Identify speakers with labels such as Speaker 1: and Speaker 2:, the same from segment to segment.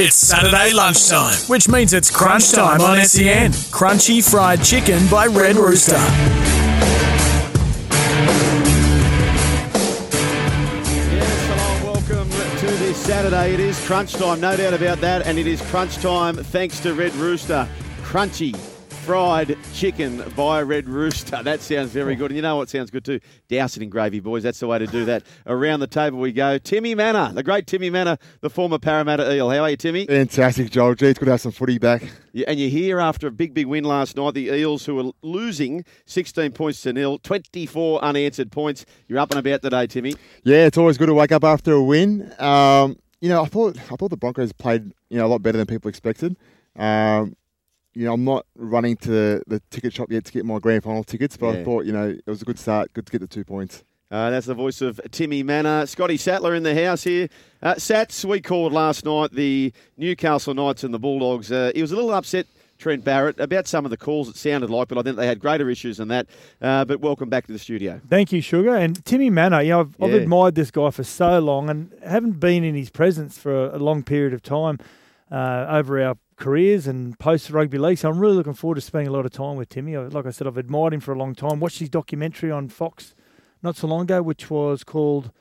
Speaker 1: It's Saturday lunchtime, which means it's crunch time on SEN. Crunchy fried chicken by Red Rooster.
Speaker 2: Yes, hello, welcome to this Saturday. It is crunch time, no doubt about that, and it is crunch time thanks to Red Rooster. Crunchy fried chicken by Red Rooster. That sounds very good. And you know what sounds good too? Douse it in gravy, boys. That's the way to do that. Around the table we go. Timmy Mannah, the great Timmy Mannah, the former Parramatta Eel. How are you, Timmy?
Speaker 3: Fantastic, Joel. Gee, it's good to have some footy back.
Speaker 2: Yeah, and you're here after a big, big win last night. The Eels, who were losing 16 points to nil, 24 unanswered points. You're up and about today, Timmy.
Speaker 3: Yeah, it's always good to wake up after a win. Um, you know, I thought I thought the Broncos played you know a lot better than people expected. Um, you know, I'm not running to the, the ticket shop yet to get my grand final tickets, but
Speaker 2: Yeah.
Speaker 3: I thought you know it was a good start, good to get the two points.
Speaker 2: Uh, that's the voice of Timmy Mannah. Scotty Sattler in the house here. Uh, Sats, we called last night the Newcastle Knights and the Bulldogs. Uh, he was a little upset, Trent Barrett, about some of the calls it sounded like, but I think they had greater issues than that. Uh, but welcome back to the studio.
Speaker 4: Thank you, Sugar. And Timmy Mannah, you know, I've, I've admired this guy for so long and haven't been in his presence for a, a long period of time uh, over our careers and post rugby league. So I'm really looking forward to spending a lot of time with Timmy. Like I said, I've admired him for a long time. Watched his documentary on Fox not so long ago, which was called.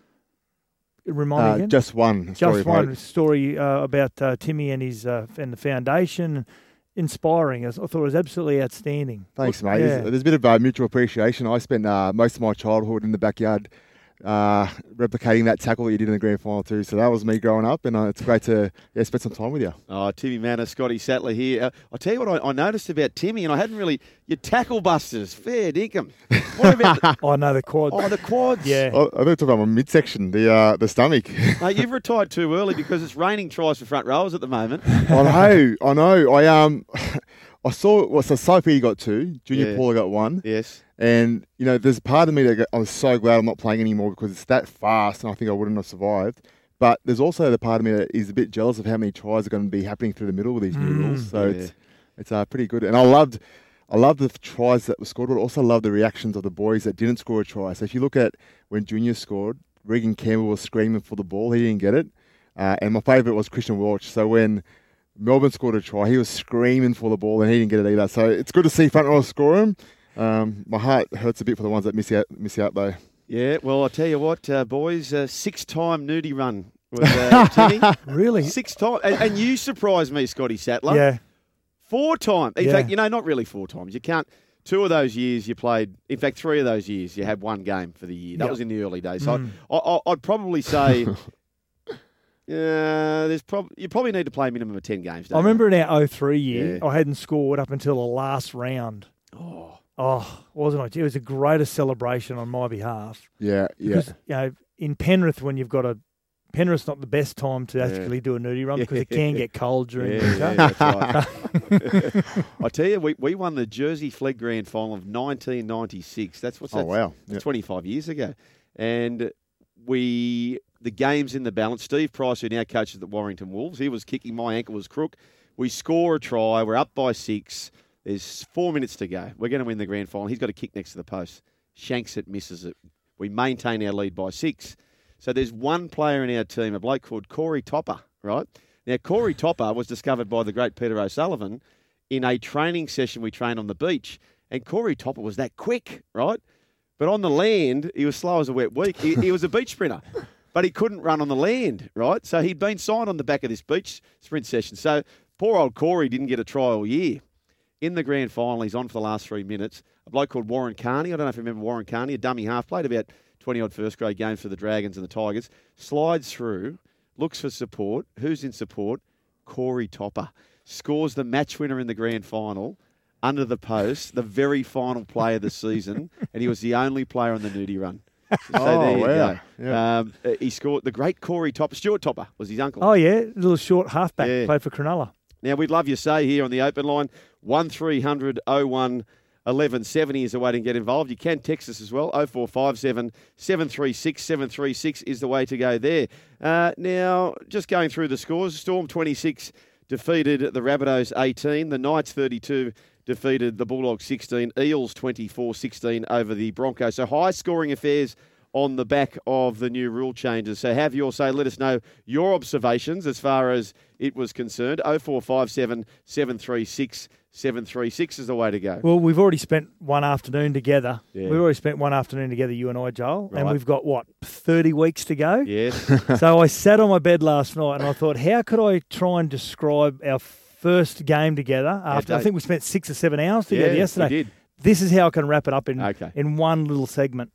Speaker 4: Remind
Speaker 3: Uh,
Speaker 4: again.
Speaker 3: just one story
Speaker 4: Just one story uh, about uh, Timmy and his uh, and the foundation. Inspiring. I thought it was absolutely outstanding.
Speaker 3: Thanks, mate.
Speaker 4: yeah.
Speaker 3: There's, there's a bit of uh, mutual appreciation. I spent uh, most of my childhood in the backyard uh, replicating that tackle that you did in the grand final too. So that was me growing up, and uh, it's great to yeah, spend some time with you.
Speaker 2: Oh, Timmy Mannah, Scotty Sattler here. Uh, I'll tell you what I, I noticed about Timmy, and I hadn't really. Your tackle busters, fair dinkum. What about the,
Speaker 4: Oh no, the quad.
Speaker 2: oh, the quads?
Speaker 4: Yeah.
Speaker 3: I, I thought you talk about my midsection, the uh, the stomach.
Speaker 2: Mate, you've retired too early because it's raining tries for front rowers at the moment.
Speaker 3: I know, I know. I um, I saw well, so Sophie got two, Junior
Speaker 2: Yeah.
Speaker 3: Paula got one,
Speaker 2: Yes.
Speaker 3: and you know, there's a part of me that I'm so glad I'm not playing anymore because it's that fast, and I think I wouldn't have survived. But there's also the part of me that is a bit jealous of how many tries are going to be happening through the middle with these new rules. So
Speaker 2: Yeah.
Speaker 3: it's it's uh, pretty good, and I loved. I loved the tries that were scored, but also loved the reactions of the boys that didn't score a try. So if you look at when Junior scored, Reagan Campbell was screaming for the ball. He didn't get it. Uh, and my favourite was Christian Welch. So when Melbourne scored a try, he was screaming for the ball and he didn't get it either. So it's good to see front row score him. Um, my heart hurts a bit for the ones that miss out, miss out though.
Speaker 2: Yeah, well, I'll tell you what, uh, boys, uh, six-time nudie run was uh, Timmy.
Speaker 4: Really?
Speaker 2: Six times, and, and you surprised me, Scotty Sattler.
Speaker 4: Yeah.
Speaker 2: four times. In
Speaker 4: Yeah.
Speaker 2: fact, you know, not really four times. You can't. Two of those years you played. In fact, three of those years you had one game for the year. That
Speaker 4: Yep.
Speaker 2: was in the early days. So
Speaker 4: Mm.
Speaker 2: I, I, I'd probably say. Yeah, there's prob- you probably need to play a minimum of ten games.
Speaker 4: I
Speaker 2: don't you?
Speaker 4: remember in our 03 year,
Speaker 2: Yeah.
Speaker 4: I hadn't scored up until the last round.
Speaker 2: Oh,
Speaker 4: Oh, wasn't it? It was the greatest celebration on my behalf.
Speaker 3: Yeah, yeah.
Speaker 4: Because, you know, in Penrith, when you've got a. Penrith's not the best time to
Speaker 2: Yeah.
Speaker 4: actually do a nudie run because it can get cold during
Speaker 2: yeah,
Speaker 4: winter.
Speaker 2: yeah, right. I tell you, we, we won the Jersey Flegg Grand Final of 1996. That's what's
Speaker 3: Oh,
Speaker 2: that's,
Speaker 3: wow.
Speaker 2: That's
Speaker 3: Yeah.
Speaker 2: 25 years ago. And we, the game's in the balance. Steve Price, who now coaches the Warrington Wolves, he was kicking. My ankle was crook. We score a try. We're up by six. There's four minutes to go. We're going to win the grand final. He's got a kick next to the post. Shanks it, misses it. We maintain our lead by six. So there's one player in our team, a bloke called Corey Topper, right? Now, Corey Topper was discovered by the great Peter O'Sullivan in a training session we trained on the beach. And Corey Topper was that quick, right? But on the land, he was slow as a wet week. He, he was a beach sprinter, but he couldn't run on the land, right? So he'd been signed on the back of this beach sprint session. So poor old Corey didn't get a try all year. In the grand final, he's on for the last three minutes. A bloke called Warren Carney. I don't know if you remember Warren Carney, a dummy half, played about 20 odd first grade games for the Dragons and the Tigers. Slides through, looks for support. Who's in support? Corey Topper scores the match winner in the grand final under the post, the very final play of the season, and he was the only player on the nudie run. So
Speaker 3: Oh,
Speaker 2: there you
Speaker 3: wow.
Speaker 2: go.
Speaker 3: Yeah.
Speaker 2: Um, uh, he scored the great Corey Topper. Stuart Topper was his uncle.
Speaker 4: Oh yeah, little short halfback
Speaker 2: Yeah.
Speaker 4: played for Cronulla.
Speaker 2: Now, we'd love your say here on the open line. 1300 01 1170 is the way to get involved. You can text us as well. 0457 736 736 is the way to go there. Uh, now, just going through the scores Storm 26 defeated the Rabbitohs 18, the Knights 32 defeated the Bulldogs 16, Eels 24 16 over the Broncos. So high scoring affairs on the back of the new rule changes. So have your say. Let us know your observations as far as it was concerned. 0457 736 736 is the way to go.
Speaker 4: Well, we've already spent one afternoon together.
Speaker 2: Yeah.
Speaker 4: We've already spent one afternoon together, you and I, Joel,
Speaker 2: Right.
Speaker 4: and we've got what thirty weeks to go.
Speaker 2: Yes.
Speaker 4: so I sat on my bed last night and I thought, how could I try and describe our first game together? After I think we spent six or seven hours together
Speaker 2: Yeah, we
Speaker 4: yesterday.
Speaker 2: did.
Speaker 4: This is how I can wrap it up in
Speaker 2: Okay.
Speaker 4: in one little segment.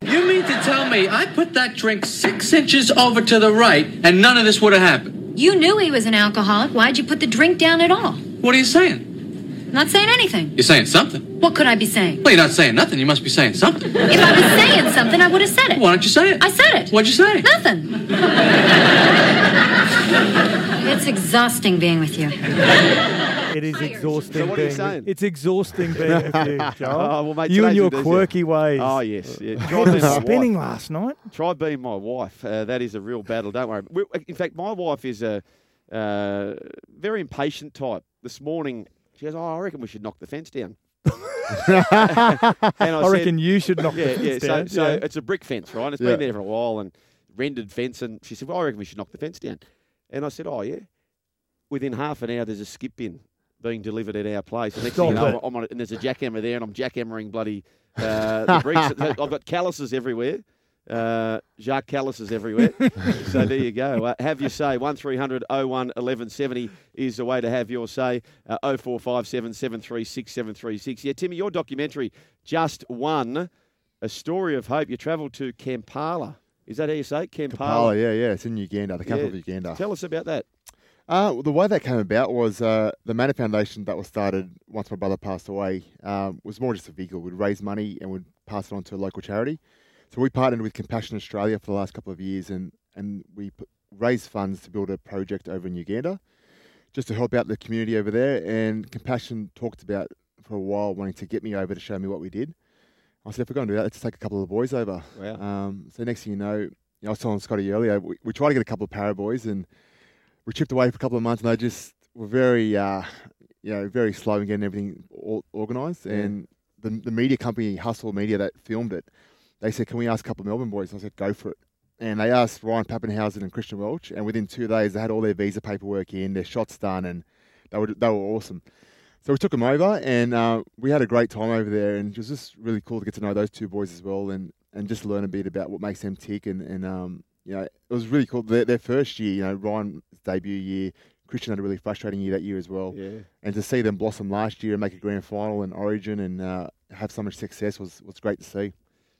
Speaker 5: You mean to tell me I put that drink six inches over to the right and none of this would have happened?
Speaker 6: You knew he was an alcoholic. Why'd you put the drink down at all?
Speaker 5: What are you saying?
Speaker 6: Not saying anything.
Speaker 5: You're saying something.
Speaker 6: What could I be saying?
Speaker 5: Well, you're not saying nothing. You must be saying something.
Speaker 6: If I was saying something, I would have said it.
Speaker 5: Why don't you say it?
Speaker 6: I said it.
Speaker 5: What'd you say?
Speaker 6: Nothing. it's exhausting being with you.
Speaker 4: It is exhausting.
Speaker 2: So what are you
Speaker 4: being-
Speaker 2: saying?
Speaker 4: It's exhausting being with you, Joel.
Speaker 2: Oh, well, mate,
Speaker 4: you and your
Speaker 2: a
Speaker 4: quirky ways.
Speaker 2: Oh, yes. Yeah. Try
Speaker 4: Head
Speaker 2: being
Speaker 4: was
Speaker 2: my wife.
Speaker 4: spinning last night.
Speaker 2: Try being my wife. Uh, that is a real battle. Don't worry. We, in fact, my wife is a uh, very impatient type. This morning, she goes, "Oh, I reckon we should knock the fence down." and I,
Speaker 4: I,
Speaker 2: said-
Speaker 4: reckon you should knock
Speaker 2: yeah,
Speaker 4: the
Speaker 2: yeah.
Speaker 4: fence
Speaker 2: So,
Speaker 4: down.
Speaker 2: so
Speaker 4: Yeah.
Speaker 2: it's a brick fence, right? It's
Speaker 3: Yeah.
Speaker 2: been there for a while and rendered fence. And she said, "Well, I reckon we should knock the fence down." And I said, "Oh, yeah." Within half an hour, there's a skip bin being delivered at our place. And next thing you know. I'm on it, and there's a jackhammer there, and I'm jackhammering bloody uh, the bricks. I've got calluses everywhere. Uh, Jacques calluses everywhere. so there you go. Uh, have your say. 1300 01 1170 is the way to have your say. Uh, 0457 736 736. Yeah, Timmy, your documentary just won a story of hope. You travelled to Kampala. Is that how you say it? Kampala.
Speaker 3: Kampala, yeah, yeah, it's in Uganda, the capital
Speaker 2: Yeah.
Speaker 3: of Uganda.
Speaker 2: Tell us about that.
Speaker 3: Uh, well, the way that came about was uh, the Mannah Foundation that was started once my brother passed away um, was more just a vehicle. We'd raise money and we'd pass it on to a local charity. So we partnered with Compassion Australia for the last couple of years and, and we put, raised funds to build a project over in Uganda just to help out the community over there. And Compassion talked about for a while wanting to get me over to show me what we did. I said, if we're going to do that, let's take a couple of the boys over.
Speaker 2: Wow.
Speaker 3: Um, so next thing you know, you know, I was telling Scotty earlier, we, we tried to get a couple of para boys and we chipped away for a couple of months and they just were very, uh, you know, very slow in getting everything all organised.
Speaker 2: Yeah.
Speaker 3: And the, the media company, Hustle Media, that filmed it, they said, can we ask a couple of Melbourne boys? I said, go for it. And they asked Ryan Papenhuyzen and Christian Welch, and within two days, they had all their visa paperwork in, their shots done, and they were, they were awesome. So we took them over, and uh, we had a great time over there, and it was just really cool to get to know those two boys as well, and, and just learn a bit about what makes them tick. And, and um, you know, it was really cool. Their, their first year, you know, Ryan's debut year, Christian had a really frustrating year that year as well.
Speaker 2: Yeah.
Speaker 3: And to see them blossom last year and make a grand final and Origin and uh, have so much success was was great to see.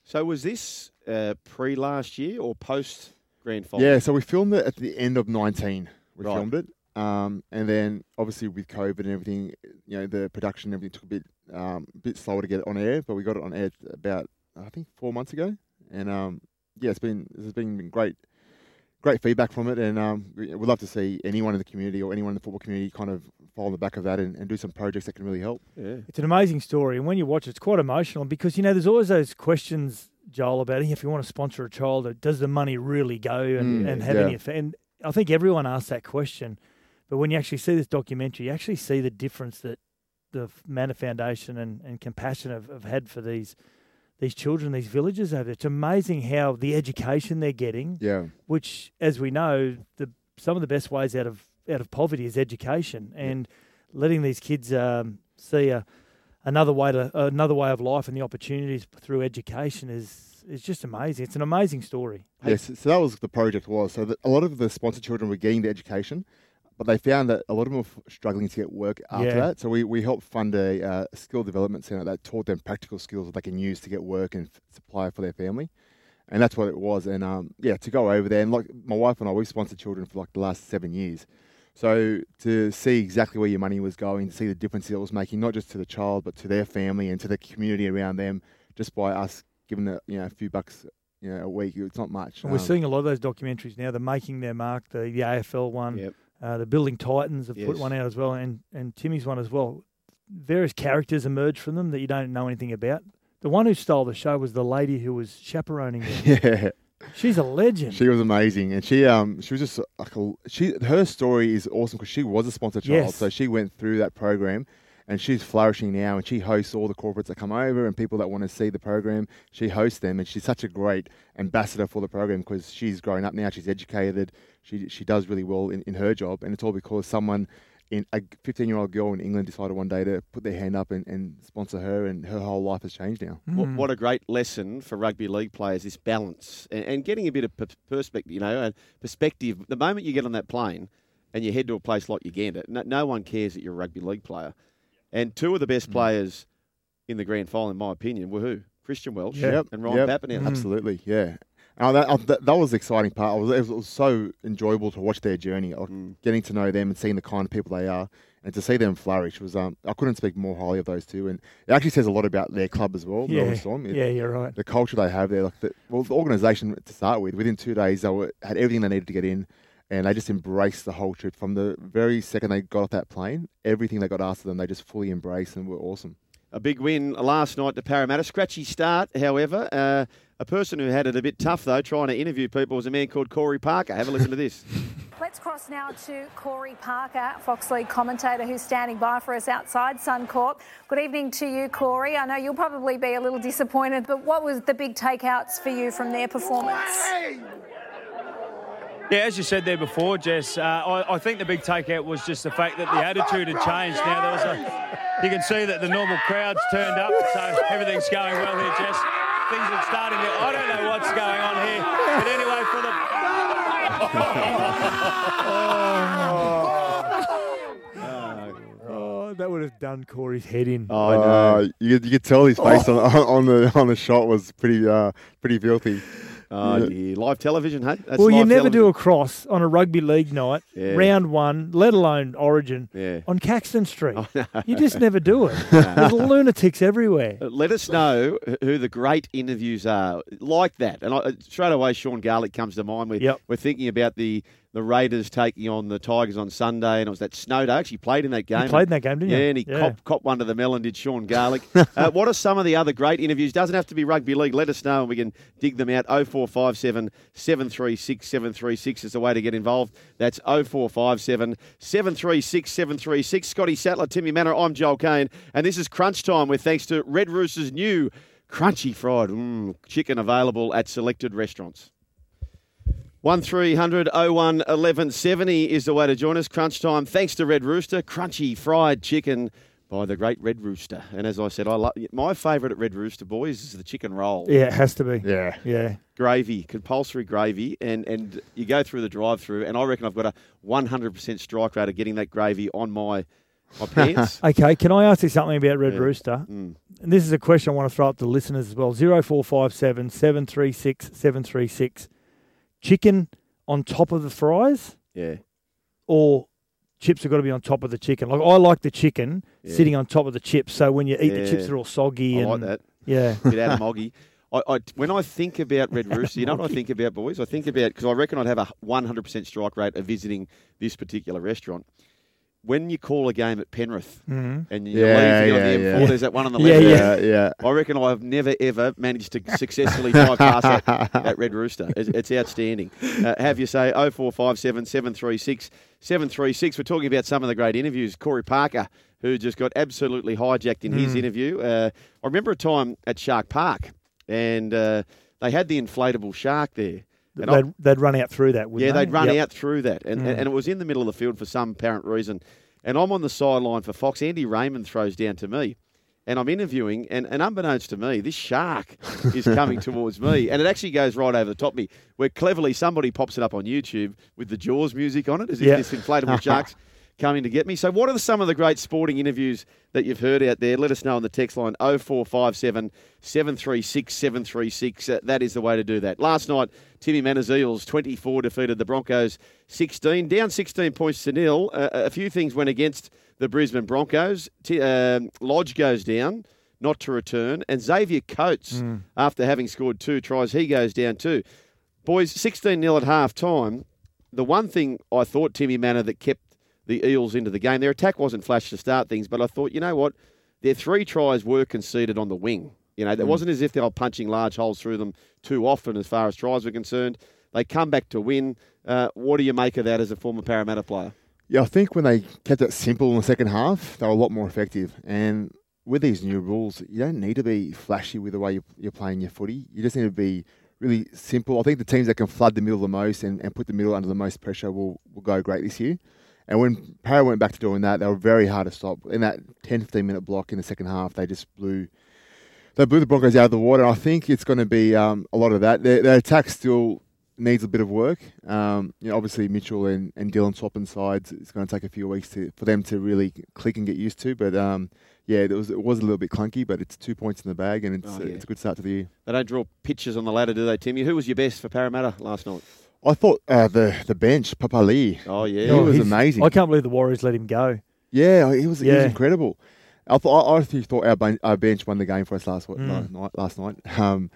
Speaker 2: So was this uh, pre last year or post grand final?
Speaker 3: Yeah, so we filmed it at the end of 19. We
Speaker 2: Right.
Speaker 3: filmed it. Um, and then obviously with COVID and everything, you know, the production and everything took a bit um, bit slower to get it on air, but we got it on air about I think four months ago. And um, yeah, it's been there's been great great feedback from it, and um, we- we'd love to see anyone in the community or anyone in the football community kind of follow on the back of that and, and do some projects that can really help.
Speaker 2: Yeah.
Speaker 4: It's an amazing story, and when you watch it, it's quite emotional because you know there's always those questions, Joel, about if you want to sponsor a child, uh, does the money really go and,
Speaker 3: Mm,
Speaker 4: and have
Speaker 3: yeah.
Speaker 4: any effect? And I think everyone asks that question, but when you actually see this documentary, you actually see the difference that the Mannah Foundation and, and Compassion have, have had for these these children, these villages over there. It's amazing how the education they're getting,
Speaker 3: Yeah.
Speaker 4: which, as we know, the some of the best ways out of out of poverty is education, and letting these kids um, see a another way to another way of life and the opportunities through education is is just amazing. It's an amazing story.
Speaker 3: Yes, so that was the project was. So that a lot of the sponsored children were getting the education, but they found that a lot of them were struggling to get work after
Speaker 4: Yeah.
Speaker 3: that. So we, we helped fund a uh, skill development center that taught them practical skills that they can use to get work and f- supply for their family. and that's what it was. And um, yeah, to go over there and like my wife and I, we sponsored children for like the last seven years. So to see exactly where your money was going, to see the difference it was making, not just to the child but to their family and to the community around them, just by us giving the you know a few bucks you know a week, it's not much.
Speaker 4: And we're
Speaker 3: Um,
Speaker 4: seeing a lot of those documentaries now. They're making their mark. The, the AFL one,
Speaker 2: Yep.
Speaker 4: Uh, the Building Titans have put one out as well, and, and Timmy's one as well. Various characters emerge from them that you don't know anything about. The one who stole the show was the lady who was chaperoning
Speaker 3: yeah.
Speaker 4: She's a legend.
Speaker 3: She was amazing, and she um she was just like a, she her story is awesome because she was a sponsored child,
Speaker 4: Yes.
Speaker 3: so she went through that program, and she's flourishing now, and she hosts all the corporates that come over and people that want to see the program. She hosts them, and she's such a great ambassador for the program because she's growing up now, she's educated, she she does really well in, in her job, and it's all because someone. In a 15 year old girl in England decided one day to put their hand up and, and sponsor her, and her whole life has changed now.
Speaker 2: What, hmm. what a great lesson for rugby league players, this balance and, and getting a bit of p- perspective, you know, and perspective. The moment you get on that plane and you head to a place like Uganda, no, no one cares that you're a rugby league player. And two of the
Speaker 3: Mm.
Speaker 2: best players in the grand final, in my opinion, were who? Christian Welch
Speaker 3: Yep,
Speaker 2: and Ryan
Speaker 3: yep,
Speaker 2: Papenhuyzen.
Speaker 3: Absolutely, yeah. And that, uh, that, that was the exciting part. It was, it was- so enjoyable to watch their journey, like
Speaker 2: Mm.
Speaker 3: getting to know them and seeing the kind of people they are, and to see them flourish was. Um, I couldn't speak more highly of those two, and it actually says a lot about their club as well.
Speaker 4: yeah,
Speaker 3: Storm. It-
Speaker 4: yeah, you're right.
Speaker 3: The culture they have there, like the, well, the organisation to start with. Within two days, they were, had everything they needed to get in, and they just embraced the whole trip from the very second they got off that plane. Everything they got asked of them, they just fully embraced and were awesome.
Speaker 2: A big win last night to Parramatta. Scratchy start, however. Uh, a person who had it a bit tough, though, trying to interview people was a man called Corey Parker. Have a listen to this.
Speaker 7: Let's cross now to Corey Parker, Fox League commentator who's standing by for us outside Suncorp. Good evening to you, Corey. I know you'll probably be a little disappointed, but what was the big takeouts for you from their performance?
Speaker 8: Yeah, as you said there before, Jess, uh, I, I think the big takeout was just the fact that the attitude had changed. Now there was a, you can see that the normal crowds turned up, so everything's going well here, Jess. Things are starting to. I don't know what's going on here, but anyway, for the.
Speaker 4: Oh, that would have done Corey's head in.
Speaker 2: Oh, I know.
Speaker 3: Uh, you, could- you could tell his face on, on the on the shot was pretty uh, pretty filthy.
Speaker 2: Oh,
Speaker 3: Yeah.
Speaker 2: dear. Live television, hey? That's
Speaker 4: well, you never
Speaker 2: television.
Speaker 4: do a cross on a rugby league night,
Speaker 2: Yeah.
Speaker 4: round one, let alone Origin,
Speaker 2: Yeah.
Speaker 4: on Caxton Street.
Speaker 2: Oh, no.
Speaker 4: You just never do it. There's lunatics everywhere.
Speaker 2: Uh, Let us know who the great interviews are like that. And I, uh, straight away, Sean Garlick comes to mind. We're,
Speaker 4: Yep.
Speaker 2: we're thinking about the, the Raiders taking on the Tigers on Sunday, and it was that snow day. Actually played in that game.
Speaker 4: played in that game, didn't you?
Speaker 2: Yeah, and he
Speaker 4: Yeah.
Speaker 2: Cop, cop one to the melon, did Sean Garlick. uh, what are some of the other great interviews? Doesn't have to be rugby league. Let us know, and we can dig them out. 0457 736 736 is the way to get involved. That's 0457 736 736. Scotty Sattler, Timmy Mannah, I'm Joel Caine, and this is Crunch Time with thanks to Red Rooster's new crunchy fried mm, chicken available at selected restaurants. 1300 01 1170 is the way to join us. Crunch time. Thanks to Red Rooster. Crunchy fried chicken by the great Red Rooster. And as I said, I love my favourite at Red Rooster, boys, is the chicken roll.
Speaker 4: Yeah, it has to be.
Speaker 3: Yeah.
Speaker 4: Yeah.
Speaker 2: Gravy, compulsory gravy. And, and you go through the drive through, and I reckon I've got a 100% strike rate of getting that gravy on my, my pants.
Speaker 4: Okay, can I ask you something about Red
Speaker 2: Yeah.
Speaker 4: Rooster?
Speaker 2: Mm.
Speaker 4: And this is a question I want to throw up to the listeners as well. 0457 736 736. Chicken on top of the fries
Speaker 2: Yeah.
Speaker 4: or chips have got to be on top of the chicken? Like I like the chicken
Speaker 2: Yeah.
Speaker 4: sitting on top of the chips, so when you eat the chips, they're all soggy.
Speaker 2: I
Speaker 4: and,
Speaker 2: like that.
Speaker 4: Yeah.
Speaker 2: Bit out of moggy. I, I, when I think about Red Rooster, you know what I think about, boys? I think about, because I reckon I'd have a 100% strike rate of visiting this particular restaurant. When you call a game at Penrith
Speaker 4: Mhm.
Speaker 2: and you
Speaker 3: Yeah,
Speaker 2: leaving you on the M4,
Speaker 3: yeah.
Speaker 2: there's that one on the
Speaker 4: Yeah,
Speaker 2: left.
Speaker 4: yeah.
Speaker 2: yeah,
Speaker 3: yeah.
Speaker 2: I reckon I've never ever managed to successfully drive past that, that Red Rooster. It's, it's outstanding. Uh, have you say 0457 736 736. We're talking about some of the great interviews. Corey Parker, who just got absolutely hijacked in his interview. Uh, I remember a time at Shark Park, and uh, they had the inflatable shark there. And
Speaker 4: They'd, they'd run out through that, wouldn't
Speaker 2: yeah,
Speaker 4: they?
Speaker 2: they'd run
Speaker 4: Yep.
Speaker 2: out through that, and, and mm. and it was in the middle of the field for some apparent reason. And I'm on the sideline for Fox. Andy Raymond throws down to me, and I'm interviewing, and, and unbeknownst to me, this shark is coming towards me, and it actually goes right over the top of me. Where cleverly somebody pops it up on YouTube with the Jaws music on it, as if
Speaker 4: Yeah.
Speaker 2: this inflatable shark's coming to get me. So, what are some of the great sporting interviews that you've heard out there? Let us know on the text line 0457 736 736. Uh, that is the way to do that. Last night, Timmy Mannah's Eels 24 defeated the Broncos 16, down 16 points to nil. Uh, a few things went against the Brisbane Broncos. T- uh, Lodge goes down, not to return, and Xavier Coates,
Speaker 4: Mm.
Speaker 2: after having scored two tries, he goes down too. Boys, 16 0 at half time. The one thing I thought, Timmy Mannah, that kept the Eels into the game, their attack wasn't flash to start things, but I thought, you know what? Their three tries were conceded on the wing. You know, it
Speaker 3: Mm.
Speaker 2: wasn't as if they were punching large holes through them too often as far as tries were concerned. They come back to win. Uh, what do you make of that as a former Parramatta player?
Speaker 3: Yeah, I think when they kept it simple in the second half, they were a lot more effective. And with these new rules, you don't need to be flashy with the way you're, playing your footy. You just need to be really simple. I think the teams that can flood the middle the most and, and put the middle under the most pressure will, will go great this year. And when Para went back to doing that, they were very hard to stop. In that 10, 15 minute block in the second half, they just blew they blew the Broncos out of the water. I think it's going to be um, a lot of that. Their, their attack still needs a bit of work. Um, you know, obviously Mitchell and, and Dylan swapping sides. It's going to take a few weeks to for them to really click and get used to. But um, yeah, it was it was a little bit clunky, but it's two points in the bag, and it's
Speaker 2: Oh, yeah.
Speaker 3: it's a good start to the year.
Speaker 2: They don't draw pictures on the ladder, do they, Timmy? Who was your best for Parramatta last night?
Speaker 3: I thought uh, the the bench, Papali'i.
Speaker 2: Oh, yeah.
Speaker 3: he
Speaker 4: Oh,
Speaker 3: was amazing.
Speaker 4: I can't believe the Warriors let him go.
Speaker 3: Yeah, he was, he was incredible. I thought I, I actually thought our, ben- our bench won the game for us last wa-
Speaker 4: Mm.
Speaker 3: night. Last night, um,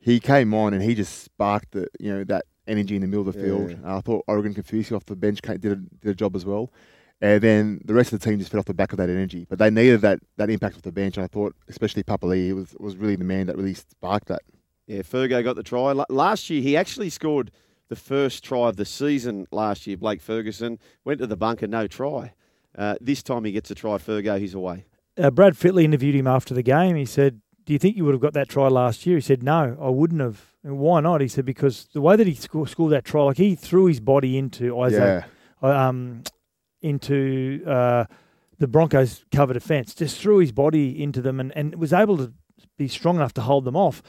Speaker 3: he came on and he just sparked the you know that energy in the middle of the field.
Speaker 2: Yeah.
Speaker 3: I thought Oregon Kaufusi off the bench did a, did a job as well, and then the rest of the team just fed off the back of that energy. But they needed that that impact off the bench. And I thought, especially Papali'i, was was really the man that really sparked that.
Speaker 2: Yeah, Fergo got the try. La- Last year, he actually scored the first try of the season last year. Blake Ferguson went to the bunker, no try. Uh, this time he gets a try. Fergo, he's away.
Speaker 4: Uh, Brad Fittler interviewed him after the game. He said, "Do you think you would have got that try last year?" He said, "No, I wouldn't have." And why not? He said, "Because the way that he sco- scored that try, like he threw his body into Isaac, um, into uh, the Broncos' cover defence, just threw his body into them, and, and was able to be strong enough to hold them off."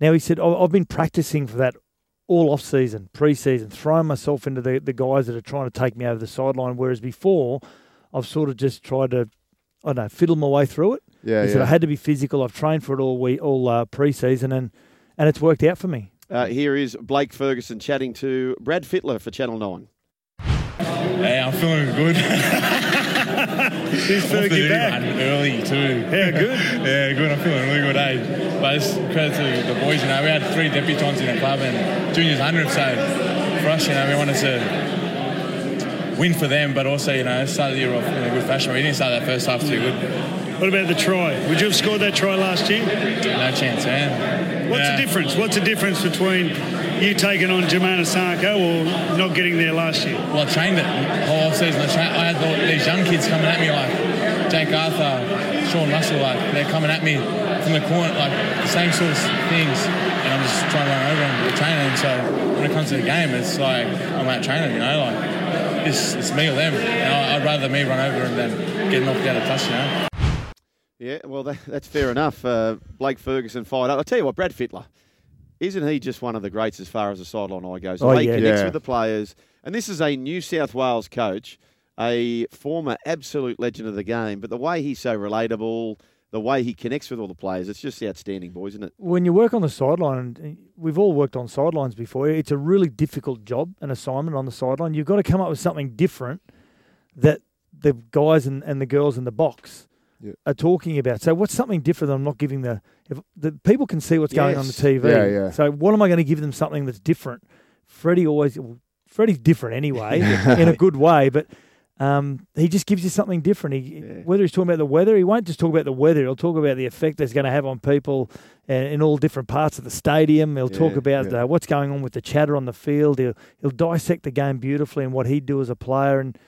Speaker 4: Now he said, "I've been practicing for that." All off season, pre season, throwing myself into the, the guys that are trying to take me over the sideline. Whereas before, I've sort of just tried to I don't know, fiddle my way through it.
Speaker 3: Yeah,
Speaker 4: he said
Speaker 3: yeah.
Speaker 4: I had to be physical. I've trained for it all week, all uh, pre-season, and and it's worked out for me.
Speaker 2: Uh, here is Blake Ferguson chatting to Brad Fittler for Channel 9.
Speaker 9: Hey, I'm feeling good.
Speaker 10: Who's Fergie back?
Speaker 9: Early too.
Speaker 10: Yeah, good.
Speaker 9: yeah, good. I'm feeling really good, eh? But it's credit to the boys, you know. We had three debutants in the club and juniors 100, so for us, you know, we wanted to win for them, but also, you know, start the year off in a good fashion. We didn't start that first half too good.
Speaker 10: What about the try? Would you have scored that try last year?
Speaker 9: No chance, man.
Speaker 10: What's the difference? What's the difference between you taking on Jamayne Isaako or not getting there last year?
Speaker 9: Well, I trained it whole off season. I, trained, I had all these young kids coming at me like Jake Arthur, Sean Russell, like they're coming at me from the corner, like the same sort of things, and I'm just trying to run over them, training. And so when it comes to the game, it's like I'm out training, you know, like it's, it's me or them. And I, I'd rather me run over them than get knocked out of touch, you know.
Speaker 2: Yeah, well, that, that's fair enough. Uh, Blake Ferguson fired up. I'll tell you what, Brad Fittler, isn't he just one of the greats as far as the sideline eye goes? The
Speaker 4: Oh,
Speaker 2: he
Speaker 4: yeah.
Speaker 2: connects
Speaker 3: Yeah.
Speaker 2: with the players. And this is a New South Wales coach, a former absolute legend of the game, but the way he's so relatable, the way he connects with all the players, it's just outstanding, boys, isn't it?
Speaker 4: When you work on the sideline, and we've all worked on sidelines before. It's a really difficult job, an assignment on the sideline. You've got to come up with something different that the guys and, and the girls in the box
Speaker 3: Yeah.
Speaker 4: are talking about. So, what's something different I'm not giving the if the people can see what's going on the TV.
Speaker 3: Yeah, yeah.
Speaker 4: So, what am I going to give them something that's different? Freddie always, well, Freddie's different anyway, in a good way, but. Um, he just gives you something different. He, Whether he's talking about the weather, he won't just talk about the weather. He'll talk about the effect that's going to have on people uh, in all different parts of the stadium. He'll talk about
Speaker 3: yeah.
Speaker 4: Uh, what's going on with the chatter on the field. He'll he'll dissect the game beautifully and what he'd do as a player. And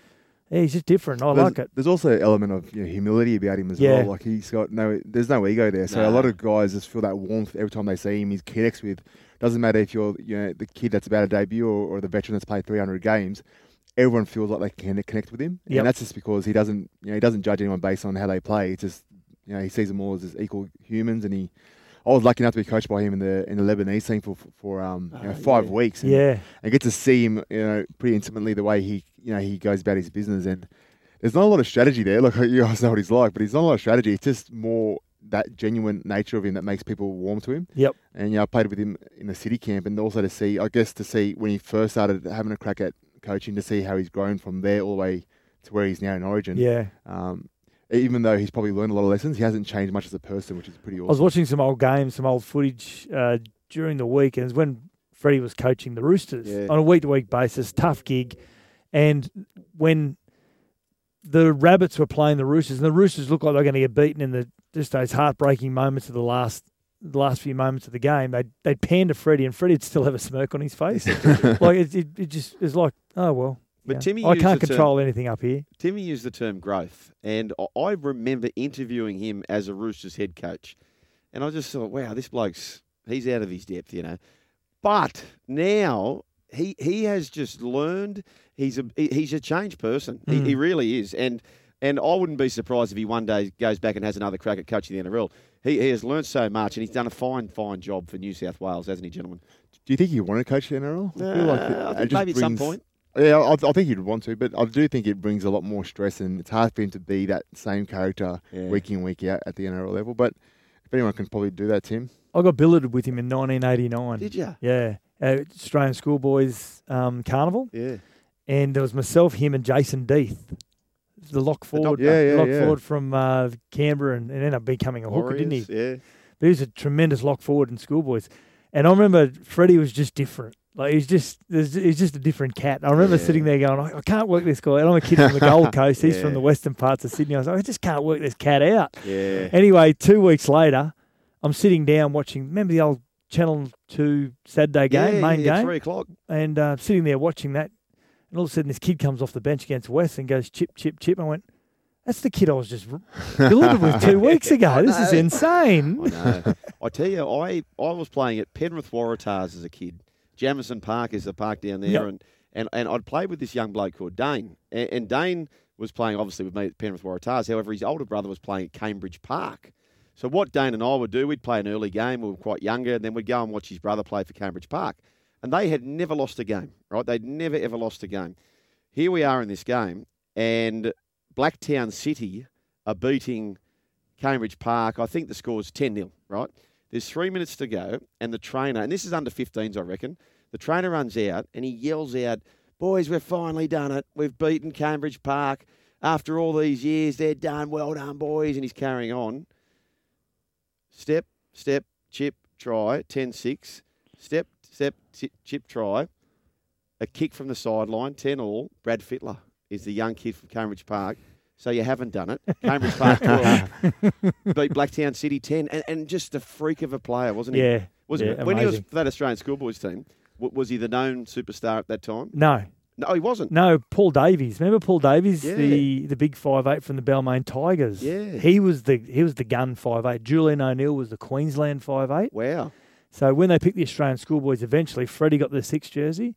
Speaker 4: yeah, he's just different. I
Speaker 3: there's,
Speaker 4: like it.
Speaker 3: There's also an element of you know, humility about him as
Speaker 4: Yeah.
Speaker 3: well. Like he's got no, there's no ego there. So
Speaker 2: Nah.
Speaker 3: a lot of guys just feel that warmth every time they see him. He connects with. Doesn't matter if you're you know the kid that's about to debut or, or the veteran that's played 300 games. Everyone feels like they can connect with him,
Speaker 4: Yep.
Speaker 3: and that's just because he doesn't, you know, he doesn't judge anyone based on how they play. It's just, you know, he sees them all as equal humans, and he. I was lucky enough to be coached by him in the in the Lebanese team for for um, you know, five weeks. And,
Speaker 4: Yeah.
Speaker 3: and get to see him, you know, pretty intimately the way he, you know, he goes about his business and there's not a lot of strategy there. Look, you guys know what he's like, but he's not a lot of strategy. It's just more that genuine nature of him that makes people warm to him.
Speaker 4: Yep.
Speaker 3: And yeah, I played with him in the city camp, and also to see, I guess, to see when he first started having a crack at coaching, to see how he's grown from there all the way to where he's now in Origin.
Speaker 4: Yeah.
Speaker 3: Um, even though he's probably learned a lot of lessons, he hasn't changed much as a person, which is pretty awesome.
Speaker 4: I was watching some old games, some old footage uh, during the week, and it was when Freddie was coaching the Roosters
Speaker 2: Yeah.
Speaker 4: on a week to week basis, tough gig. And when the Rabbits were playing the Roosters, and the Roosters looked like they were going to get beaten in the just those heartbreaking moments of the last the last few moments of the game, they'd, they'd pan to Freddie, and Freddie'd still have a smirk on his face. like it, it, it just it's like, oh well.
Speaker 2: But
Speaker 4: yeah.
Speaker 2: Timmy
Speaker 4: I
Speaker 2: used
Speaker 4: can't
Speaker 2: the term-
Speaker 4: control anything up here.
Speaker 2: Timmy used the term growth, and I- I remember interviewing him as a Roosters head coach, and I just thought, wow, this bloke's he's out of his depth, you know. But now he he has just learned. He's a he's a changed person. He,
Speaker 4: Mm.
Speaker 2: he really is, and and I wouldn't be surprised if he one day goes back and has another crack at coaching the NRL. He, he has learned so much, and he's done a fine fine job for New South Wales, hasn't he, gentlemen?
Speaker 3: Do you think he want to coach the NRL? I feel like
Speaker 2: Uh,
Speaker 3: it-
Speaker 2: I
Speaker 3: it
Speaker 2: think maybe at some point.
Speaker 3: Yeah, I, I think he'd want to, but I do think it brings a lot more stress, and it's hard for him to be that same character
Speaker 2: Yeah.
Speaker 3: week in week out at the NRL level. But if anyone can probably do that, Tim.
Speaker 4: I got billeted with him in 1989.
Speaker 2: Did ya?
Speaker 4: Yeah. Uh, Australian Schoolboys um, Carnival.
Speaker 2: Yeah.
Speaker 4: And there was myself, him, and Jason Death, the lock forward,
Speaker 3: Yeah, yeah,
Speaker 4: lock
Speaker 3: yeah.
Speaker 4: forward from uh, Canberra, and, and ended up becoming a hooker, didn't he?
Speaker 2: Yeah.
Speaker 4: But he was a tremendous lock forward in Schoolboys. And I remember Freddie was just different. Like he's just there's- he's just a different cat. I remember
Speaker 2: Yeah.
Speaker 4: sitting there going, I, I can't work this guy. And I'm a kid from the Gold Coast. He's
Speaker 2: Yeah.
Speaker 4: from the western parts of Sydney. I was like, I just can't work this cat out.
Speaker 2: Yeah.
Speaker 4: Anyway, two weeks later, I'm sitting down watching. Remember the old Channel Two Saturday game,
Speaker 2: Yeah,
Speaker 4: main
Speaker 2: yeah,
Speaker 4: game,
Speaker 2: three o'clock.
Speaker 4: and uh, sitting there watching that. And all of a sudden, this kid comes off the bench against West and goes chip, chip, chip. I went, "That's the kid I was just billeted with two weeks ago. This is insane."
Speaker 2: I know. I tell you, I, I was playing at Penrith Waratahs as a kid. Jamison Park is the park down there,
Speaker 4: Yep.
Speaker 2: and, and, and I'd played with this young bloke called Dane. And, and Dane was playing, obviously, with me at Penrith Waratahs. However, his older brother was playing at Cambridge Park. So what Dane and I would do, we'd play an early game. We were quite younger, and then we'd go and watch his brother play for Cambridge Park. And they had never lost a game, right? They'd never, ever lost a game. Here we are in this game, and Blacktown City are beating Cambridge Park. I think the score's 10 0, right? There's three minutes to go, and the trainer, and this is under 15s, I reckon, the trainer runs out and he yells out, Boys, we've finally done it. We've beaten Cambridge Park. After all these years, they're done. Well done, boys. And he's carrying on. Step, step, chip, try, 10 6. Step, step, ti- chip, try. A kick from the sideline, 10 all. Brad Fittler is the young kid from Cambridge Park. So you haven't done it. Cambridge Park 12 beat Blacktown City 10. And, and just a freak of a player, wasn't he?
Speaker 4: Yeah,
Speaker 2: Was
Speaker 4: yeah,
Speaker 2: when he was for that Australian schoolboys team, w- was he the known superstar at that time?
Speaker 4: No,
Speaker 2: No, he wasn't.
Speaker 4: no. Paul Davies. Remember Paul Davies,
Speaker 2: Yeah.
Speaker 4: the the big five eight from the Balmain Tigers.
Speaker 2: Yeah.
Speaker 4: he was the he was the gun five eight. Julian O'Neill was the Queensland five eight.
Speaker 2: Wow.
Speaker 4: So when they picked the Australian schoolboys, eventually Freddie got the six jersey,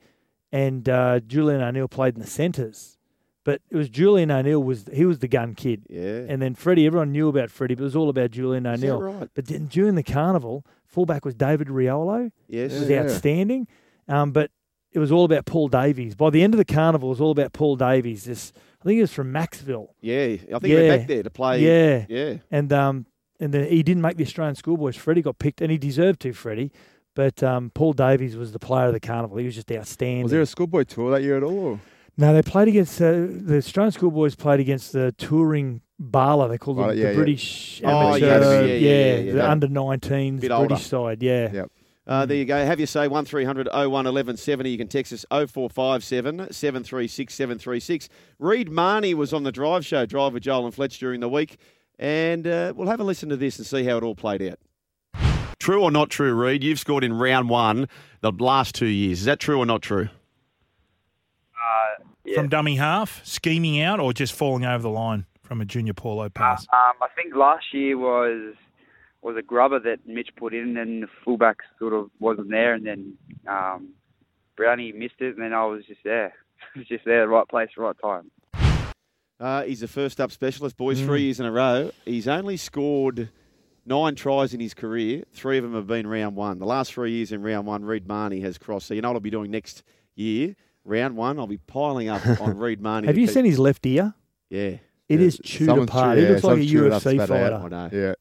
Speaker 4: and uh, Julian O'Neill played in the centres. But it was Julian O'Neill was he was the gun kid,
Speaker 2: Yeah.
Speaker 4: and then Freddie. Everyone knew about Freddie, but it was all about Julian O'Neill.
Speaker 2: right?
Speaker 4: But then during the carnival, fullback was David Riolo.
Speaker 2: Yes.
Speaker 4: was
Speaker 2: Yeah.
Speaker 4: outstanding. Um, but it was all about Paul Davies. By the end of the carnival, it was all about Paul Davies. This, I think he was from Maxville.
Speaker 2: Yeah. I think he went back there to play.
Speaker 4: Yeah,
Speaker 2: Yeah.
Speaker 4: And um, and then he didn't make the Australian schoolboys. Freddie got picked, and he deserved to. Freddie, but um, Paul Davies was the player of the carnival. He was just outstanding.
Speaker 3: Was there a schoolboy tour that year at all? Or?
Speaker 4: No, they played against uh, the Australian schoolboys. Played against the touring BARLA. They called them
Speaker 3: BARLA,
Speaker 4: the
Speaker 3: yeah, yeah.
Speaker 4: British
Speaker 2: Oh,
Speaker 4: amateur.
Speaker 2: yes, yeah, yeah, yeah,
Speaker 4: the
Speaker 2: yeah.
Speaker 4: under 19s
Speaker 2: Bit older.
Speaker 4: Side. Yeah.
Speaker 3: Yep.
Speaker 2: Uh, there you go. Have you say 1300 01 1170. You can text us 0457 736 736. Reed Mahoney was on the drive show, Drive with Joel and Fletch during the week. And uh, we'll have a listen to this and see how it all played out. True or not true, Reed? You've scored in round one the last two years. Is that true or not true?
Speaker 11: From dummy half, scheming out, or just falling over the line from a junior Paulo pass?
Speaker 12: Um, I think last year was was a grubber that Mitch put in, and the fullback sort of wasn't there, and then um, Brownie missed it, and then I was just there, was just there, the right place, the right time.
Speaker 2: Uh, he's a first up specialist, boys,
Speaker 4: Mm.
Speaker 2: three years in a row. He's only scored nine tries in his career. Three of them have been round one. The last three years in round one, Reed Mahoney has crossed. So you know what I'll be doing next year? Round one, I'll be piling up on Reed Mahoney.
Speaker 4: Have you
Speaker 2: keep-
Speaker 4: seen his left ear?
Speaker 2: Yeah.
Speaker 4: It is chewed
Speaker 3: Someone's
Speaker 4: apart.
Speaker 3: chew-
Speaker 4: he looks like a
Speaker 3: someone's chewed it up,
Speaker 4: UFC
Speaker 3: spat it out.
Speaker 4: fighter.
Speaker 3: Yeah.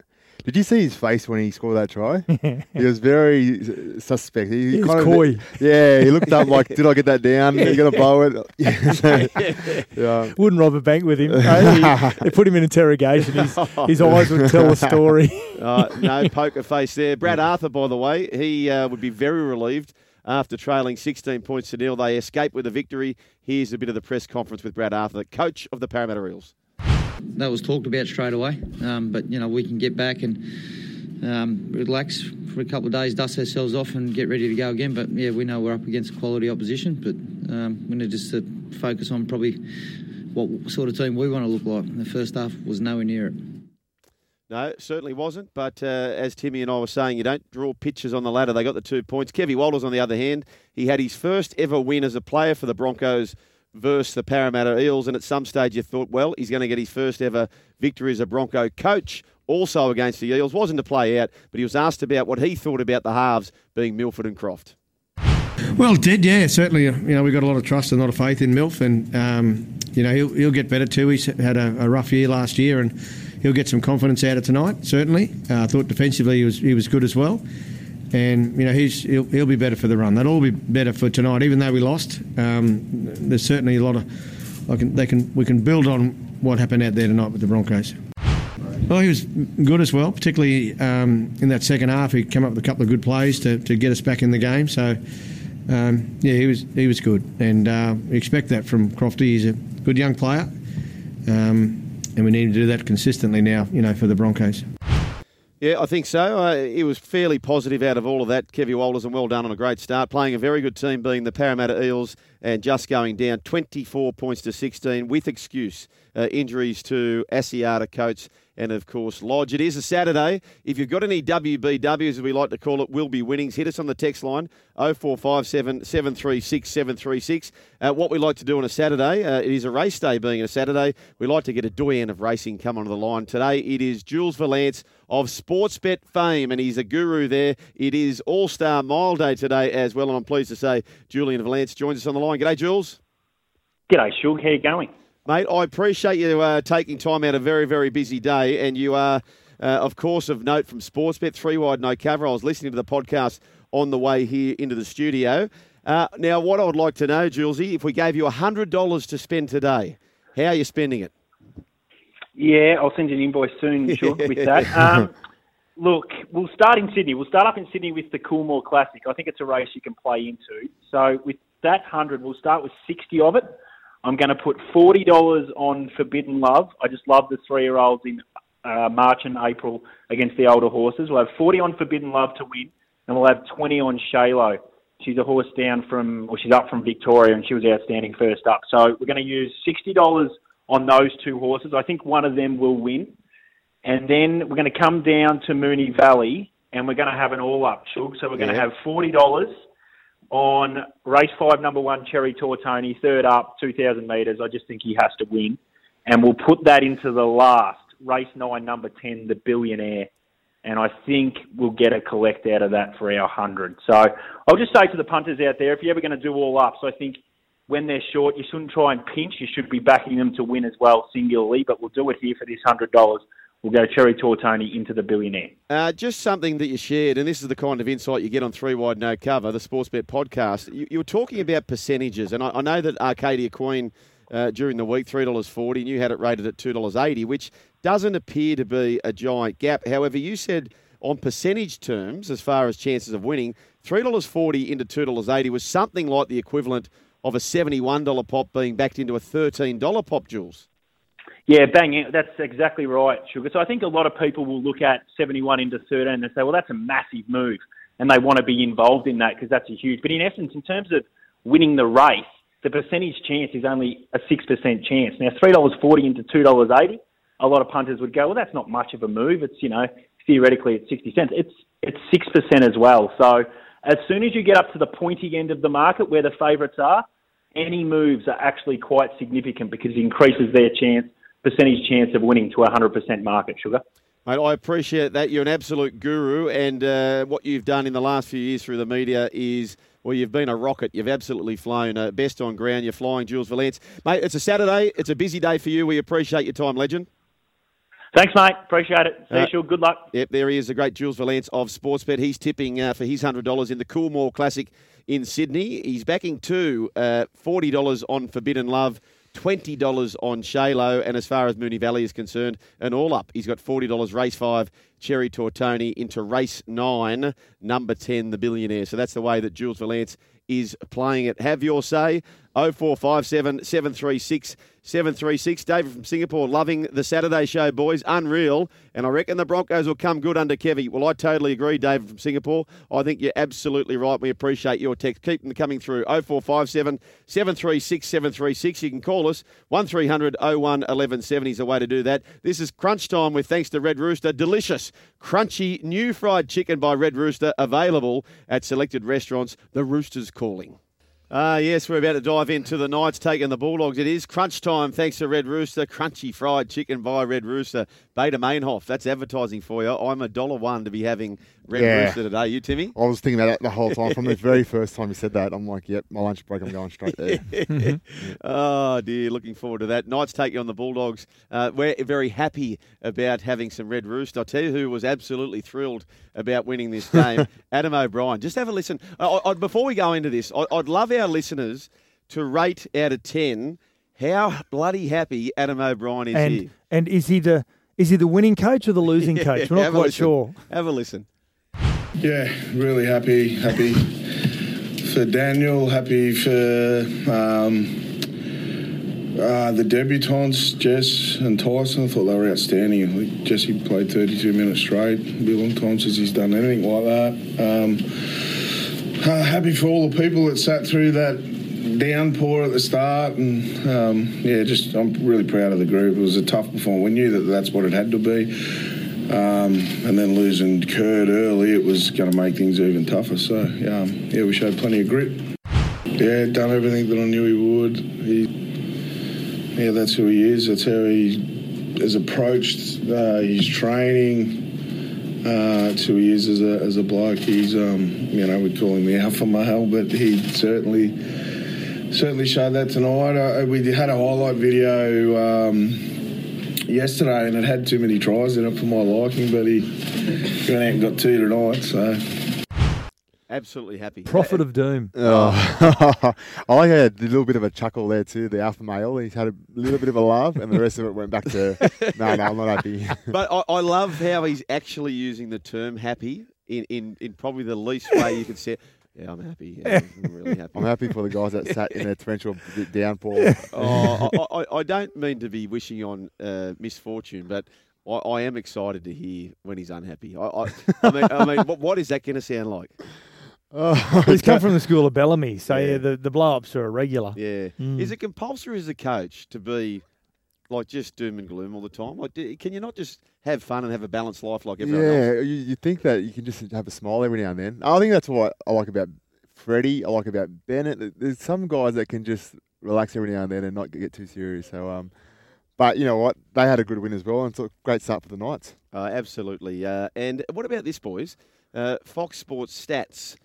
Speaker 3: Did you see his face when he scored that try? he was very uh, suspect. He,
Speaker 4: He was
Speaker 3: kind of-
Speaker 4: coy.
Speaker 3: yeah, he looked up like, "Did I get that down? Are you gonna blow it?" Yeah.
Speaker 4: Wouldn't rob a bank with him. He- they put him in interrogation. His, his eyes would tell a story.
Speaker 2: Uh, no poker face there. Brad Arthur, by the way, he uh, would be very relieved after trailing 16 points to nil. They escaped with a victory. Here's a bit of the press conference with Brad Arthur, the coach of the Parramatta Eels.
Speaker 13: that was talked about straight away. Um, but you know, we can get back and um, relax for a couple of days, dust ourselves off, and get ready to go again. But yeah, we know we're up against quality opposition. But um, we need to just to focus on probably what sort of team we want to look like. The first half was nowhere near it.
Speaker 2: No, certainly wasn't. But uh, as Timmy and I were saying, you don't draw pictures on the ladder. They got the two points. Kevy Walters, on the other hand, he had his first ever win as a player for the Broncos versus the Parramatta Eels. And at some stage, you thought, well, he's going to get his first ever victory as a Bronco coach, also against the Eels. Wasn't to play out, but he was asked about what he thought about the halves being Milford and Croft.
Speaker 14: Well, did yeah, certainly. uh, You know, we've got a lot of trust and a lot of faith in Milf, and um, you know he'll he'll get better too. He's had a, a rough year last year, and he'll get some confidence out of tonight. Certainly, uh, I thought defensively he was he was good as well, and you know he's he'll, he'll be better for the run. They'll all be better for tonight, even though we lost. Um, there's certainly a lot of I can, they can we can build on what happened out there tonight with the Broncos. Well, he was good as well, particularly um, in that second half. He came up with a couple of good plays to, to get us back in the game. So, um, yeah, he was he was good, and uh, we expect that from Crofty. He's a good young player, um, and we need to do that consistently now. You know, for the Broncos.
Speaker 2: Yeah, I think so. Uh, he was fairly positive out of all of that, Kevy Walters, and well done on a great start. Playing a very good team, being the Parramatta Eels, and just going down 24 points to 16 with excuse. Uh, injuries to Asiata, Coates, and of course Lodge. It is a Saturday. If you've got any WBWs, as we like to call it, will be winnings, hit us on the text line 0457 736 736. Uh, what we like to do on a Saturday, uh, it is a race day being a Saturday. We like to get a doyen of racing come onto the line. Today it is Jules Valance of Sportsbet fame, and he's a guru there. It is All Star Mile Day today as well, and I'm pleased to say Julian Valance joins us on the line. G'day, Jules.
Speaker 15: G'day, Shug. How you going?
Speaker 2: Mate, I appreciate you uh, taking time out a very, very busy day, and you are, uh, of course, of note from Sportsbet, three wide, no cover. I was listening to the podcast on the way here into the studio. Uh, now, what I would like to know, Julesy, if we gave you $100 to spend today, how are you spending it?
Speaker 15: Yeah, I'll send you an invoice soon, Shug, with that. Um, look, we'll start in Sydney. We'll start up in Sydney with the Coolmore Classic. I think it's a race you can play into. So with that 100, we'll start with 60 of it. I'm going to put $40 on Forbidden Love. I just love the three-year-olds in uh, March and April against the older horses. We'll have 40 on Forbidden Love to win, and we'll have 20 on Shalo. She's a horse down from, well, she's up from Victoria, and she was outstanding first up. So we're going to use $60 on those two horses. I think one of them will win. And then we're going to come down to Moonee Valley, and we're going to have an all-up, Shug. So we're going to have $40 on race five, number one, Cherry Tortoni, third up, 2,000 metres. I just think he has to win. And we'll put that into the last, race nine, number 10, the Billionaire. And I think we'll get a collect out of that for our 100. So I'll just say to the punters out there, if you're ever going to do all ups, I think when they're short, you shouldn't try and pinch. You should be backing them to win as well, singularly. But we'll do it here for this $100. We'll go Cherry Tortoni into the Billionaire.
Speaker 2: Uh, just something that you shared, and this is the kind of insight you get on Three Wide No Cover, the Sports Bet podcast. You, you were talking about percentages, and I, I know that Arcadia Queen uh, during the week, $3.40, and you had it rated at $2.80, which doesn't appear to be a giant gap. However, you said on percentage terms, as far as chances of winning, $3.40 into $2.80 was something like the equivalent of a $71 pop being backed into a $13 pop, Jules.
Speaker 15: Yeah, bang. That's exactly right, Sugar. So I think a lot of people will look at 71 into 13 and say, well, that's a massive move. And they want to be involved in that because that's a huge. But in essence, in terms of winning the race, the percentage chance is only a 6% chance. Now, $3.40 into $2.80, a lot of punters would go, well, that's not much of a move. It's, you know, theoretically it's 60 cents. It's, it's 6% as well. So as soon as you get up to the pointy end of the market where the favourites are, any moves are actually quite significant because it increases their chance, percentage chance of winning to a 100% market, Sugar.
Speaker 2: Mate, I appreciate that. You're an absolute guru, and uh, what you've done in the last few years through the media is. Well, you've been a rocket. You've absolutely flown. Uh, best on ground. You're flying, Jules Valence. Mate, it's a Saturday. It's a busy day for you. We appreciate your time, legend.
Speaker 15: Thanks, mate. Appreciate it. See
Speaker 2: Uh,
Speaker 15: you. Good luck.
Speaker 2: Yep, there he is, the great Jules Valence of Sportsbet. He's tipping uh, for his $100 in the Coolmore Classic in Sydney. He's backing two, uh, $40 on Forbidden Love, $20 on Shalo, and as far as Moonee Valley is concerned, an all up. He's got $40 race five, Cherry Tortoni, into race nine, number 10, the billionaire. So that's the way that Jules Valence is playing it. Have your say. 0457 736 736. David from Singapore loving the Saturday show, boys. Unreal. And I reckon the Broncos will come good under Kevy. Well, I totally agree, David from Singapore. I think you're absolutely right. We appreciate your text. Keep them coming through. 0457 736 736. You can call us. 1300 01 1170 is the way to do that. This is Crunch Time with thanks to Red Rooster. Delicious, crunchy, new fried chicken by Red Rooster available at selected restaurants. The Rooster's calling. Ah, yes, we're about to dive into the Knights taking the Bulldogs. It is crunch time thanks to Red Rooster. Crunchy fried chicken by Red Rooster. Beta Mainhoff, that's advertising for you. I'm a dollar one to be having Red
Speaker 3: Yeah.
Speaker 2: Rooster today. You, Timmy?
Speaker 3: I was thinking that the whole time. From the very first time you said that, I'm like, yep, my lunch break, I'm going straight there.
Speaker 2: oh dear, looking forward to that. Knights take you on the Bulldogs. Uh, we're very happy about having some Red Rooster. I'll tell you who was absolutely thrilled about winning this game, Adam O'Brien. Just have a listen. I, I, before we go into this, I, I'd love our listeners to rate out of ten how bloody happy Adam O'Brien is
Speaker 4: and
Speaker 2: here.
Speaker 4: and is he the is he the winning coach or the losing coach? We're not
Speaker 2: Have a
Speaker 4: quite
Speaker 2: listen.
Speaker 4: sure.
Speaker 2: Have a listen.
Speaker 16: Yeah, really happy. Happy for Daniel. Happy for um, uh, the debutants, Jess and Tyson. I thought they were outstanding. I think Jesse played 32 minutes straight. It'll be a long time since he's done anything like that. Um, uh, happy for all the people that sat through that downpour at the start, and um, yeah, just I'm really proud of the group. It was a tough performance. We knew that that's what it had to be. Um, and then losing Kurt early, it was going to make things even tougher. So, um, yeah, we showed plenty of grit. Yeah, done everything that I knew he would. He, yeah, that's who he is. That's how he has approached uh, his training. Uh, he is as a, as a bloke. He's, um, you know, we call him the alpha male, but he certainly certainly showed that tonight. Uh, we had a highlight video um, yesterday, and it had too many tries in it for my liking. But he went out and got two tonight. So
Speaker 2: Absolutely happy.
Speaker 4: Prophet of doom.
Speaker 3: Oh, I like a little bit of a chuckle there too. The alpha male, he's had a little bit of a laugh, and the rest of it went back to no, no, I'm not happy.
Speaker 2: but I, I love how he's actually using the term happy in, in, in probably the least way you could say. Yeah, I'm happy. Yeah, I'm really happy.
Speaker 3: I'm happy for the guys that sat in a torrential downpour.
Speaker 2: oh, I, I, I don't mean to be wishing on uh, misfortune, but I, I am excited to hear when he's unhappy. I, I, I mean, I mean, what, what is that going to sound like?
Speaker 3: Oh,
Speaker 4: He's come from the school of Bellamy, so yeah, the, the blow ups are a regular.
Speaker 2: Yeah.
Speaker 4: Mm.
Speaker 2: Is it compulsory as a coach to be like just doom and gloom all the time? Like, do, can you not just have fun and have a balanced life like everyone else?
Speaker 3: Yeah, you, you think that you can just have a smile every now and then. I think that's what I like about Freddie. I like about Bennett. There's some guys that can just relax every now and then and not get too serious. So, um, but you know what? They had a good win as well, and it's a great start for the Knights.
Speaker 2: Uh, absolutely. Uh, and what about this, boys? Uh, Fox Sports stats.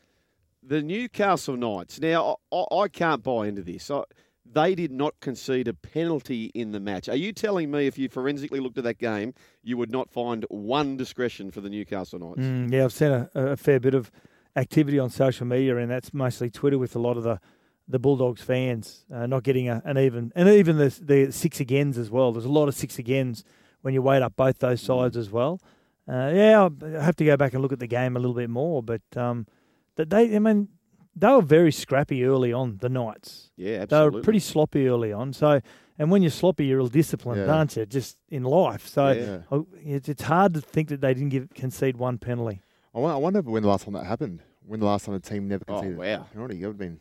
Speaker 2: The Newcastle Knights. Now, I, I, can't buy into this. I, they did not concede a penalty in the match. Are you telling me if you forensically looked at that game, you would not find one discretion for the Newcastle Knights?
Speaker 4: Mm, yeah, I've seen a, a fair bit of activity on social media, and that's mostly Twitter with a lot of the, the Bulldogs fans uh, not getting a, an even, and even the the six agains as well. There's a lot of six agains when you weight up both those sides as well. Uh, yeah, I have to go back and look at the game a little bit more, but um, that they, I mean, they were very scrappy early on. The Knights,
Speaker 2: Yeah, absolutely.
Speaker 4: they were pretty sloppy early on. So, and when you're sloppy, you're ill disciplined,
Speaker 3: Yeah.
Speaker 4: aren't you? Just in life. So,
Speaker 3: Yeah.
Speaker 4: I- it's, it's hard to think that they didn't give concede one penalty.
Speaker 3: I won- I wonder when the last time that happened. When the last time a team never
Speaker 2: Oh,
Speaker 3: conceded.
Speaker 2: wow.
Speaker 3: Already, it would have been.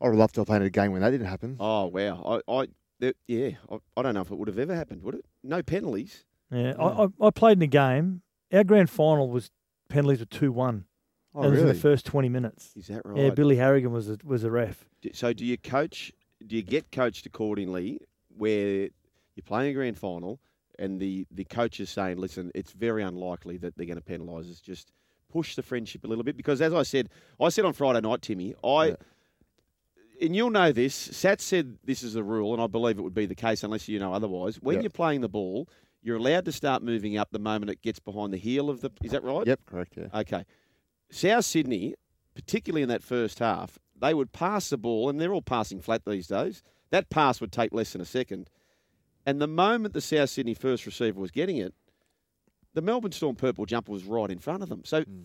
Speaker 3: I would have loved to have played a game when that didn't happen.
Speaker 2: Oh, wow. I, I there- yeah, I, I don't know if it would have ever happened, would it? No penalties.
Speaker 4: Yeah, I, hmm. I, I played in a game. Our grand final was penalties were two one.
Speaker 2: Oh,
Speaker 4: that was in the first twenty minutes.
Speaker 2: Is that right? Yeah.
Speaker 4: Billy Harrigan was a, was a ref.
Speaker 2: So do you coach? Do you get coached accordingly where you're playing a grand final and the the coach is saying, listen, it's very unlikely that they're going to penalise us. Just push the friendship a little bit because, as I said, I said on Friday night, Timmy, I. And you'll know this. Sat said this is the rule, and I believe it would be the case unless you know otherwise. When
Speaker 3: Yep.
Speaker 2: you're playing the ball, you're allowed to start moving up the moment it gets behind the heel of the. Is that right?
Speaker 3: Yep, correct. Yeah.
Speaker 2: Okay. South Sydney, particularly in that first half, they would pass the ball, and they're all passing flat these days. That pass would take less than a second. And the moment the South Sydney first receiver was getting it, the Melbourne Storm purple jumper was right in front of them. So hmm.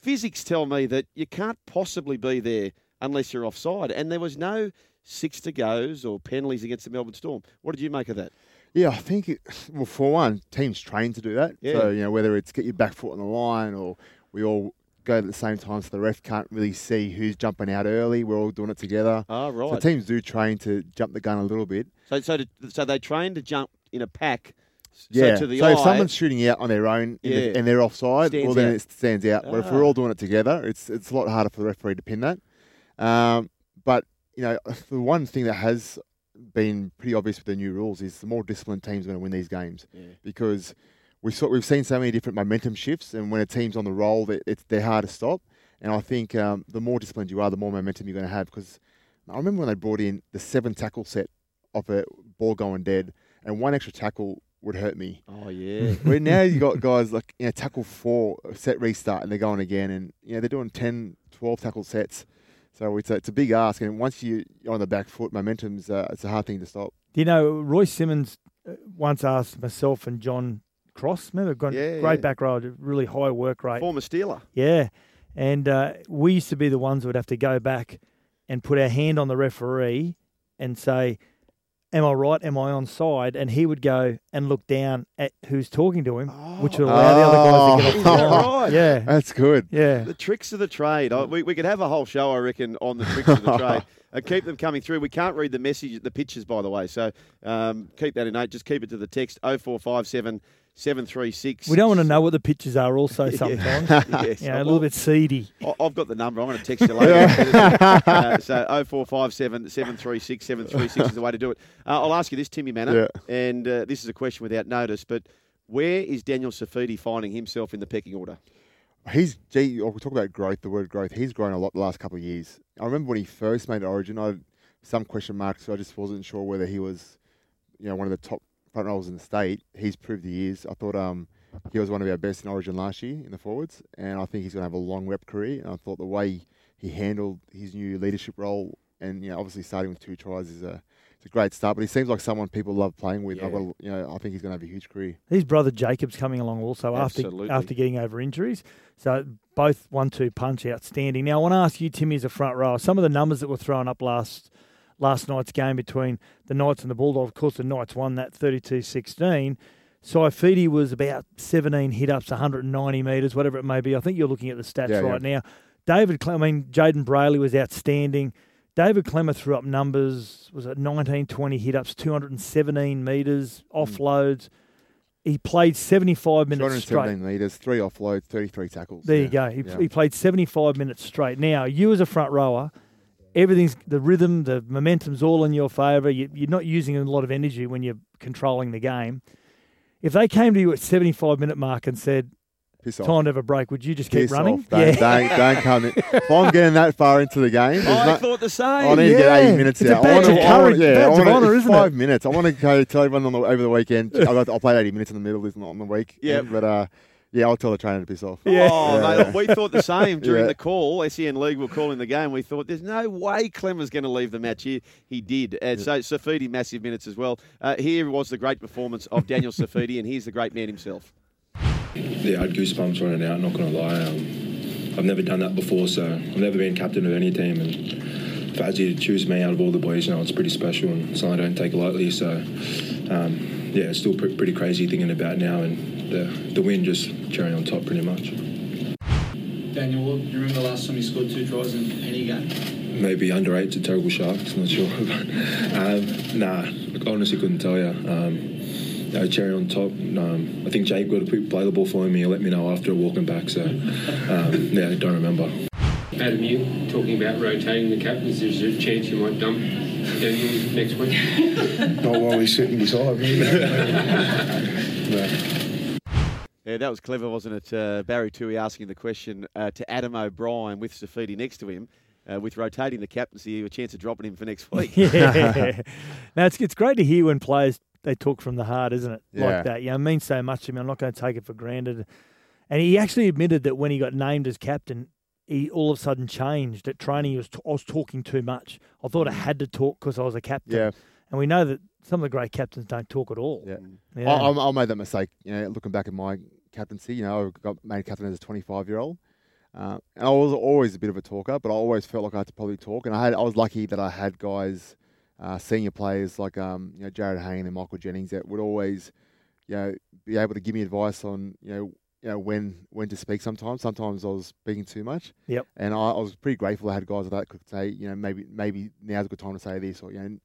Speaker 2: physics tell me that you can't possibly be there unless you're offside. And there was no six to goes or penalties against the Melbourne Storm. What did you make of that?
Speaker 3: Yeah, I think, it, well, for one, teams trained to do that.
Speaker 2: Yeah.
Speaker 3: So, you know, whether it's get your back foot on the line or we all go at the same time so the ref can't really see who's jumping out early. We're all doing it together.
Speaker 2: Oh,
Speaker 3: So
Speaker 2: right.
Speaker 3: teams do train to jump the gun a little bit.
Speaker 2: So, so, to, so they train to jump in a pack. s-
Speaker 3: Yeah.
Speaker 2: So to the
Speaker 3: so
Speaker 2: eye,
Speaker 3: if someone's shooting out on their own in the- and they're offside, well, then
Speaker 2: out.
Speaker 3: it stands out. But if
Speaker 2: Ah.
Speaker 3: we're all doing it together, it's it's a lot harder for the referee to pin that. Um, but you know, the one thing that has been pretty obvious with the new rules is the more disciplined teams are going to win these games because we saw, we've seen so many different momentum shifts, and when a team's on the roll, they, it's they're hard to stop. And I think um, the more disciplined you are, the more momentum you're going to have. Because I remember when they brought in the seven tackle set off a ball going dead, and one extra tackle would hurt me.
Speaker 2: Oh yeah.
Speaker 3: Where now you got guys like you know tackle four set restart and they're going again and you know they're doing 10, 12 tackle sets. So it's a, it's a big ask and once you you're on the back foot, momentum's uh, it's a hard thing to stop.
Speaker 4: Do you know Roy Simmons uh, once asked myself and John Cross, remember, got
Speaker 2: Yeah,
Speaker 4: great
Speaker 2: yeah.
Speaker 4: back row, really high work rate.
Speaker 2: Former Steeler.
Speaker 4: Yeah. And uh, we used to be the ones who would have to go back and put our hand on the referee and say, Am I right? Am I on side? And he would go and look down at who's talking to him, which would allow the other guys to get off the
Speaker 2: right?
Speaker 4: Yeah.
Speaker 3: That's good.
Speaker 4: Yeah.
Speaker 2: The tricks of the trade. I, we, we could have a whole show, I reckon, on the tricks of the trade. And keep them coming through. We can't read the message, the pictures, by the way. So um, keep that in note. Just keep it to the text 0457 736.
Speaker 4: We don't want to know what the pictures are also
Speaker 2: Yeah.
Speaker 4: sometimes.
Speaker 2: Yes.
Speaker 4: You know, a little bit seedy.
Speaker 2: I- I've got the number. I'm going to text you later. uh, so 0457 736 736 is the way to do it. Uh, I'll ask you this, Timmy Mannah, and uh, this is a question without notice, but where is Daniel Saifiti finding himself in the pecking order?
Speaker 3: He's gee, oh, we talk about growth, the word growth. He's grown a lot the last couple of years. I remember when he first made Origin, I had some question marks, so I just wasn't sure whether he was, you know, one of the top front rows in the state. He's proved he is. I thought um he was one of our best in Origin last year in the forwards, and I think he's going to have a long rep career. And I thought the way he handled his new leadership role, and you know, obviously starting with two tries is a it's a great start. But he seems like someone people love playing with. I've got, a- you know, I think he's going to have a huge career.
Speaker 4: His brother Jacob's coming along also
Speaker 3: Absolutely.
Speaker 4: after after getting over injuries. So both one-two punch outstanding. Now I want to ask you, Timmy, as a front row, some of the numbers that were thrown up last last night's game between the Knights and the Bulldogs. Of course, the Knights won that 32-16. Saifiti was about 17 hit-ups, 190 metres, whatever it may be. I think you're looking at the stats
Speaker 3: Yeah,
Speaker 4: right
Speaker 3: yeah.
Speaker 4: now. David, Cle- I mean, Jayden Brailey was outstanding. David Klemmer threw up numbers, was it 19, 20 hit-ups, 217 metres,
Speaker 3: Hmm.
Speaker 4: offloads. He played 75 minutes straight.
Speaker 3: 217 metres, three offloads, 33 tackles.
Speaker 4: There
Speaker 3: Yeah,
Speaker 4: you go. He, he played 75 minutes straight. Now, you as a front rower, everything's the rhythm, the momentum's all in your favour. You, you're not using a lot of energy when you're controlling the game. If they came to you at 75 minute mark and said,
Speaker 3: Piss off.
Speaker 4: time to have a break, would you just keep
Speaker 3: Piss
Speaker 4: running?
Speaker 3: off. Don't, don't, don't come in. If I'm getting that far into the game,
Speaker 2: I
Speaker 3: no-
Speaker 2: thought the same.
Speaker 3: I need to get eight minutes
Speaker 4: It's a
Speaker 3: out.
Speaker 4: badge
Speaker 3: I
Speaker 4: of
Speaker 3: wanna- I wanna-
Speaker 4: courage,
Speaker 3: yeah, I
Speaker 4: badge of
Speaker 3: wanna-
Speaker 4: honour, isn't it?
Speaker 3: five minutes. I want to go tell everyone on the, over the weekend. I got, I'll play 80 minutes in the middle, isn't it, on the week.
Speaker 2: Yep.
Speaker 3: But uh, yeah, I'll tell the trainer to piss off.
Speaker 2: Oh, mate, we thought the same during
Speaker 3: Yeah.
Speaker 2: the call. SEN League were calling the game. We thought there's no way Klemmer's going to leave the match here. He did. And so Saifiti, massive minutes as well. Uh, here was the great performance of Daniel Saifiti, and here's the great man himself.
Speaker 17: Yeah, I had goosebumps running out. Not gonna lie, um, I've never done that before, so I've never been captain of any team, and for Azzy to choose me out of all the boys, you know, it's pretty special and something I don't take lightly. So, um, yeah, it's still pre- pretty crazy thinking about now, and the the win just cherry on top, pretty much.
Speaker 18: Daniel, do you remember the last time you scored two tries in any game?
Speaker 17: Maybe under eight's a terrible sharks, not sure. but, um, nah, I honestly couldn't tell you. Um, no, cherry on top. Um, I think Jake got a quick play the ball for me. He'll let me know after walking back. So, um, yeah, I don't remember.
Speaker 19: Adam, you talking about rotating the captains, is there a chance you might dump
Speaker 18: Daniel next week?
Speaker 16: Not while he's sitting beside me. no.
Speaker 2: Yeah, that was clever, wasn't it? Uh, Barry Tui asking the question uh, to Adam O'Brien with Saifiti next to him. Uh, with rotating the captaincy, a chance of dropping him for next week.
Speaker 4: yeah. now it's it's great to hear when players they talk from the heart, isn't it?
Speaker 2: Yeah.
Speaker 4: Like that. Yeah, it means so much to me. I'm not going to take it for granted. And he actually admitted that when he got named as captain, he all of a sudden changed at training. He was t- I was talking too much. I thought I had to talk because I was a captain.
Speaker 3: Yeah.
Speaker 4: And we know that some of the great captains don't talk at all.
Speaker 3: Yeah.
Speaker 4: Yeah.
Speaker 3: I, I, I made that mistake. You know, looking back at my captaincy, you know, I got made captain as a 25 year old. Uh, and I was always a bit of a talker, but I always felt like I had to probably talk. And I had, I was lucky that I had guys, uh, senior players like um, you know Jarryd Hayne and Michael Jennings that would always, you know, be able to give me advice on you know you know when when to speak. Sometimes, sometimes I was speaking too much.
Speaker 4: Yep.
Speaker 3: And I, I was pretty grateful I had guys that could say, you know, maybe maybe now's a good time to say this, or you know,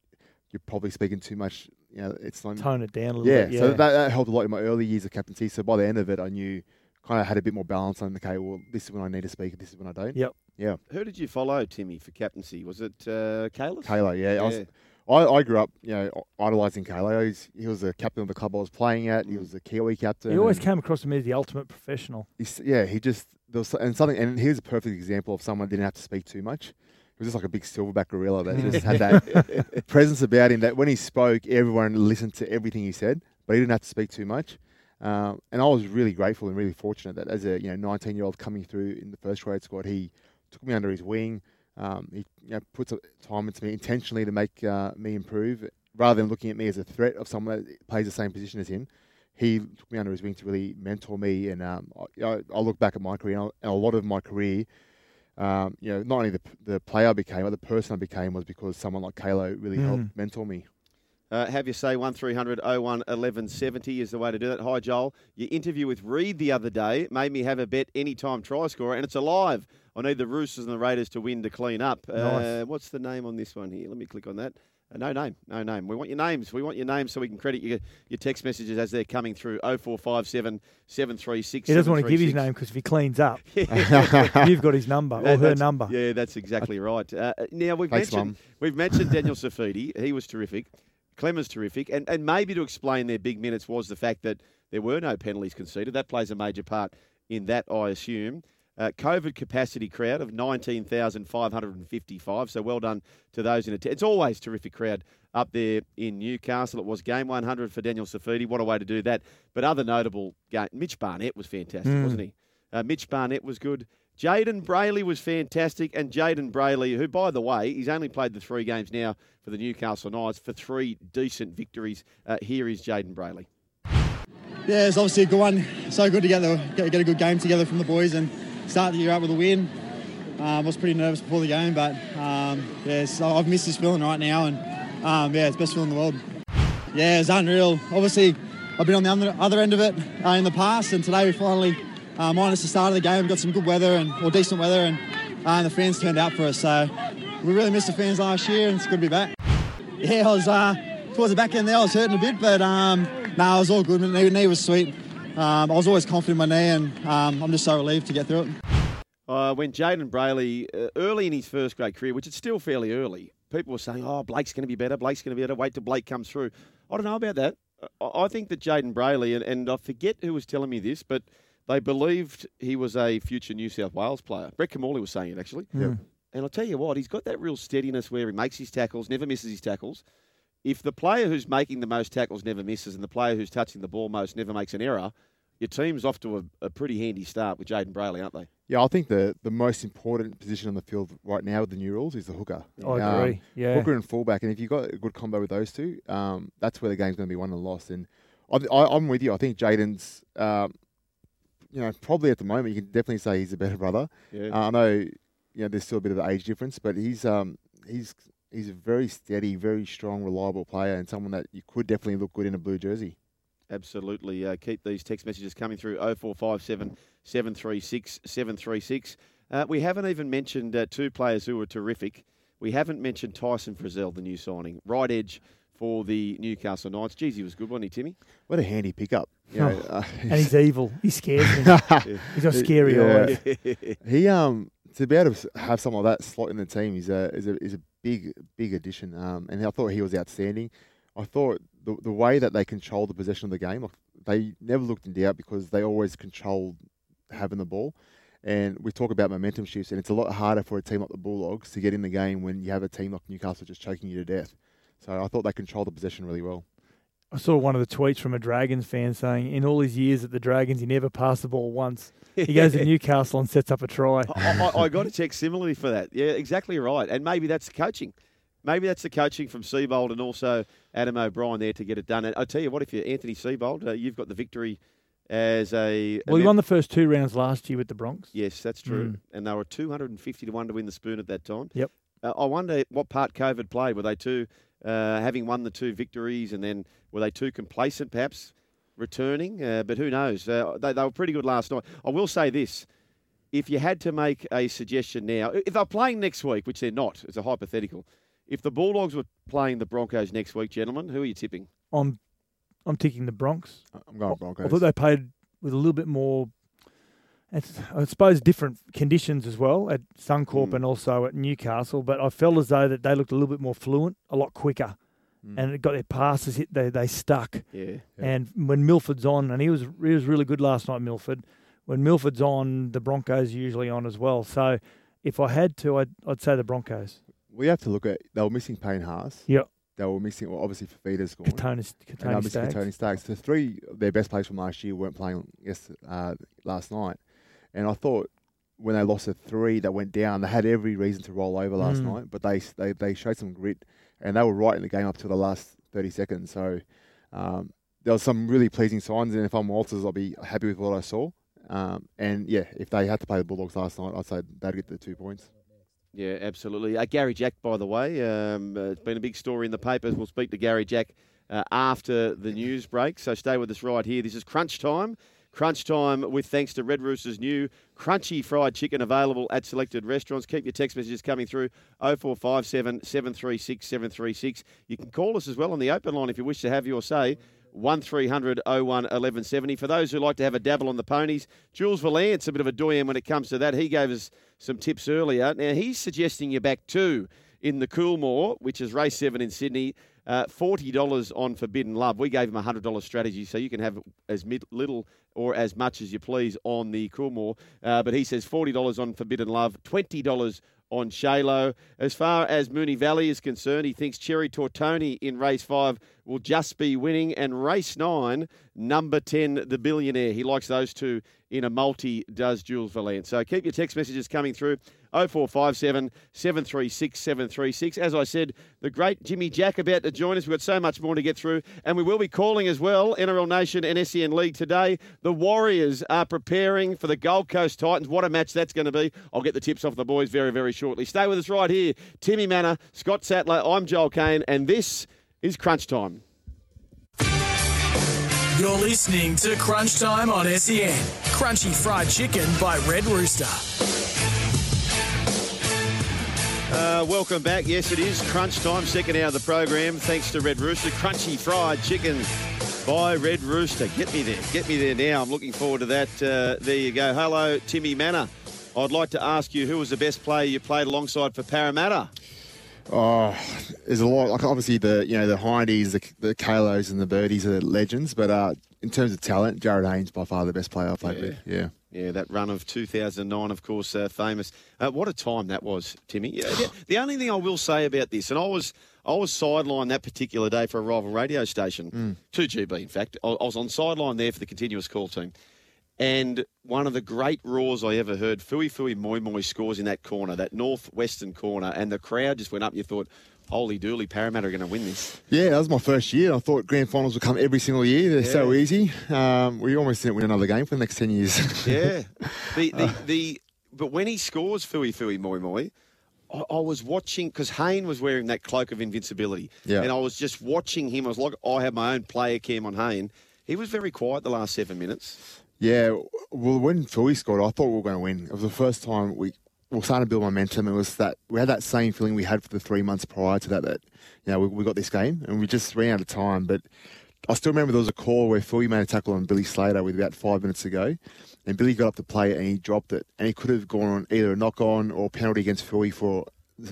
Speaker 3: you're probably speaking too much. You know, it's like
Speaker 4: Tone it down a little
Speaker 3: yeah,
Speaker 4: bit,
Speaker 3: so
Speaker 4: yeah.
Speaker 3: that, that helped a lot in my early years of captaincy. So by the end of it, I knew kind of had a bit more balance on. Okay, well, this is when I need to speak. This is when I don't.
Speaker 4: Yep.
Speaker 3: Yeah.
Speaker 2: Who did you follow, Timmy, for captaincy? Was it uh, Cayless?
Speaker 3: Kayla, yeah. I, was, I, I grew up, you know, idolising Kayla. He's, he was the captain of the club I was playing at. He was the Kiwi captain.
Speaker 4: He always came across to me as the ultimate professional.
Speaker 3: he's- yeah, he just there was and something. And here's a perfect example of someone that didn't have to speak too much. He was just like a big silverback gorilla that just had that presence about him. That when he spoke, everyone listened to everything he said, but he didn't have to speak too much. Um, and I was really grateful and really fortunate that as a you know 19 year old coming through in the first grade squad, he took me under his wing. Um, he you know, put some time into me intentionally to make uh, me improve, rather than looking at me as a threat of someone that plays the same position as him. He took me under his wing to really mentor me, and um, I, I, I look back at my career, and a lot of my career, um, you know, not only the, the player I became, but the person I became was because someone like Kalo really
Speaker 2: Mm.
Speaker 3: helped mentor me.
Speaker 2: Uh, have you say 1300 01 1170 is the way to do that. Hi, Joel. Your interview with Reed the other day made me have a bet anytime try scorer, and it's alive. I need the Roosters and the Raiders to win to clean up. Uh, what's the name on this one here? Let me click on that. Uh, no name, no name. We want your names. We want your names so we can credit your, your text messages as they're coming through. 0457 736
Speaker 4: He doesn't want to give his name because if he cleans up, you've got his number or
Speaker 2: That-
Speaker 4: her number.
Speaker 2: Yeah, that's exactly right. Uh, now we've
Speaker 3: Thanks,
Speaker 2: mentioned
Speaker 3: Mum.
Speaker 2: we've mentioned Daniel Saifiti. He was terrific. Klemmer's terrific, and and maybe to explain their big minutes was the fact that there were no penalties conceded. That plays a major part in that, I assume. Uh, COVID capacity crowd of 19,555. So well done to those in attendance. It's always terrific crowd up there in Newcastle. It was game 100 for Daniel Saifiti. What a way to do that. But other notable game, Mitch Barnett was fantastic,
Speaker 4: Mm.
Speaker 2: wasn't he? Uh, Mitch Barnett was good. Jayden Brailey was fantastic, and Jayden Brailey, who, by the way, he's only played the three games now for the Newcastle Knights for three decent victories. Uh, here is Jayden Brailey.
Speaker 20: Yeah, it's obviously a good one. So good to get, the, get, get a good game together from the boys and start the year out with a win. Um, I was pretty nervous before the game, but um, yeah, so I've missed this feeling right now, and um, yeah, it's the best feeling in the world. Yeah, it's unreal. Obviously, I've been on the other, end of it uh, in the past, and today we finally, uh, minus the start of the game, got some good weather and or decent weather, and uh, the fans turned out for us. So we really missed the fans last year, and it's good to be back. Yeah, I was uh, towards the back end there. I was hurting a bit, but um, no, it was all good. Knee was sweet. Um, I was always confident in my knee, and um, I'm just so relieved to get through it.
Speaker 2: Uh, when Jayden Brailey, uh, early in his first grade career, which is still fairly early, people were saying, oh, Blake's going to be better, Blake's going to be better, wait till Blake comes through. I don't know about that. I, I think that Jayden Brailey, and, and I forget who was telling me this, but they believed he was a future New South Wales player. Brett Kimmorley was saying it, actually.
Speaker 4: Yeah.
Speaker 2: And I'll tell you what, he's got that real steadiness where he makes his tackles, never misses his tackles. If the player who's making the most tackles never misses and the player who's touching the ball most never makes an error, your team's off to a, a pretty handy start with Jayden Brailey, aren't they?
Speaker 3: Yeah, I think the, the most important position on the field right now with the new rules is the hooker.
Speaker 4: I
Speaker 3: Um,
Speaker 4: agree, yeah.
Speaker 3: Hooker and fullback, and if you've got a good combo with those two, um, that's where the game's going to be won and lost. And I, I, I'm with you. I think Jayden's, um, you know, probably at the moment you can definitely say he's a better brother.
Speaker 2: Yeah.
Speaker 3: Uh, I know, you know, there's still a bit of the age difference, but he's um, he's he's a very steady, very strong, reliable player, and someone that you could definitely look good in a blue jersey.
Speaker 2: Absolutely. Uh, keep these text messages coming through 0457 736 736. Uh, we haven't even mentioned uh, two players who were terrific. We haven't mentioned Tyson Frizell, the new signing. Right edge for the Newcastle Knights. Geez, he was good, wasn't he, Timmy?
Speaker 3: What a handy pickup. You know, uh,
Speaker 4: and he's evil. He scares me. He's got scary
Speaker 3: Yeah.
Speaker 4: eyes.
Speaker 3: he um to be able to have someone like that slot in the team is a is a is a big, big addition. Um, and I thought he was outstanding. I thought the the way that they controlled the possession of the game, like they never looked in doubt because they always controlled having the ball. And we talk about momentum shifts, and it's a lot harder for a team like the Bulldogs to get in the game when you have a team like Newcastle just choking you to death. So I thought they controlled the possession really well.
Speaker 4: I saw one of the tweets from a Dragons fan saying, in all his years at the Dragons, he never passed the ball once. He goes to Newcastle and sets up a try.
Speaker 2: I, I, I got a check similarly for that. Yeah, exactly right. And maybe that's the coaching. Maybe that's the coaching from Seibold and also Adam O'Brien there to get it done. And I tell you what, if you're Anthony Seibold, uh, you've got the victory as a.
Speaker 4: Well, he won the first two rounds last year with the Bronx.
Speaker 2: Yes, that's true.
Speaker 4: Mm.
Speaker 2: And they were 250 to 1 to win the spoon at that time.
Speaker 4: Yep.
Speaker 2: Uh, I wonder what part COVID played. Were they too, uh, having won the two victories, and then were they too complacent perhaps returning? Uh, but who knows? Uh, they, they were pretty good last night. I will say this. If you had to make a suggestion now, if they're playing next week, which they're not, it's a hypothetical. If the Bulldogs were playing the Broncos next week, gentlemen, who are you tipping?
Speaker 4: I'm, I'm ticking the Bronx.
Speaker 3: I'm going Broncos.
Speaker 4: I thought they played with a little bit more, it's, I suppose, different conditions as well at Suncorp
Speaker 2: Mm.
Speaker 4: and also at Newcastle. But I felt as though that they looked a little bit more fluent, a lot quicker, and it got their passes hit. They they stuck.
Speaker 2: Yeah.
Speaker 4: And when Milford's on, and he was he was really good last night, Milford. When Milford's on, the Broncos are usually on as well. So if I had to, I'd I'd say the Broncos.
Speaker 3: We have to look at they were missing Payne Haas.
Speaker 4: Yep.
Speaker 3: They were missing well, obviously Fifita's gone.
Speaker 4: Katonis-
Speaker 3: and they were
Speaker 4: Kotoni
Speaker 3: missing
Speaker 4: Staggs.
Speaker 3: Kotoni Staggs. The three their best players from last year weren't playing yes uh, last night. And I thought when they lost a three that went down, they had every reason to roll over last
Speaker 4: Mm.
Speaker 3: night. But they, they they showed some grit and they were right in the game up to the last thirty seconds. So um, there was some really pleasing signs. And if I'm Walters, I'll be happy with what I saw. Um, and yeah, if they had to play the Bulldogs last night, I'd say they'd get the two points.
Speaker 2: Yeah, absolutely. Uh, Garry Jack, by the way, um, uh, it's been a big story in the papers. We'll speak to Garry Jack uh, after the news break. So stay with us right here. This is Crunch Time. Crunch Time with thanks to Red Rooster's new crunchy fried chicken available at selected restaurants. Keep your text messages coming through 0457 736 736. You can call us as well on the open line if you wish to have your say. 1300 01 1170. For those who like to have a dabble on the ponies, Jules Valance, a bit of a doyen when it comes to that. He gave us some tips earlier. Now, he's suggesting you back two in the Coolmore, which is race seven in Sydney. Uh, $40 on Forbidden Love. We gave him a $100 strategy, so you can have as mid, little or as much as you please on the Coolmore. Uh, but he says $40 on Forbidden Love, $20 on Shalo. As far as Moonee Valley is concerned, he thinks Cherry Tortoni in race five will just be winning. And race nine, number 10, the billionaire. He likes those two in a multi, does Jules Valance. So keep your text messages coming through 0457 736 736. As I said, the great Jimmy Jack about to join us. We've got so much more to get through. And we will be calling as well NRL Nation and SEN League today. The Warriors are preparing for the Gold Coast Titans. What a match that's going to be. I'll get the tips off the boys very, very shortly. Stay with us right here. Timmy Mannah, Scott Sattler, I'm Joel Caine, and this is Crunch Time.
Speaker 1: You're listening to Crunch Time on SEN. Crunchy fried chicken by Red Rooster.
Speaker 2: Uh, welcome back. Yes, it is crunch time, second hour of the program. Thanks to Red Rooster. Crunchy fried chicken by Red Rooster. Get me there. Get me there now. I'm looking forward to that. Uh, there you go. Hello, Timmy Mannah. I'd like to ask you who was the best player you played alongside for Parramatta?
Speaker 3: Oh, there's a lot. Like obviously the you know the Hindies, the, the Kalos, and the Birdies are legends. But uh, in terms of talent, Jarryd Hayne's by far the best player I've played with. Yeah.
Speaker 2: Yeah, that run of 2009, of course, uh, famous. Uh, what a time that was, Timmy. Yeah, the, the only thing I will say about this, and I was I was sidelined that particular day for a rival radio station, 2GB in fact. I, I was on sideline there for the continuous call team. And one of the great roars I ever heard, Fuifui Moimoi scores in that corner, that northwestern corner, and the crowd just went up. You thought, holy dooly, Parramatta are going to win this.
Speaker 3: Yeah, that was my first year. I thought grand finals would come every single year. They're so easy. Um, we almost didn't win another game for the next ten years.
Speaker 2: Yeah. The, the, the, but when he scores Fuifui Moimoi, I, I was watching because Hayne was wearing that cloak of invincibility.
Speaker 3: Yeah.
Speaker 2: And I was just watching him. I was like, I had my own player cam on Hayne. He was very quiet the last seven minutes.
Speaker 3: Yeah, well, when Philly scored, I thought we were going to win. It was the first time we we were starting to build momentum. It was that we had that same feeling we had for the three months prior to that. That you know we, we got this game and we just ran out of time. But I still remember there was a call where Philly made a tackle on Billy Slater with about five minutes to go, and Billy got up to play it and he dropped it, and he could have gone on either a knock on or penalty against Philly for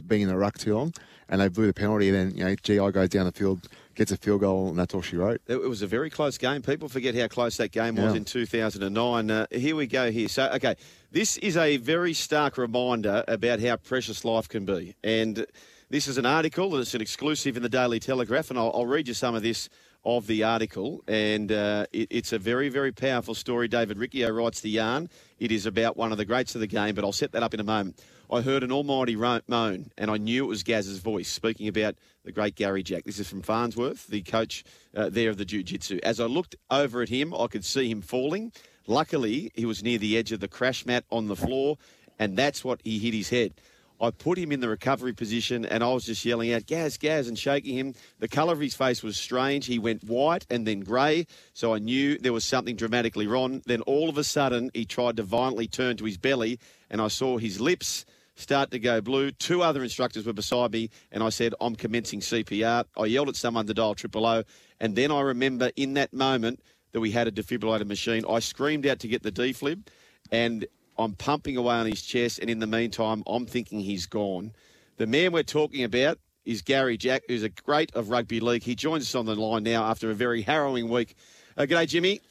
Speaker 3: being in the ruck too long, and they blew the penalty. And then you know, GI goes down the field, gets a field goal, and that's all she wrote.
Speaker 2: It was a very close game. People forget how close that game was
Speaker 3: Yeah.
Speaker 2: in 2009. Uh, here we go here. So, okay, this is a very stark reminder about how precious life can be. And this is an article, and it's an exclusive in the Daily Telegraph, and I'll, I'll read you some of this of the article. And uh, it, it's a very, very powerful story. David Riccio writes the yarn. It is about one of the greats of the game, but I'll set that up in a moment. I heard an almighty moan, and I knew it was Gaz's voice speaking about the great Garry Jack. This is from Farnsworth, the coach uh, there of the Jiu-Jitsu. As I looked over at him, I could see him falling. Luckily, he was near the edge of the crash mat on the floor, and that's what he hit his head. I put him in the recovery position and I was just yelling out, Gaz, Gaz, and shaking him. The colour of his face was strange. He went white and then grey, so I knew there was something dramatically wrong. Then all of a sudden, he tried to violently turn to his belly, and I saw his lips start to go blue. Two other instructors were beside me, and I said, I'm commencing CPR. I yelled at someone to dial triple O, and then I remember in that moment that we had a defibrillator machine. I screamed out to get the defib, and I'm pumping away on his chest, and in the meantime, I'm thinking he's gone. The man we're talking about is Garry Jack, who's a great of rugby league. He joins us on the line now after a very harrowing week. Uh, g'day, Jimmy.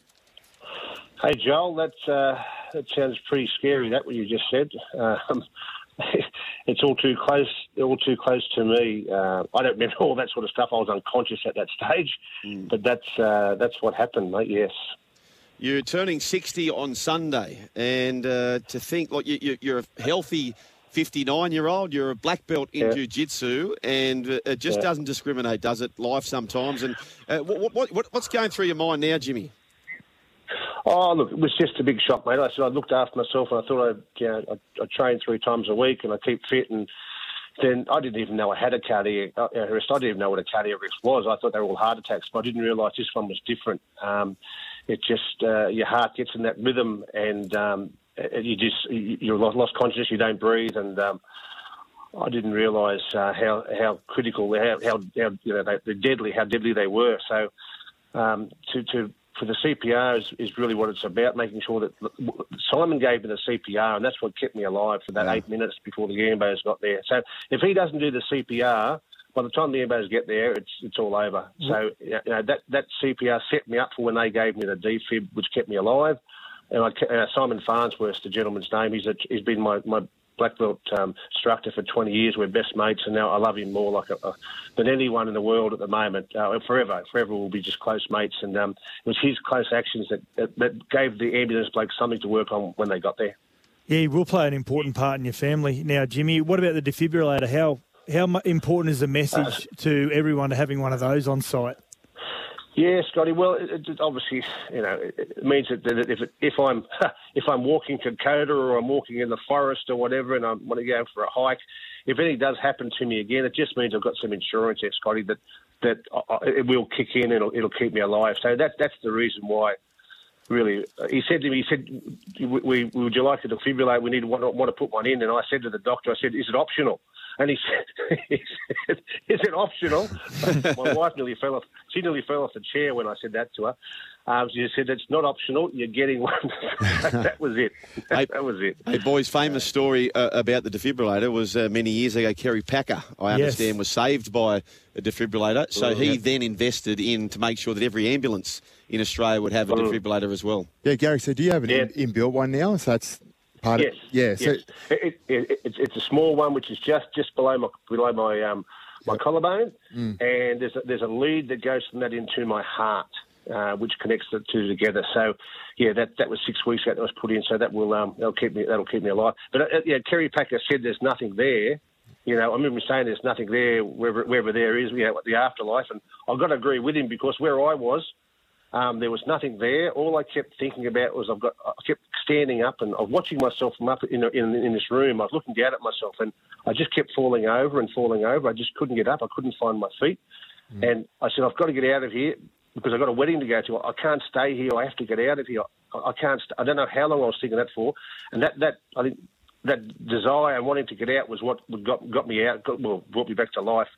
Speaker 21: Hey Joel, that uh, that sounds pretty scary. That what you just said. Um, it's all too close, all too close to me. Uh, I don't remember all that sort of stuff. I was unconscious at that stage, but that's uh, that's what happened, mate. Yes.
Speaker 2: You're turning 60 on Sunday, and uh, to think, like, you, you, you're a healthy 59 year old, you're a black belt in
Speaker 21: Yeah.
Speaker 2: jiu jitsu, and uh, it just
Speaker 21: Yeah.
Speaker 2: doesn't discriminate, does it? Life sometimes. And uh, what, what, what, what's going through your mind now, Jimmy?
Speaker 21: Oh, look, it was just a big shock, mate. I said I looked after myself, and I thought I'd, you know, I, I train three times a week, and I keep fit, and then I didn't even know I had a cardiac uh, arrest. I didn't even know what a cardiac arrest was. I thought they were all heart attacks, but I didn't realise this one was different. Um, it just uh, your heart gets in that rhythm, and um, you just you- you're lost, consciousness. You don't breathe, and um, I didn't realise uh, how how critical, how how, how you know they, deadly, how deadly they were. So um, to to for the CPR is, is really what it's about, making sure that Simon gave me the CPR, and that's what kept me alive for that eight minutes before the ambos got there. So if he doesn't do the CPR, by the time the ambos get there, it's it's all over. So you know, that that CPR set me up for when they gave me the defib, which kept me alive. And I, uh, Simon Farnsworth, the gentleman's name, he's a, he's been my, my black belt um, instructor for 20 years. We're best mates, and now I love him more like a, a, than anyone in the world at the moment. Uh, forever, forever, we'll be just close mates. And um, it was his close actions that, that, that gave the ambulance bloke something to work on when they got there.
Speaker 4: Yeah, he will play an important part in your family. Now, Jimmy, what about the defibrillator? How how important is the message to everyone to having one of those on site?
Speaker 21: Yeah, Scotty. Well, it, it obviously, you know, it, means that, that if if I'm if I'm walking to Coda or I'm walking in the forest or whatever, and I want to go for a hike, if anything does happen to me again, it just means I've got some insurance there, Scotty, that that I- it will kick in and it'll, it'll keep me alive. So that that's the reason why. Really, uh, he said to me, he said, we, we, "Would you like to defibrillate? We need want, want to put one in." And I said to the doctor, "I said, is it optional?" And he said, he said "Is it optional?" My wife nearly fell off. She nearly fell off the chair when I said that to her. Um, she said, "It's not optional. You're getting one." that was it. that was it.
Speaker 2: Hey, boys, famous story uh, about the defibrillator was uh, many years ago. Kerry Packer, I
Speaker 21: Yes.
Speaker 2: understand, was saved by a defibrillator. So
Speaker 3: Oh,
Speaker 2: he
Speaker 3: yeah.
Speaker 2: then invested in to make sure that every ambulance in Australia would have a defibrillator as well.
Speaker 3: Yeah, Garry. So do you have an in, inbuilt one now? So that's part
Speaker 21: yes.
Speaker 3: of yeah. So
Speaker 21: yes. It, it, it, it's, it's a small one, which is just just below my below my um, my collarbone,
Speaker 3: Mm.
Speaker 21: and there's a, there's a lead that goes from that into my heart. Uh, which connects the two together. So, yeah, that that was six weeks ago that was put in. So that will um, that'll keep me that'll keep me alive. But uh, yeah, Kerry Packer said there's nothing there. You know, I remember saying there's nothing there wherever, wherever there is. You know, the afterlife, and I've got to agree with him because where I was, um, there was nothing there. All I kept thinking about was I've got. I kept standing up and I was watching myself from up in, in in this room. I was looking down at myself and I just kept falling over and falling over. I just couldn't get up. I couldn't find my feet. And I said, I've got to get out of here because I've got a wedding to go to. I can't stay here. I have to get out of here. I, I can't. St- I don't know how long I was thinking that for. And that that I think that desire and wanting to get out was what got got me out. Got, well, brought me back to life.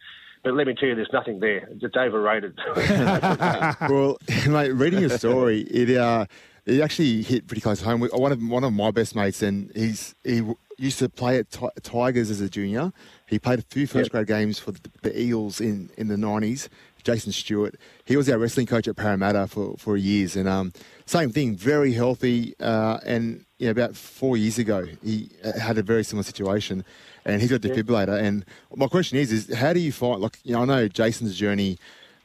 Speaker 21: But let me tell you, there's nothing there. It's overrated.
Speaker 3: well, mate, reading your story, it uh, it actually hit pretty close to home. One of one of my best mates, and he's he used to play at Ti- Tigers as a junior. He played a few first grade games for the, the Eagles in, in the 90s. Jason Stewart. He was our wrestling coach at Parramatta for, for years. And um, same thing, very healthy. Uh, and you know, about four years ago, he uh, had a very similar situation. And he's got a defibrillator. And my question is, is how do you find, like, you know, I know Jason's journey,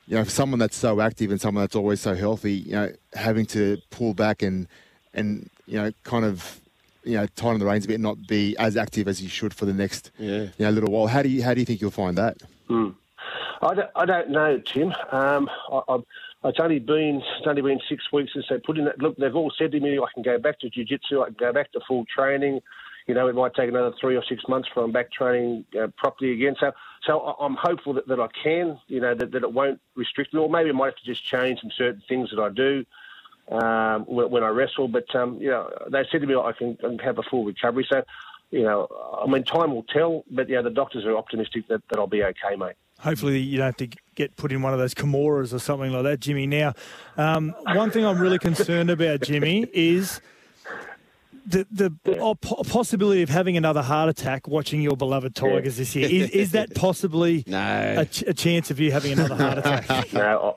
Speaker 3: you know, for someone that's so active and someone that's always so healthy, you know, having to pull back and, and you know, kind of, you know, tighten the reins a bit and not be as active as you should for the next,
Speaker 2: Yeah.
Speaker 3: you know, little while. How do you, how do you think you'll find that?
Speaker 21: Hmm. I don't, I don't know, Tim. Um, I, it's only been it's only been six weeks since they put in that. Look, they've all said to me, I can go back to jiu-jitsu, I can go back to full training. You know, it might take another three or six months for I'm back training uh, properly again. So, so I'm hopeful that, that I can. You know, that, that it won't restrict me, or maybe I might have to just change some certain things that I do um, when, when I wrestle. But um, you know, they said to me I can, I can have a full recovery. So, you know, I mean, time will tell. But yeah, the doctors are optimistic that, that I'll be okay, mate.
Speaker 4: Hopefully, you don't have to get put in one of those Kimuras or something like that, Jimmy. Now, um, one thing I'm really concerned about, Jimmy, is the the oh, po- possibility of having another heart attack watching your beloved Tigers this year. Is, is that possibly
Speaker 2: no.
Speaker 4: a, ch- a chance of you having another heart attack?
Speaker 21: no,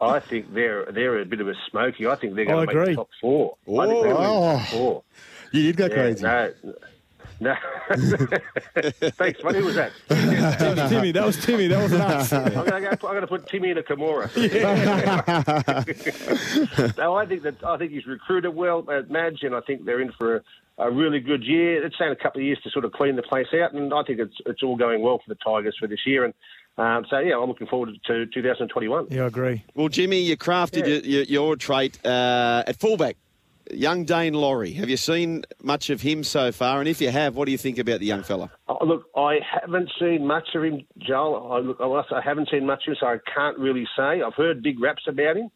Speaker 21: I, I, I think they're they're a bit of a smoky. I think they're
Speaker 4: I
Speaker 21: going to make
Speaker 4: agree.
Speaker 21: the top four. I think they're going to make the
Speaker 3: Oh.
Speaker 21: top four.
Speaker 3: You did go
Speaker 21: Yeah,
Speaker 3: crazy.
Speaker 21: No, no. Thanks, mate. Who was that?
Speaker 4: Timmy, Timmy, that was Timmy. That wasn't us.
Speaker 21: I'm going to I'm going to put Timmy in a Kimura. no, I think that I think he's recruited well at Madge, and I think they're in for a, a really good year. It's taken a couple of years to sort of clean the place out, and I think it's it's all going well for the Tigers for this year. And um, so, yeah, I'm looking forward to 2021.
Speaker 4: Yeah, I agree.
Speaker 2: Well, Jimmy, you crafted your, your, your trait uh, at fullback. Young Daine Laurie. Have you seen much of him so far? And if you have, what do you think about the young fella?
Speaker 21: Oh, look, I haven't seen much of him, Joel. I, look, I I haven't seen much of him, so I can't really say. I've heard big raps about him.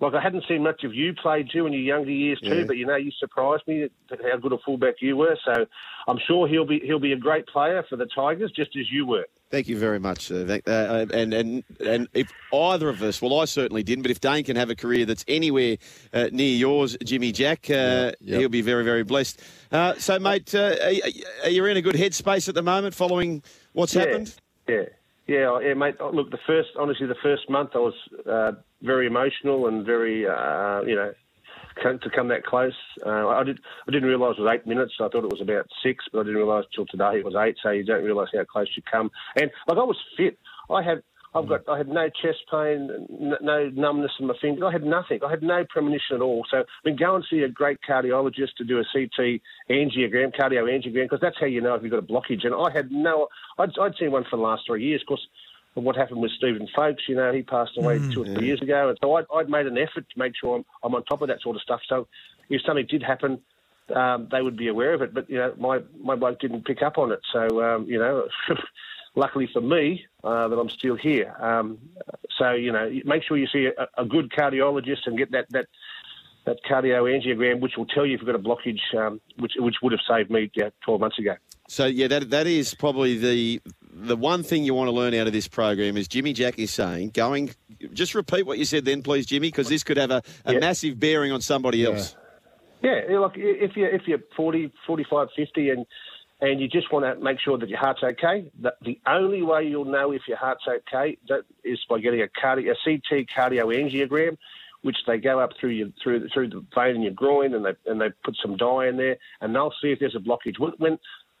Speaker 21: Like I hadn't seen much of you play, too in your younger years too.
Speaker 2: Yeah.
Speaker 21: But you know, you surprised me at how good a fullback you were. So I'm sure he'll be he'll be a great player for the Tigers, just as you were.
Speaker 2: Thank you very much. Uh, uh, and and and if either of us, well, I certainly didn't, but if Daine can have a career that's anywhere uh, near yours, Jimmy Jack, uh, he'll be very very blessed. Uh, so, mate, uh, are, are you in a good headspace at the moment, following what's
Speaker 21: Yeah,
Speaker 2: happened?
Speaker 21: Yeah, yeah, yeah, mate. Look, the first, honestly, the first month I was uh, very emotional and very, uh, you know, to come that close. Uh, I did, I didn't realise it was eight minutes. I thought it was about six, but I didn't realise till today it was eight. So you don't realise how close you come. And like I was fit. I had. I've got. I had no chest pain, no numbness in my fingers. I had nothing. I had no premonition at all. So, I mean, go and see a great cardiologist to do a CT angiogram, cardio angiogram, because that's how you know if you've got a blockage. And I had no. I'd, I'd seen one for the last three years, of course. Of What happened with Stephen Folkes, you know, he passed away two or three years ago, and so I'd, I'd made an effort to make sure I'm, I'm on top of that sort of stuff. So, if something did happen, um, they would be aware of it. But you know, my my bloke didn't pick up on it. So, um, you know, luckily for me, uh, that I'm still here. Um, so, you know, make sure you see a, a good cardiologist and get that that that cardio angiogram, which will tell you if you've got a blockage, um, which which would have saved me yeah, 12 months ago.
Speaker 2: So yeah, that that is probably the the one thing you want to learn out of this program is Jimmy Jack is saying going. Just repeat what you said then, please, Jimmy, because this could have a, a
Speaker 21: Yeah.
Speaker 2: massive bearing on somebody else.
Speaker 21: Yeah, yeah, like if you're if you're 40, 45, 50 and and you just want to make sure that your heart's okay, the, the only way you'll know if your heart's okay that is by getting a cardio, a CT cardioangiogram, which they go up through your through the, through the vein in your groin and they and they put some dye in there and they'll see if there's a blockage. When when,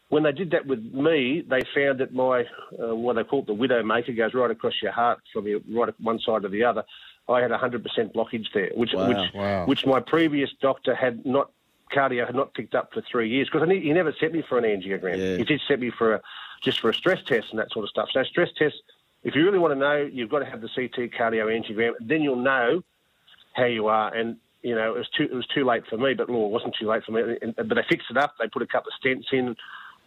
Speaker 21: when they did that with me, they found that my uh, what they call it the widow maker goes right across your heart from your right one side to the other. I had a hundred percent blockage there, which
Speaker 2: Wow.
Speaker 21: which
Speaker 2: Wow.
Speaker 21: which my previous doctor had not cardio had not picked up for three years because he never sent me for an angiogram. He did set me for a just for a stress test and that sort of stuff. So stress tests, if you really want to know, you've got to have the CT cardio angiogram. Then you'll know how you are. And you know, it was too it was too late for me, but well, it wasn't too late for me. And, but they fixed it up. They put a couple of stents in.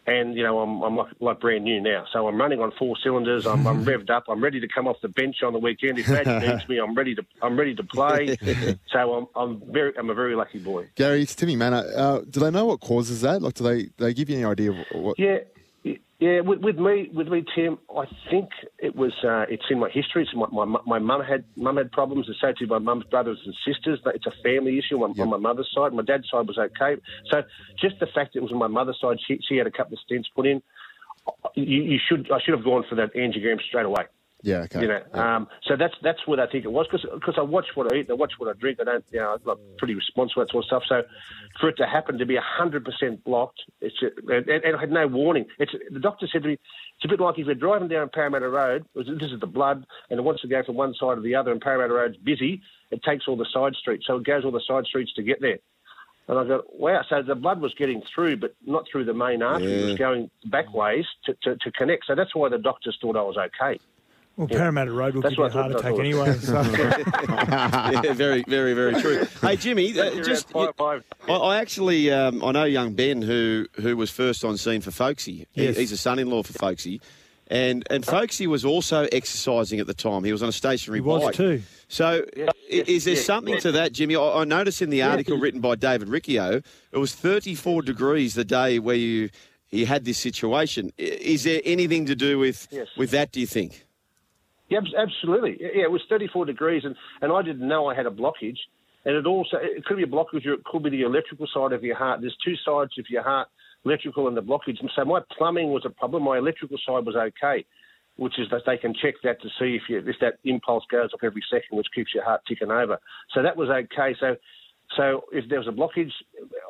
Speaker 21: And you know I'm I'm like, like brand new now, so I'm running on four cylinders. I'm, I'm revved up. I'm ready to come off the bench on the weekend. If Magic needs me, I'm ready to I'm ready to play. so I'm I'm very I'm a very lucky boy.
Speaker 3: Garry, it's Timmy Mannah. Uh, do they know what causes that? Like, do they do they give you any idea of what?
Speaker 21: Yeah, Yeah, with, with me, with me, Tim. I think it was. Uh, it's in my history. It's my my, my mum had mum had problems associated with my mum's brothers and sisters. But it's a family issue on, on my mother's side. My dad's side was okay. So just the fact it was on my mother's side, she, she had a couple of stents put in. You, you should. I should have gone for that angiogram straight away.
Speaker 3: Yeah, okay.
Speaker 21: You know, um, so that's that's what I think it was because I watch what I eat, I watch what I drink. I don't, you know, I'm pretty responsible that sort of stuff. So for it to happen to be hundred percent blocked, it's and, and I had no warning. It's the doctor said to me, it's a bit like if you're driving down Parramatta Road. This is the blood, and it wants to go from one side to the other, and Parramatta Road's busy. It takes all the side streets, so it goes all the side streets to get there. And I go, wow. So the blood was getting through, but not through the main artery. It was going back ways to, to, to connect. So that's why the doctors thought I was okay.
Speaker 4: Well,
Speaker 21: Yeah.
Speaker 4: Parramatta Road will
Speaker 21: That's
Speaker 4: give you a heart attack anyway. So.
Speaker 2: yeah, very, very, very true. Hey, Jimmy, uh, just I, I actually um, I know young Ben who who was first on scene for Folksy. He- he's a son-in-law for Folksy, and and Folksy was also exercising at the time. He was on a stationary
Speaker 4: He was
Speaker 2: bike.
Speaker 4: too.
Speaker 2: So, i is there something to that, Jimmy? I, I noticed in the article written by David Riccio, it was 34 degrees the day where you you had this situation. Is there anything to do with
Speaker 21: Yes.
Speaker 2: with that? Do you think?
Speaker 21: Yeah, absolutely. Yeah, it was 34 degrees, and, and I didn't know I had a blockage. And it also it could be a blockage, or it could be the electrical side of your heart. There's two sides of your heart, electrical and the blockage. And so my plumbing was a problem. My electrical side was okay, which is that they can check that to see if you, if that impulse goes off every second, which keeps your heart ticking over. So that was okay. So so if there was a blockage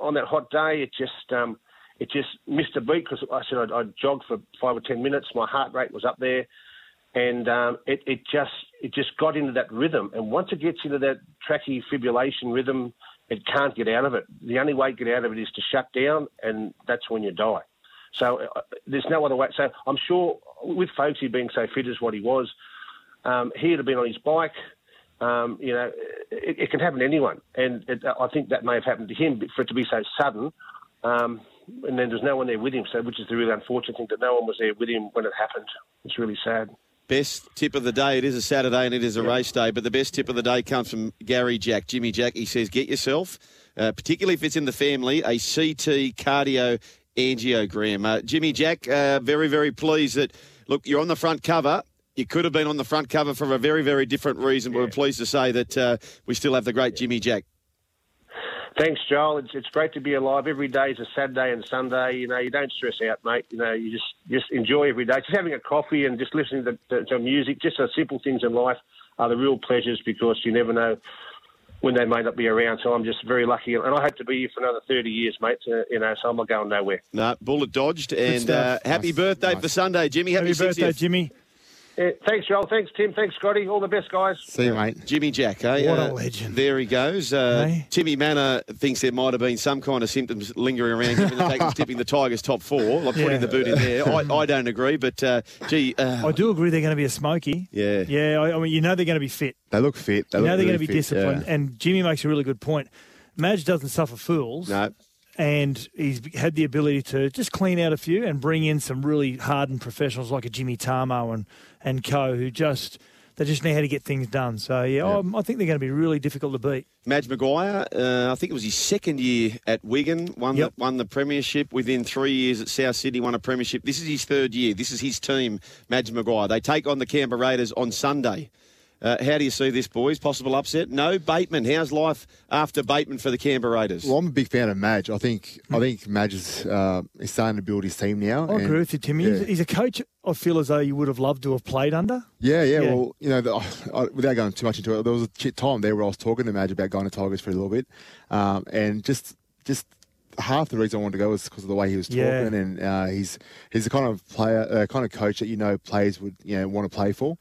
Speaker 21: on that hot day, it just um, it just missed a beat because I said I'd, I'd jog for five or ten minutes. My heart rate was up there and um, it, it just it just got into that rhythm. And once it gets into that trachy fibrillation rhythm, it can't get out of it. The only way to get out of it is to shut down, and that's when you die. So uh, there's no other way. So I'm sure with Folkesy being so fit as what he was, um, he'd have been on his bike. Um, you know, it, it can happen to anyone, and it, I think that may have happened to him for it to be so sudden. Um, and then there's no one there with him, so which is the really unfortunate thing that no one was there with him when it happened. It's really sad.
Speaker 2: Best tip of the day. It is a Saturday and it is a race day, but the best tip of the day comes from Garry Jack, Jimmy Jack. He says, get yourself, uh, particularly if it's in the family, a CT cardio angiogram. Uh, Jimmy Jack, uh, very, very pleased that, look, you're on the front cover. You could have been on the front cover for a very, very different reason. But we're pleased to say that uh, we still have the great Jimmy Jack.
Speaker 21: Thanks, Joel. It's, it's great to be alive. Every day is a Saturday and Sunday. You know, you don't stress out, mate. You know, you just just enjoy every day. Just having a coffee and just listening to, to, to music, just the simple things in life are the real pleasures because you never know when they may not be around. So I'm just very lucky, and I hope to be here for another 30 years, mate. So, you know, so I'm not going nowhere.
Speaker 2: No, bullet dodged. And uh,
Speaker 21: stuff.
Speaker 2: happy birthday for Sunday, Jimmy. Happy,
Speaker 4: Happy birthday,
Speaker 2: 60th.
Speaker 4: Jimmy.
Speaker 21: Yeah, thanks, Joel. Thanks, Tim. Thanks, Scotty. All the best, guys.
Speaker 3: See you, mate.
Speaker 2: Jimmy Jack, eh?
Speaker 4: What a
Speaker 2: Uh,
Speaker 4: legend.
Speaker 2: There he goes. Uh, Timmy Mannah thinks there might have been some kind of symptoms lingering around given the fact he's tipping the Tigers top four, like
Speaker 4: Yeah.
Speaker 2: putting the boot in there. I, I don't agree, but uh, gee, uh,
Speaker 4: I do agree they're going to be a smoky.
Speaker 2: yeah.
Speaker 4: Yeah, I, I mean, you know they're going to be fit.
Speaker 3: They look fit. They
Speaker 4: you know
Speaker 3: look
Speaker 4: they're
Speaker 3: really
Speaker 4: going to be
Speaker 3: fit,
Speaker 4: disciplined.
Speaker 3: yeah.
Speaker 4: And Jimmy makes a really good point. Madge doesn't suffer fools.
Speaker 2: No.
Speaker 4: And he's had the ability to just clean out a few and bring in some really hardened professionals like a Jimmy Tamou and, and co who just they just know how to get things done. So yeah, um, I think they're going to be really difficult to beat.
Speaker 2: Madge Maguire, uh, I think it was his second year at Wigan, won,
Speaker 4: Yep.
Speaker 2: the, won the premiership. Within three years at South Sydney, won a premiership. This is his third year. This is his team, Madge Maguire. They take on the Canberra Raiders on Sunday. Uh, how do you see this, boys? Possible upset? No, Bateman. How's life after Bateman for the Canberra Raiders?
Speaker 3: Well, I'm a big fan of Madge. I think I think Madge is, uh, is starting to build his team now.
Speaker 4: I
Speaker 3: and-
Speaker 4: agree with you, Timmy.
Speaker 3: Yeah.
Speaker 4: He's, he's a coach I feel as though you would have loved to have played under.
Speaker 3: Yeah, yeah,
Speaker 4: Yeah.
Speaker 3: Well, you know, the, I, without going too much into it, there was a ch- time there where I was talking to Madge about going to Tigers for a little bit, um, and just just half the reason I wanted to go was because of the way he was talking,
Speaker 4: Yeah.
Speaker 3: and uh, he's he's the kind of player, uh, kind of coach that you know players would you know want to play for,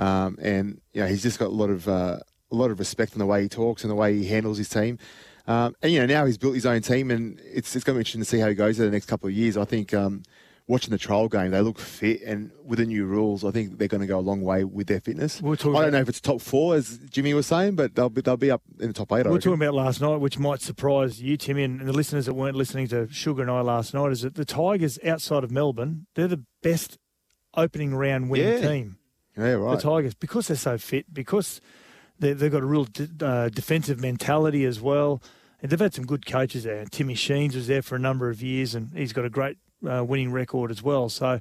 Speaker 3: um, and you know he's just got a lot of uh, a lot of respect in the way he talks and the way he handles his team. Um, and you know now he's built his own team, and it's it's going to be interesting to see how he goes in the next couple of years. I think um, watching the trial game, they look fit, and with the new rules, I think they're going to go a long way with their fitness.
Speaker 4: We're
Speaker 3: I don't
Speaker 4: about-
Speaker 3: know if it's top four, as Jimmy was saying, but they'll be they'll be up in the top eight.
Speaker 4: We were talking about last night, which might surprise you, Timmy, and the listeners that weren't listening to Sugar and I last night, is that the Tigers outside of Melbourne, they're the best opening round winning
Speaker 3: Yeah.
Speaker 4: team.
Speaker 3: Yeah, right.
Speaker 4: The Tigers, because they're so fit, because they, they've got a real d- uh, defensive mentality as well. And they've had some good coaches there. Timmy Sheens was there for a number of years, and he's got a great uh, winning record as well. So,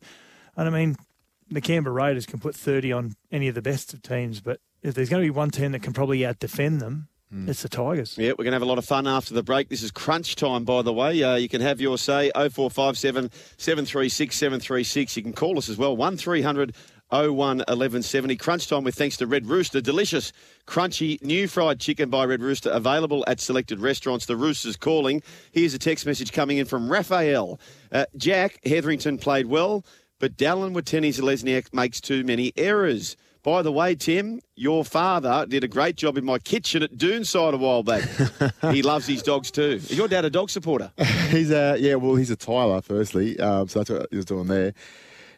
Speaker 4: and I mean, the Canberra Raiders can put 30 on any of the best of teams, but if there's going to be one team that can probably out defend them, it's the Tigers.
Speaker 2: Yeah, we're going to have a lot of fun after the break. This is crunch time, by the way. Uh, you can have your say 0457 736 736. You can call us as well 1300 01 1170. Crunch time with thanks to Red Rooster. Delicious, crunchy, new fried chicken by Red Rooster available at selected restaurants. The Rooster's calling. Here's a text message coming in from Raphael. Uh, Jack Hetherington played well, but Dallin Wateni Lesniak makes too many errors. By the way, Tim, your father did a great job in my kitchen at Doonside a while back. he loves his dogs too. Is your dad a dog supporter?
Speaker 3: he's a yeah. Well, he's a tiler. Firstly, um, so that's what he was doing there.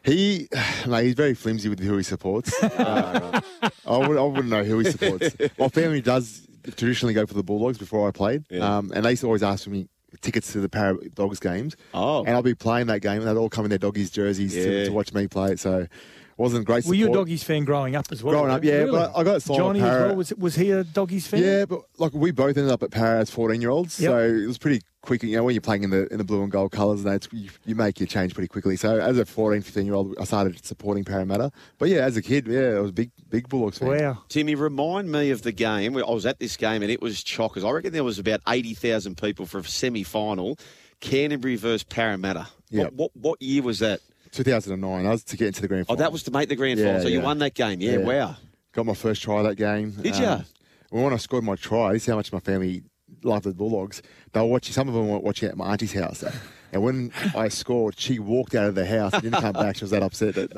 Speaker 3: He, mate, he's very flimsy with who he supports. Uh, I, would, I wouldn't know who he supports. My family does traditionally go for the Bulldogs before I played,
Speaker 2: Yeah.
Speaker 3: um, and they used to always ask for me tickets to the Para Dogs games.
Speaker 2: Oh,
Speaker 3: and I'll be playing that game, and they'd all come in their doggies jerseys
Speaker 4: Yeah.
Speaker 3: to, to watch me play it. So, it wasn't great.
Speaker 4: Were you a doggies fan growing up as well?
Speaker 3: Growing up, yeah,
Speaker 4: Really?
Speaker 3: but I got signed
Speaker 4: Johnny as well. Was, was he a doggies fan?
Speaker 3: Yeah, but like we both ended up at Para as fourteen year olds,
Speaker 4: Yep.
Speaker 3: so it was pretty quick. You know, when you're playing in the in the blue and gold colours, and that you, you make your change pretty quickly. So as a 14, 15 year old, I started supporting Parramatta. But yeah, as a kid, yeah, I was big big Bulldogs fan.
Speaker 2: Timmy, remind me of the game. I was at this game and it was chockers. I reckon there was about 80,000 people for a semi final. Canterbury versus Parramatta.
Speaker 3: Yeah.
Speaker 2: What, what, what year was that?
Speaker 3: 2009. I was to get into the grand
Speaker 2: Oh, that was to make the grand final.
Speaker 3: Yeah,
Speaker 2: so you won that game. Yeah, wow.
Speaker 3: Got my first try that game.
Speaker 2: Did you?
Speaker 3: Um, well, when I scored my try, this is how much my family loved the Bulldogs. They were watching. Some of them were watching at my auntie's house. And when I scored, she walked out of the house and didn't come back. She was that upset. That,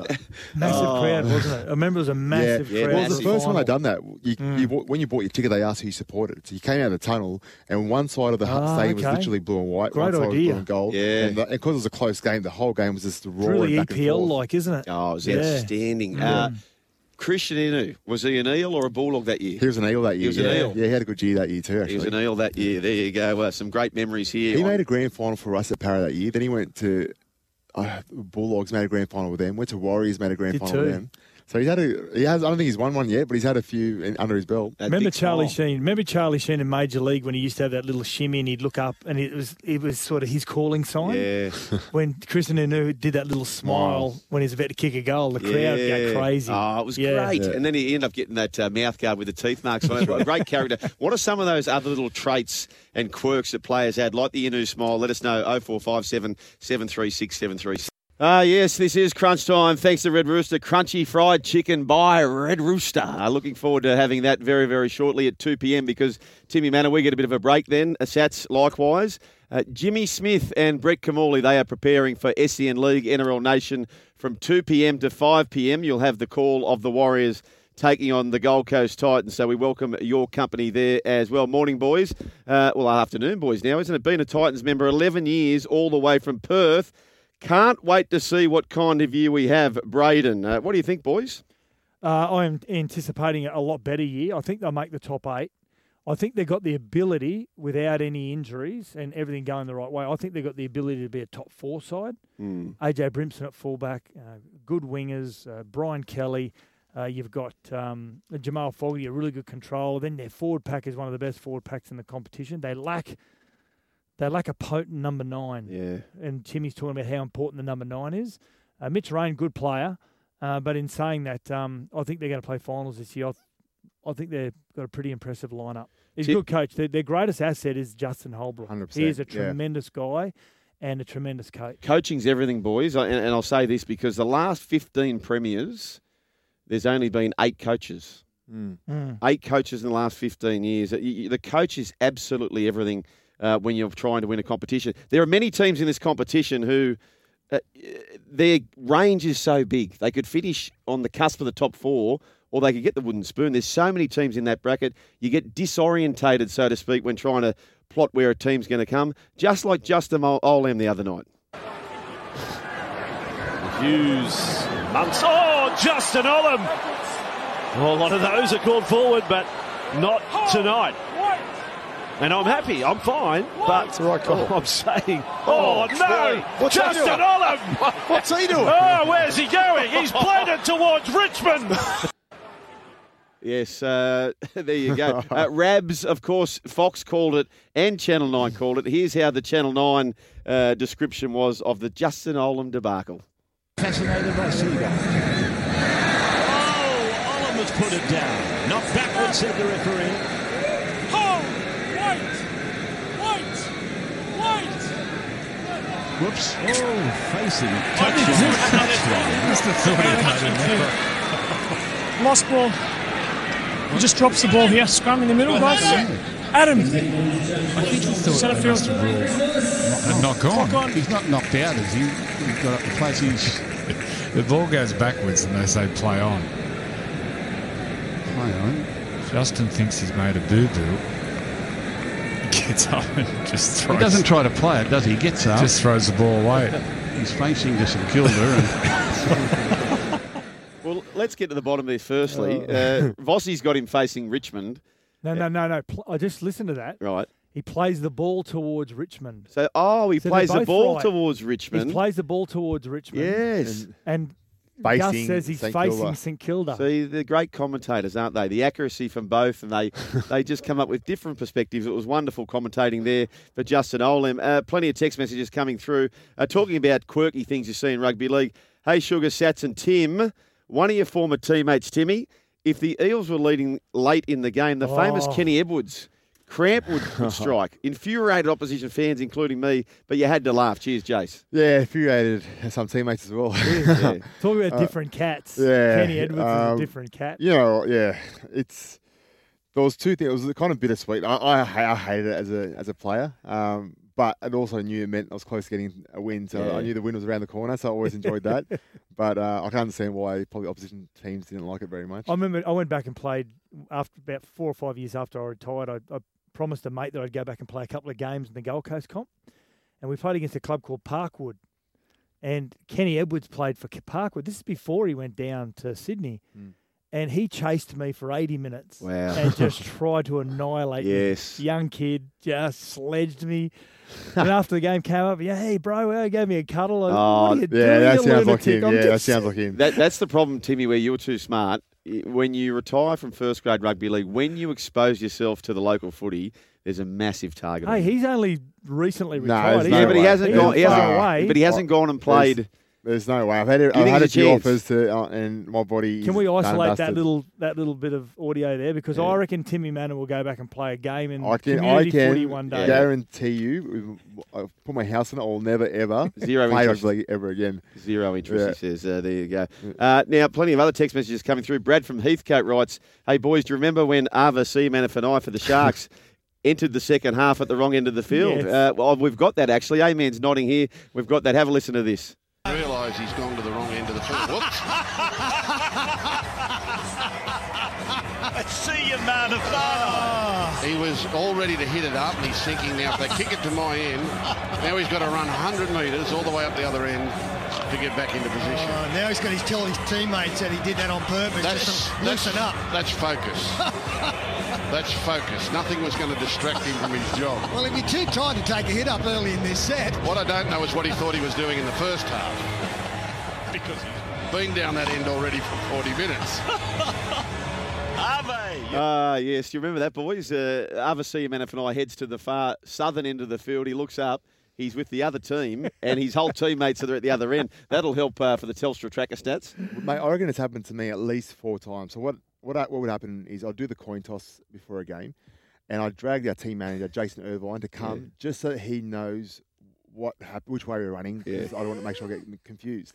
Speaker 4: Massive
Speaker 3: Oh.
Speaker 4: crowd, wasn't it? I remember it was a massive
Speaker 3: yeah.
Speaker 4: crowd.
Speaker 3: Well, the
Speaker 4: for
Speaker 3: first time
Speaker 4: final.
Speaker 3: I done that, you,
Speaker 4: Mm.
Speaker 3: you, bought- when you bought your ticket, they asked who you supported. So you came out of the tunnel, and one side of the hu-
Speaker 4: Ah,
Speaker 3: stadium was literally blue and white.
Speaker 4: Great
Speaker 3: one side was
Speaker 4: idea.
Speaker 3: blue and gold.
Speaker 2: Yeah.
Speaker 3: And because it was a close game, the whole game was just
Speaker 4: It's
Speaker 3: roaring
Speaker 4: really
Speaker 3: back
Speaker 4: EPL like, isn't it?
Speaker 2: Oh, it was
Speaker 4: Yeah.
Speaker 2: outstanding.
Speaker 4: Mm.
Speaker 2: Uh, Krisnan Inu, was he an eel or a bulldog that year?
Speaker 3: He was an eel that year.
Speaker 2: He was an
Speaker 3: yeah.
Speaker 2: eel.
Speaker 3: Yeah, he had a good year that year too. Actually,
Speaker 2: He was an eel that year. There you go. Well, some great memories here.
Speaker 3: He made a grand final for us at Para that year. Then he went to uh, Bulldogs, made a grand final with them. Went to Warriors, made a grand
Speaker 4: Did
Speaker 3: final with them. So he's had a. He has. I don't think he's won one yet, but he's had a few in, under his belt.
Speaker 4: Remember Charlie Sheen? Remember Charlie Sheen in Major League when he used to have that little shimmy and he'd look up and it was it was sort of his calling sign.
Speaker 2: Yeah.
Speaker 4: when Krisnan Inu did that little smile when he was about to kick a goal, the crowd
Speaker 2: Yeah.
Speaker 4: go crazy.
Speaker 2: Oh, it was
Speaker 4: Yeah.
Speaker 2: great.
Speaker 4: Yeah.
Speaker 2: And then he ended up getting that uh, mouth guard with the teeth marks on it. A great character. What are some of those other little traits and quirks that players had, like the Inu smile? Let us know. 0457 736 736. Ah, yes, this is crunch time. Thanks to Red Rooster. Crunchy fried chicken by Red Rooster. Uh, looking forward to having that very, very shortly at 2 p.m. because Timmy Mannah, we get a bit of a break then. Uh, Sats likewise. Uh, Jimmy Smith and Brett Kimmorley, they are preparing for SEN League NRL Nation from 2 p.m. to 5 p.m. You'll have the call of the Warriors taking on the Gold Coast Titans. So we welcome your company there as well. Morning, boys. Uh, well, afternoon, boys now, isn't it? Been a Titans member 11 years, all the way from Perth. Can't wait to see what kind of year we have, Braden. Uh, what do you think, boys?
Speaker 4: Uh, I'm anticipating a lot better year. I think they'll make the top eight. I think they've got the ability, without any injuries and everything going the right way, I think they've got the ability to be a top four side.
Speaker 2: Mm.
Speaker 4: AJ Brimson at fullback, uh, good wingers, uh, Brian Kelly. Uh, you've got um, Jamal Fogarty, a really good control. Then their forward pack is one of the best forward packs in the competition. They lack, they lack a potent number nine.
Speaker 2: Yeah.
Speaker 4: And Timmy's talking about how important the number nine is. Uh, Mitch Rein, good player, uh, but in saying that, um, I think they're going to play finals this year. I, th- I think they've got a pretty impressive lineup. He's a good coach. Their, their greatest asset is Justin Holbrook.
Speaker 3: 100%,
Speaker 4: He is a
Speaker 3: yeah.
Speaker 4: tremendous guy and a tremendous coach.
Speaker 2: Coaching's everything, boys. And, and I'll say this because the last 15 premiers, there's only been eight coaches.
Speaker 4: Mm.
Speaker 2: Eight coaches in the last 15 years. You- The coach is absolutely everything uh, when you're trying to win a competition. There are many teams in this competition who uh, their range is so big. They could finish on the cusp of the top four or they could get the wooden spoon. There's so many teams in that bracket. You get disorientated, so to speak, when trying to plot where a team's going to come, just like Justin Ol- Olam the other night.
Speaker 22: Hughes, Munce. Oh, Justin Olam. Oh, a lot of those are called forward, but not tonight. And I'm happy. I'm fine. But
Speaker 19: It's the right call.
Speaker 22: I'm saying, oh, no,
Speaker 19: What's
Speaker 22: Justin
Speaker 19: doing?
Speaker 22: Olam.
Speaker 19: What's he doing?
Speaker 22: Oh, where's he going? He's played it towards Richmond.
Speaker 2: Yes, uh, there you go. Uh, Rabs, of course, Fox called it and Channel 9 called it. Here's how the Channel 9 uh, description was of the Justin Olam debacle.
Speaker 23: Fascinated by Seagull.
Speaker 22: Oh, Olam has put it down. Not backwards, said the referee.
Speaker 23: Oh, white, white, white. Whoops. Oh, facing. I didn't Touchdown. see Touchdown. Must have thought he had it there.
Speaker 19: Lost ball. He just drops the ball here. Scrum in the middle, guys. Adam.
Speaker 23: I think he thought
Speaker 19: Centre
Speaker 23: they
Speaker 19: field.
Speaker 23: must have ruled not, knock on.
Speaker 19: Knock on.
Speaker 23: He's not knocked out, is he? He's got up the place. He's
Speaker 24: The ball goes backwards and they say play on.
Speaker 23: play on.
Speaker 24: Justin thinks he's made a boo boo. Gets up and just throws.
Speaker 23: He doesn't try to play it, does he? He gets up.
Speaker 24: Just throws the ball away.
Speaker 23: He's facing to St Kilda and
Speaker 2: Well, let's get to the bottom of this firstly.
Speaker 4: Oh.
Speaker 2: Uh, Vossi's got him facing Richmond.
Speaker 4: No, no, no, no. I just listened to that.
Speaker 2: Right.
Speaker 4: He plays the ball towards Richmond.
Speaker 2: So, oh, he
Speaker 4: So
Speaker 2: plays the ball
Speaker 4: right.
Speaker 2: towards Richmond.
Speaker 4: He plays the ball towards Richmond.
Speaker 2: Yes.
Speaker 4: And, Gus says he's
Speaker 2: St
Speaker 4: facing
Speaker 2: Kilda.
Speaker 4: St Kilda.
Speaker 2: See, they're great commentators, aren't they? The accuracy from both, and they, they just come up with different perspectives. It was wonderful commentating there for Justin Olam. Uh, plenty of text messages coming through uh, talking about quirky things you see in rugby league. Hey, Sugar, Sats, and Tim, one of your former teammates, Timmy, if the Eels were leading late in the game, the famous
Speaker 4: Oh.
Speaker 2: Kenny Edwards. Cramp would, would strike. Infuriated opposition fans, including me, but you had to laugh. Cheers, Jace.
Speaker 3: Yeah, infuriated some teammates as well.
Speaker 2: Yeah.
Speaker 4: Talk about
Speaker 3: Uh,
Speaker 4: different cats.
Speaker 3: Yeah,
Speaker 4: Kenny Edwards is
Speaker 3: um,
Speaker 4: a different cat.
Speaker 3: You know, yeah, it's there was two things. It was kind of bittersweet. I, I, ha- I hated it as a as a player, um, but it also knew it meant I was close to getting a win. So
Speaker 2: Yeah.
Speaker 3: I knew the win was around the corner. So I always enjoyed that. But uh, I can't understand why probably opposition teams didn't like it very much.
Speaker 4: I remember I went back and played after about four or five years after I retired. I, I promised a mate that I'd go back and play a couple of games in the Gold Coast comp, and we played against a club called Parkwood. And Kenny Edwards played for Parkwood. This is before he went down to Sydney, mm. and he chased me for eighty minutes.
Speaker 2: Wow.
Speaker 4: And just tried to annihilate
Speaker 2: Yes.
Speaker 4: me. Young kid just sledged me. and after the game came up, yeah, hey bro, well, he gave me a cuddle. I,
Speaker 2: Oh,
Speaker 4: what are you
Speaker 3: yeah,
Speaker 4: doing,
Speaker 3: that
Speaker 4: you
Speaker 3: sounds like him.
Speaker 4: I'm
Speaker 3: Yeah, that sounds like him.
Speaker 2: That, that's the problem, Timmy, where you're too smart. When you retire from first grade rugby league, when you expose yourself to the local footy, there's a massive target.
Speaker 4: Hey, he's only recently retired.
Speaker 3: no
Speaker 2: yeah, but he hasn't
Speaker 4: He
Speaker 2: gone. He
Speaker 4: hasn't
Speaker 2: hasn't,
Speaker 4: away.
Speaker 2: but he hasn't gone and played.
Speaker 3: There's, there's no way. I've had,
Speaker 2: you
Speaker 3: I've had a
Speaker 2: there's a
Speaker 3: few
Speaker 2: chance?
Speaker 3: offers to, uh, and my body.
Speaker 4: Can we isolate that little that little bit of audio there? Because I reckon Timmy Mannah will go back and play a game in
Speaker 3: I can, I
Speaker 4: community footy
Speaker 3: can
Speaker 4: one day.
Speaker 3: I guarantee you, I put my house on it. I'll never ever
Speaker 2: Zero
Speaker 3: play
Speaker 2: interest.
Speaker 3: rugby ever again.
Speaker 2: Zero interest,
Speaker 3: Yeah.
Speaker 2: he says. Uh, there you go. Uh, now, plenty of other text messages coming through. Brad from Heathcote writes, Hey, boys, do you remember when Arva Ava Seumanufagai for the Sharks entered the second half at the wrong end of the field?
Speaker 25: Yes.
Speaker 2: Uh, well, we've got that, actually. Amen's nodding here. We've got that. Have a listen to this.
Speaker 25: Realise he's gone to the wrong end of the field. Whoops.
Speaker 22: See you, man of
Speaker 25: He was all ready to hit it up and he's sinking now. If they kick it to my end, now he's got to run 100 metres all the way up the other end to get back into position.
Speaker 26: Oh, now he's got to tell his teammates that he did that on purpose.
Speaker 25: That's,
Speaker 26: just to
Speaker 25: that's,
Speaker 26: loosen up.
Speaker 25: that's focus. that's focus. Nothing was going to distract him from his job.
Speaker 26: Well, if you're too tired to take a hit up early in this set.
Speaker 25: What I don't know is what he thought he was doing in the first half. Because he's been down that end already for 40 minutes.
Speaker 2: Ah, yes. You remember that, boys? Uh, Ava Seumanufagai heads to the far southern end of the field. He looks up. He's with the other team, and his whole teammates are at the other end. That'll help uh, for the Telstra tracker stats.
Speaker 3: Mate, I reckon it's happened to me at least four times. So what what I- what would happen is I'd do the coin toss before a game, and I'd drag our team manager Jason Irvine to come
Speaker 2: Yeah.
Speaker 3: just so he knows what hap- which way we're running.
Speaker 2: Yeah.
Speaker 3: Because I don't want to make sure I get confused.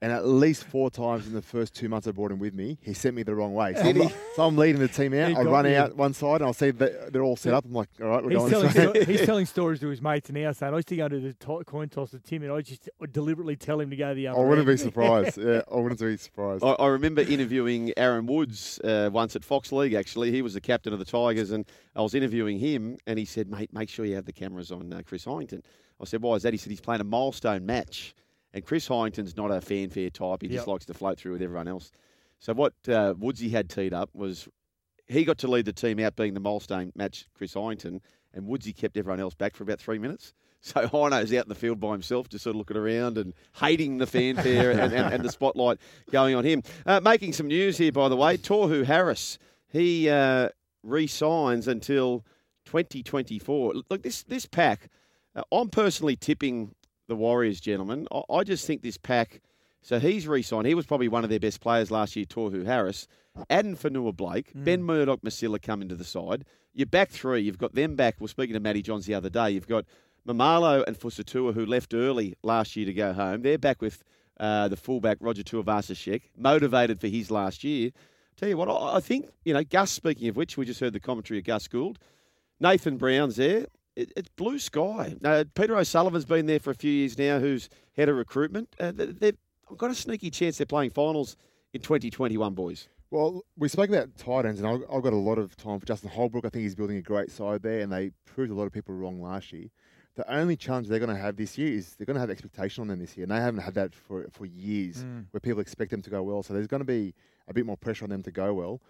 Speaker 3: And at least four times in the first two months I brought him with me, he sent me the wrong way. So, I'm,
Speaker 4: he?
Speaker 3: so I'm leading the team out.
Speaker 4: He
Speaker 3: I run
Speaker 4: you.
Speaker 3: out one side, and I'll see that they're all set up. I'm like, all right, we're
Speaker 4: He's
Speaker 3: going
Speaker 4: telling,
Speaker 3: this way.
Speaker 4: sto- he's telling stories to his mates and now, saying, I used to go to the to- coin toss with Tim, and I just deliberately tell him to go the other
Speaker 3: I wouldn't be surprised. yeah, I wouldn't be surprised.
Speaker 2: I, I remember interviewing Aaron Woods uh, once at Fox League, actually. He was the captain of the Tigers, and I was interviewing him, and he said, mate, make sure you have the cameras on uh, Chris Heighington. I said, why is that? He said, he's playing a milestone match, and Chris Heighington's not a fanfare type. He
Speaker 4: Yep.
Speaker 2: just likes to float through with everyone else. So what uh, Woodsy had teed up was he got to lead the team out being the milestone match, Chris Heighington, and Woodsy kept everyone else back for about three minutes. So Hino's out in the field by himself, just sort of looking around and hating the fanfare and, and, and the spotlight going on him. Uh, making some news here, by the way, Tohu Harris, he uh, re-signs until 2024. Look, this this pack, uh, I'm personally tipping the Warriors, gentlemen. I, I just think this pack. So he's re-signed. He was probably one of their best players last year, Tohu Harris. Adding Fonua-Blake, Ben Murdoch, Masila come into the side. Your back three, you've got them back. We're speaking to Matty Johns the other day. You've got Maumalo and Fusitu'a, who left early last year to go home. They're back with uh, the fullback, Roger Tuivasa-Sheck, motivated for his last year. Tell you what, I I think, you know, Gus, speaking of which, we just heard the commentary of Gus Gould. Nathan Brown's there. It, it's blue sky. Uh, Peter O'Sullivan's been there for a few years now, who's head of recruitment. Uh, they- they've got a sneaky chance they're playing finals in 2021, boys.
Speaker 3: Well, we spoke about Titans, and I've, I've got a lot of time for Justin Holbrook. I think he's building a great side there, and they proved a lot of people wrong last year. The only challenge they're going to have this year is they're going to have expectation on them this year, and they haven't had that for for years,
Speaker 4: Mm.
Speaker 3: where people expect them to go well. So there's going to be a bit more pressure on them to go well.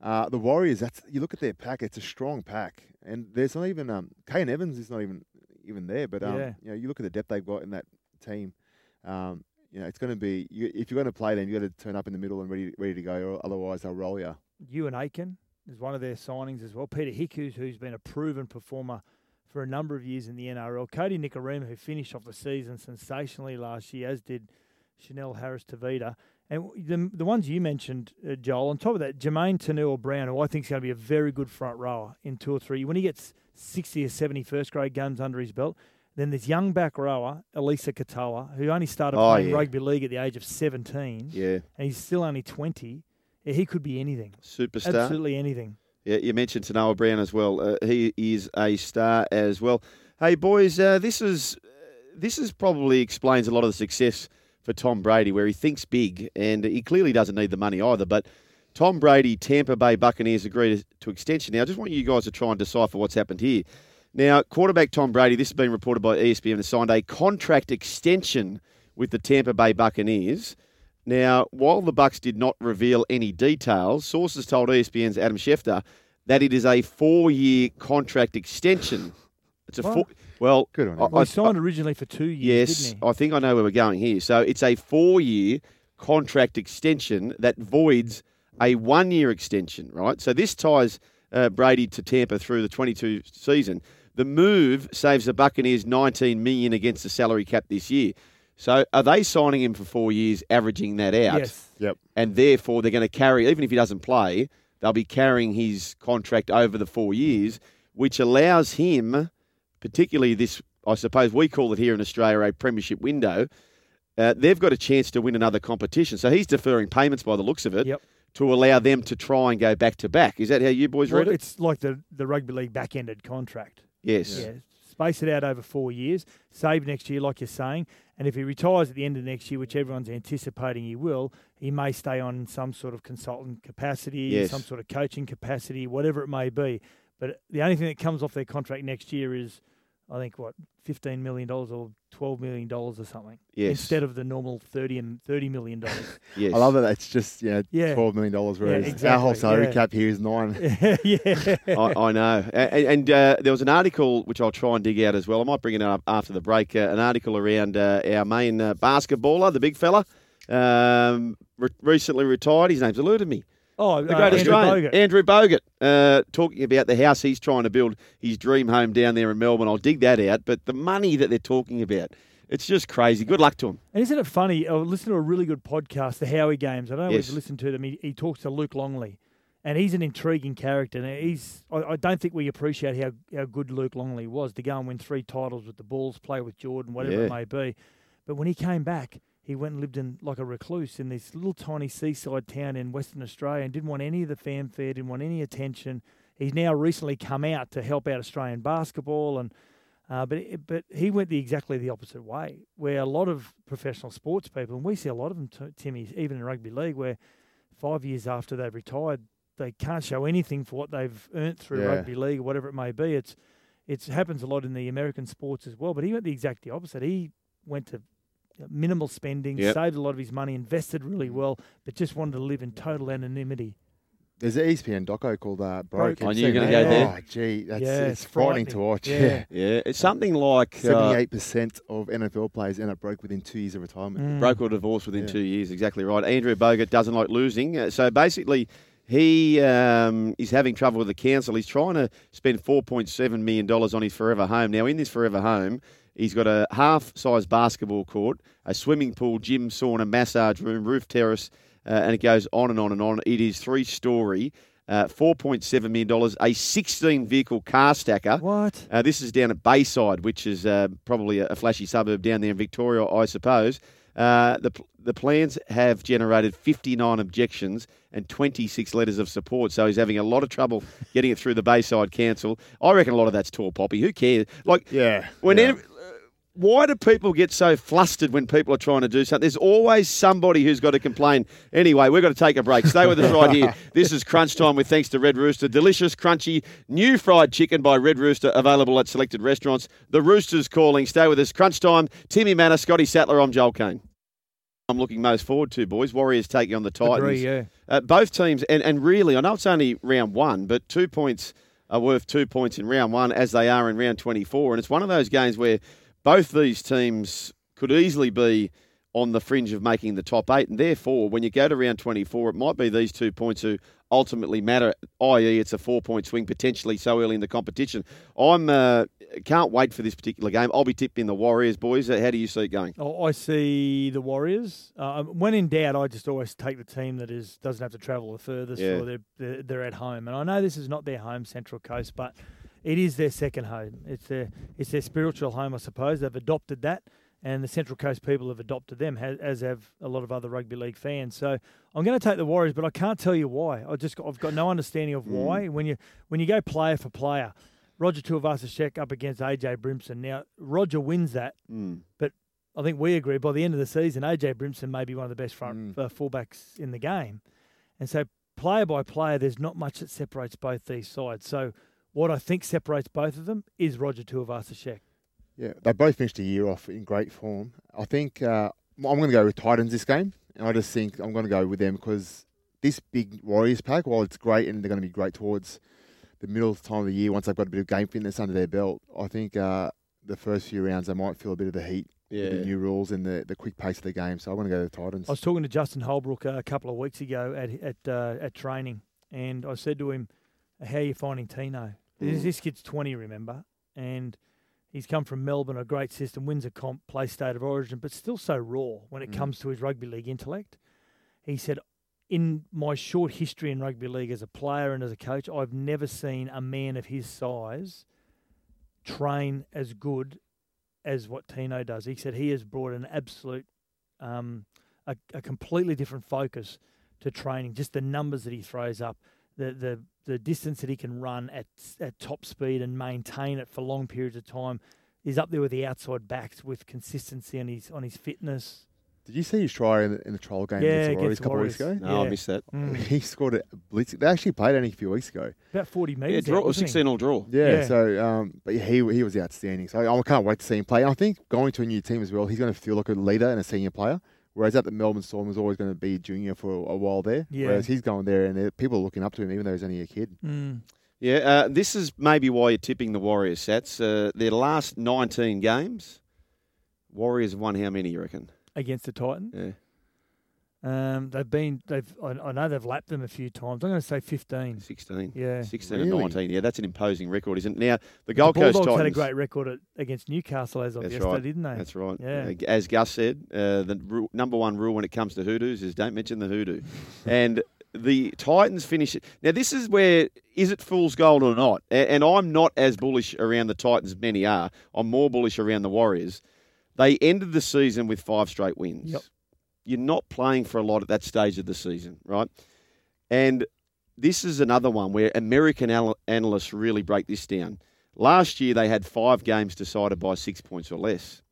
Speaker 3: Uh, the Warriors, that's you look at their pack; it's a strong pack, and there's not even um, Kane Evans is not even even there. But um,
Speaker 4: Yeah.
Speaker 3: you know, you look at the depth they've got in that team. Um, you know, it's going to be you, if you're going to play them, you got to turn up in the middle and ready ready to go, or otherwise they'll roll you.
Speaker 4: Euan Aitken is one of their signings as well. Peter Hickus, who's been a proven performer for a number of years in the NRL. Kodi Nikorima, who finished off the season sensationally last year, as did Chanel Harris Tavita. And the, the ones you mentioned, uh, Joel, on top of that, Jamayne Taunoa-Brown, who I think is going to be a very good front rower in two or three. When he gets 60 or 70 first grade games under his belt, then there's young back rower, Eliesa Katoa, who only started
Speaker 2: Oh,
Speaker 4: playing
Speaker 2: yeah.
Speaker 4: rugby league at the age of 17.
Speaker 2: Yeah.
Speaker 4: And he's still only 20. Yeah, he could be anything.
Speaker 2: Superstar.
Speaker 4: Absolutely anything.
Speaker 2: Yeah, you mentioned Taunoa-Brown as well. Uh, he is a star as well. Hey boys, uh, this is this is probably explains a lot of the success for Tom Brady, where he thinks big, and he clearly doesn't need the money either. But Tom Brady, Tampa Bay Buccaneers agreed to extension. Now, I just want you guys to try and decipher what's happened here. Now, quarterback Tom Brady, this has been reported by ESPN, has signed a contract extension with the Tampa Bay Buccaneers. Now, while the Bucks did not reveal any details, sources told ESPN's Adam Schefter that it is a four-year contract extension. It's a
Speaker 4: What?
Speaker 2: four. Well,
Speaker 3: Good on
Speaker 2: I-
Speaker 4: Well,
Speaker 2: I-
Speaker 4: he signed originally for two years,
Speaker 2: Yes,
Speaker 4: didn't he?
Speaker 2: I think I know where we're going here. So it's a four-year contract extension that voids a one-year extension, right? So this ties uh, Brady to Tampa through the 22 season. The move saves the Buccaneers 19 million against the salary cap this year. So are they signing him for four years, averaging that out?
Speaker 4: Yes.
Speaker 3: Yep.
Speaker 2: And therefore they're going to carry, even if he doesn't play, they'll be carrying his contract over the four years, which allows him, particularly this, I suppose we call it here in Australia a premiership window. Uh, they've got a chance to win another competition. So he's deferring payments by the looks of it to allow them to try and go back to back. Is that how you boys
Speaker 4: Well,
Speaker 2: read it?
Speaker 4: it's like the, the rugby league back ended contract.
Speaker 2: Yes.
Speaker 4: Yeah. Space it out over four years, save next year, like you're saying. And if he retires at the end of next year, which everyone's anticipating he will, he may stay on some sort of consultant capacity,
Speaker 2: Yes.
Speaker 4: some sort of coaching capacity, whatever it may be. But the only thing that comes off their contract next year is, I think, what, $15 million or $12 million or something.
Speaker 3: Yes.
Speaker 4: Instead of the normal 30 and $30 million. Yes.
Speaker 3: I love that it's just you know
Speaker 4: Yeah.
Speaker 3: twelve million dollars,
Speaker 4: Yeah,
Speaker 3: whereas our whole salary
Speaker 4: yeah.
Speaker 3: cap here is nine.
Speaker 4: yeah,
Speaker 2: I, I know. And, and uh, there was an article which I'll try and dig out as well. I might bring it up after the break. Uh, an article around uh, our main uh, basketballer, the big fella, um, re- recently retired. His name's eluded me.
Speaker 4: Oh,
Speaker 2: The
Speaker 4: uh,
Speaker 2: great
Speaker 4: Andrew
Speaker 2: Australian. Andrew Bogut, uh, talking about the house he's trying to build, his dream home down there in Melbourne. I'll dig that out. But the money that they're talking about, it's just crazy. Good luck to him.
Speaker 4: And isn't it funny? I listened to a really good podcast, the Howie Games. I don't know
Speaker 2: Yes.
Speaker 4: if you've listened to them. He, he talks to Luke Longley, and he's an intriguing character. And he's I, I don't think we appreciate how, how good Luke Longley was to go and win three titles with the Bulls, play with Jordan, whatever it may be. But when he came back, he went and lived in like a recluse in this little tiny seaside town in Western Australia and didn't want any of the fanfare, didn't want any attention. He's now recently come out to help out Australian basketball and uh, but it- but he went the exactly the opposite way, where a lot of professional sports people, and we see a lot of them, t- Timmy, even in rugby league, where five years after they've retired, they can't show anything for what they've earned through
Speaker 3: Yeah.
Speaker 4: rugby league or whatever it may be. It's it happens a lot in the American sports as well. But he went the exact opposite. He went to minimal spending,
Speaker 2: Yep.
Speaker 4: saved a lot of his money, invested really well, but just wanted to live in total anonymity.
Speaker 3: There's an ESPN doco called uh, Broke.
Speaker 2: I
Speaker 3: Have
Speaker 2: knew
Speaker 3: you
Speaker 2: you were going to go
Speaker 3: that?
Speaker 2: there.
Speaker 3: Oh, gee, that's
Speaker 4: Yeah,
Speaker 3: it's,
Speaker 4: it's
Speaker 3: frightening to watch.
Speaker 4: Yeah.
Speaker 3: Yeah.
Speaker 2: Yeah, it's something like uh,
Speaker 3: Seventy-eight percent of NFL players end up broke within two years of retirement.
Speaker 2: broke or divorced within
Speaker 3: Yeah.
Speaker 2: two years. Exactly right. Andrew Bogut doesn't like losing, uh, so basically. He um, is having trouble with the council. He's trying to spend $4.7 million on his forever home. Now, in this forever home, he's got a half size basketball court, a swimming pool, gym, sauna, massage room, roof terrace, uh, and it goes on and on and on. It is three story. Uh, $4.7 million, a 16 vehicle car stacker.
Speaker 4: What?
Speaker 2: Uh, this is down at Bayside, which is uh, probably a, flashy suburb down there in Victoria, I suppose. Uh, the, the plans have generated 59 objections and 26 letters of support, so he's having a lot of trouble getting it through the Bayside Council. I reckon a lot of that's tall poppy. Who cares? Like,
Speaker 3: Yeah.
Speaker 2: when
Speaker 3: yeah.
Speaker 2: Why do people get so flustered when people are trying to do something? There's always somebody who's got to complain. Anyway, we've got to take a break. Stay with us right here. This is Crunch Time with thanks to Red Rooster. Delicious, crunchy, new fried chicken by Red Rooster, available at selected restaurants. The Rooster's calling. Stay with us. Crunch Time. Timmy Mannah, Scotty Sattler. I'm Joel Caine. I'm looking most forward to, boys. Warriors taking on the Titans.
Speaker 4: Agree, yeah.
Speaker 2: Uh, both teams, and, and really, I know it's only round one, but two points are worth two points in round one as they are in round 24. And it's one of those games where both these teams could easily be on the fringe of making the top eight. And therefore, when you go to round 24, it might be these two points who ultimately matter, i.e., it's a four point swing potentially so early in the competition. I'm uh, can't wait for this particular game. I'll be tipping the Warriors, boys. How do you see it going?
Speaker 4: Oh, I see the Warriors. Uh, when in doubt, I just always take the team that is doesn't have to travel the furthest,
Speaker 2: Yeah.
Speaker 4: or they're, they're they're at home. And I know this is not their home, Central Coast, but it is their second home. It's their it's their spiritual home, I suppose. They've adopted that, and the Central Coast people have adopted them, as have a lot of other rugby league fans. So I'm going to take the Warriors, but I can't tell you why. I just got, I've got no understanding of why. When you when you go player for player. Roger Tuivasa-Sheck up against AJ Brimson. Now Roger wins that,
Speaker 2: Mm.
Speaker 4: but I think we agree by the end of the season, AJ Brimson may be one of the best front uh, fullbacks in the game, and so player by player, there's not much that separates both these sides. So what I think separates both of them is Roger Tuivasa-Sheck.
Speaker 3: Yeah, they both finished the year off in great form. I think uh, I'm going to go with Titans this game, and I just think I'm going to go with them because this big Warriors pack, while it's great and they're going to be great towards the middle of the time of the year, once they've got a bit of game fitness under their belt, I think uh, the first few rounds they might feel a bit of the heat
Speaker 2: Yeah.
Speaker 3: the new rules and the, the quick pace of the game. So I want to go to the Titans.
Speaker 4: I was talking to Justin Holbrook uh, a couple of weeks ago at at uh, at training, and I said to him, "How are you finding Tino? This,
Speaker 3: Mm.
Speaker 4: this kid's twenty, remember, and he's come from Melbourne, a great system, wins a comp, plays state of origin, but still so raw when it
Speaker 3: Mm.
Speaker 4: comes to his rugby league intellect." He said, "In my short history in rugby league as a player and as a coach, I've never seen a man of his size train as good as what Tino does. He said he has brought an absolute, um, a, a completely different focus to training. Just the numbers that he throws up, the the the distance that he can run at at top speed and maintain it for long periods of time. Is up there with the outside backs with consistency on his on his fitness.
Speaker 3: Did you see his try in the, in the trial game
Speaker 4: Yeah,
Speaker 3: against the Warriors a couple of weeks ago?
Speaker 2: No, I missed that.
Speaker 4: Mm.
Speaker 3: He scored a blitz. They actually played only a few weeks ago.
Speaker 4: About forty metres.
Speaker 2: draw-
Speaker 4: out, wasn't
Speaker 2: 16 all draw.
Speaker 3: Yeah,
Speaker 4: Yeah.
Speaker 3: so um, but he he was outstanding. So I can't wait to see him play. I think going to a new team as well, he's going to feel like a leader and a senior player. Whereas at the Melbourne Storm, was always going to be junior for a, a while there.
Speaker 4: Yeah.
Speaker 3: Whereas he's going there, and people are looking up to him, even though he's only a kid.
Speaker 4: Mm.
Speaker 2: Yeah, uh, this is maybe why you're tipping the Warriors, Sats. Uh, their last 19 games, Warriors have won how many, you reckon?
Speaker 4: against the Titans.
Speaker 2: Yeah.
Speaker 4: Um, they've been they've I, I know they've lapped them a few times. I'm going to say 15.
Speaker 2: 16.
Speaker 4: Yeah.
Speaker 2: 16 and 19. Yeah, that's an imposing record, isn't it? Now, the
Speaker 4: The
Speaker 2: Gold Coast Titans.
Speaker 4: had a great record at, against Newcastle as of
Speaker 2: That's
Speaker 4: yesterday,
Speaker 2: right.
Speaker 4: didn't they?
Speaker 2: That's right.
Speaker 4: Yeah.
Speaker 2: Uh, as Gus said, uh, the ru- number one rule when it comes to hoodoos is don't mention the hoodoo. and the Titans finish it. Now, this is where is it fool's gold or not? A- And I'm not as bullish around the Titans as many are. I'm more bullish around the Warriors. They ended the season with five straight wins.
Speaker 4: Yep.
Speaker 2: You're not playing for a lot at that stage of the season, right? And this is another one where American al- analysts really break this down. Last year, they had five games decided by six points or less.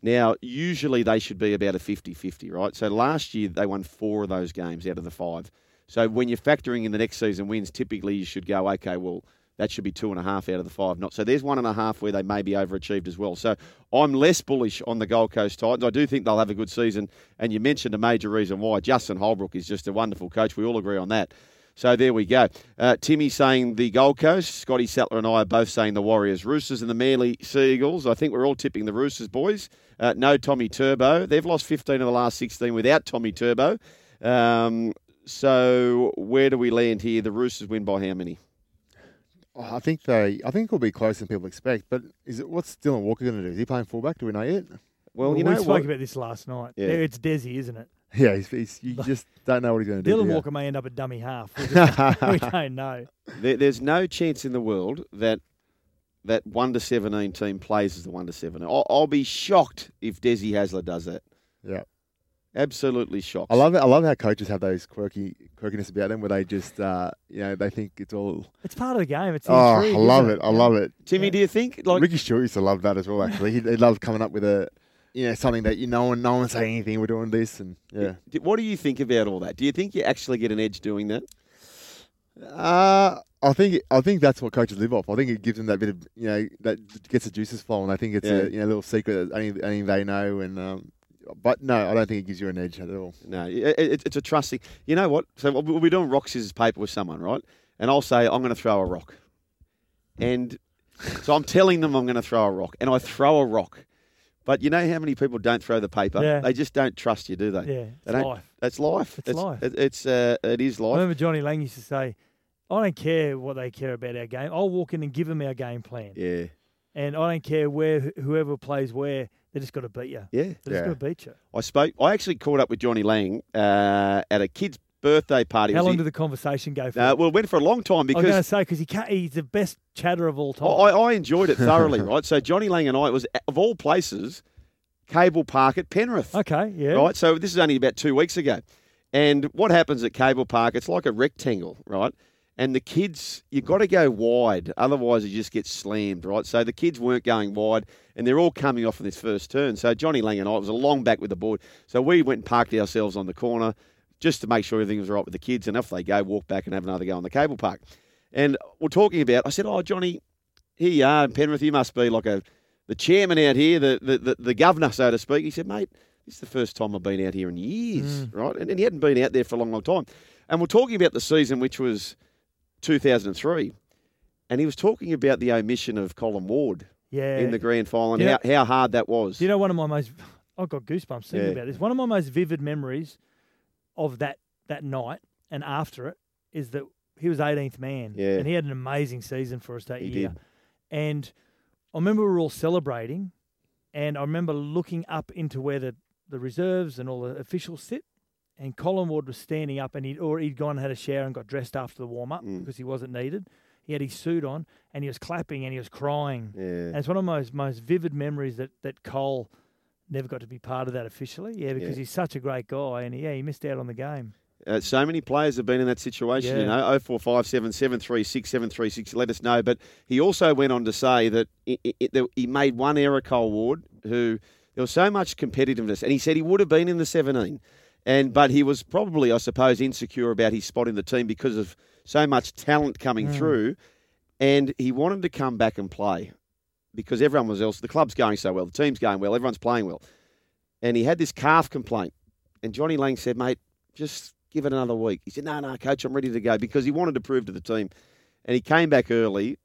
Speaker 2: Now, usually they should be about a 50 50, right? So last year, they won four of those games out of the five. So when you're factoring in the next season wins, typically you should go, okay, well, that should be two and a half out of the five. Not so. There's one and a half where they may be overachieved as well. So I'm less bullish on the Gold Coast Titans. I do think they'll have a good season. And you mentioned a major reason why. Justin Holbrook is just a wonderful coach. We all agree on that. So there we go. Uh, Timmy saying the Gold Coast. Scotty Sattler and I are both saying the Warriors. Roosters and the Manly Seagulls. I think we're all tipping the Roosters, boys. Uh, no Tommy Turbo. They've lost 15 of the last 16 without Tommy Turbo. Um, so where do we land here? The Roosters win by how many?
Speaker 3: Oh, I think they. I think it'll be closer than people expect. But is it what's Dylan Walker going to do? Is he playing fullback? Do we know yet?
Speaker 2: Well, you know
Speaker 4: we spoke about this last night.
Speaker 3: Yeah.
Speaker 4: It's Desi, isn't it?
Speaker 3: Yeah, he's, he's, you just don't know what he's going to do.
Speaker 4: Dylan? Walker may end up at dummy half. We, just, we don't know.
Speaker 2: There, there's no chance in the world that that one to seventeen team plays as the one to seven. I'll, I'll be shocked if Desi Hasler does that.
Speaker 3: Yeah.
Speaker 2: Absolutely shocked.
Speaker 3: I love it. I love how coaches have those quirky quirkiness about them, where they just, uh, you know, they think it's all.
Speaker 4: It's part of the game. It's the
Speaker 3: Oh,
Speaker 4: intrigue,
Speaker 3: I love
Speaker 4: isn't
Speaker 3: it. I love it.
Speaker 2: Timmy, do you think like
Speaker 3: Ricky Stuart used to love that as well? Actually, he, he loved coming up with a, you know, something that you know, and no one saying anything. We're doing this, and yeah.
Speaker 2: What do you think about all that? Do you think you actually get an edge doing that?
Speaker 3: Uh, I think I think that's what coaches live off. I think it gives them that bit of you know that gets the juices flowing. I think it's
Speaker 2: Yeah.
Speaker 3: a you know little secret that only, only they know. And um, but no, I don't think it gives you an edge at all.
Speaker 2: No, it, it, it's a trusting. You know what? So we'll be doing rock scissors paper with someone, right? And I'll say I'm going to throw a rock, and so I'm telling them I'm going to throw a rock, and I throw a rock. But you know how many people don't throw the paper?
Speaker 4: Yeah.
Speaker 2: They just don't trust you, do they?
Speaker 4: Yeah,
Speaker 2: They
Speaker 4: it's
Speaker 2: don't-
Speaker 4: life.
Speaker 2: That's life.
Speaker 4: It's life.
Speaker 2: It, it's uh, it is
Speaker 4: I
Speaker 2: life.
Speaker 4: remember Johnny Lang used to say, I don't care what they care about our game. I'll walk in and give them our game plan.
Speaker 2: Yeah.
Speaker 4: And I don't care where whoever plays where, they just got to beat you.
Speaker 2: Yeah.
Speaker 4: They just got to beat you.
Speaker 2: I spoke. I actually caught up with Johnny Lang uh, at a kid's birthday party.
Speaker 4: How long
Speaker 2: he-
Speaker 4: did the conversation go for?
Speaker 2: Uh, well, it went for a long time because
Speaker 4: I was going to say because he can't, he's the best chatter of all time.
Speaker 2: I, I enjoyed it thoroughly, right? So Johnny Lang and I, it was of all places, Cable Park at Penrith.
Speaker 4: Okay, yeah.
Speaker 2: Right. So this is only about two weeks ago, and what happens at Cable Park? It's like a rectangle, right? And the kids, you've got to go wide, otherwise you just get slammed, right? So the kids weren't going wide, and they're all coming off in this first turn. So Johnny Lang and I it was a long back with the board, so we went and parked ourselves on the corner just to make sure everything was right with the kids. And if they go, walk back and have another go on the cable park. And we're talking about. I said, "Oh, Johnny, here you are in Penrith. You must be like a the chairman out here, the the, the, the governor, so to speak." He said, "Mate, this is the first time I've been out here in years, mm. right?" And, and he hadn't been out there for a long, long time. And we're talking about the season, which was 2003, and he was talking about the omission of Colin Ward
Speaker 4: Yeah.
Speaker 2: in the grand final and how, how hard that was.
Speaker 4: Do you know one of my most? I've got goosebumps thinking
Speaker 2: Yeah.
Speaker 4: about this. One of my most vivid memories of that that night and after it is that he was 18th man,
Speaker 2: Yeah.
Speaker 4: and he had an amazing season for us that
Speaker 2: He
Speaker 4: year.
Speaker 2: did.
Speaker 4: And I remember we were all celebrating, and I remember looking up into where the, the reserves and all the officials sit. And Colin Ward was standing up, and he'd or he'd gone and had a shower and got dressed after the warm up
Speaker 2: Mm.
Speaker 4: because he wasn't needed. He had his suit on, and he was clapping and he was crying.
Speaker 2: Yeah.
Speaker 4: And it's one of my most, most vivid memories that that Cole never got to be part of that officially. Yeah, because
Speaker 2: Yeah.
Speaker 4: he's such a great guy, and yeah, he missed out on the game.
Speaker 2: Uh, so many players have been in that situation, you
Speaker 4: Yeah.
Speaker 2: know. Oh four five seven seven three six seven three six. Let us know. But he also went on to say that it, it, it- he made one error, Cole Ward, who there was so much competitiveness, and he said he would have been in the seventeen, and but he was probably, I suppose, insecure about his spot in the team because of so much talent coming
Speaker 4: Mm.
Speaker 2: through, and he wanted to come back and play because everyone was else. The club's going so well, the team's going well, everyone's playing well, and he had this calf complaint, and Johnny Lang said, "Mate, just give it another week." He said, "No, no, coach, I'm ready to go," because he wanted to prove to the team, and he came back early.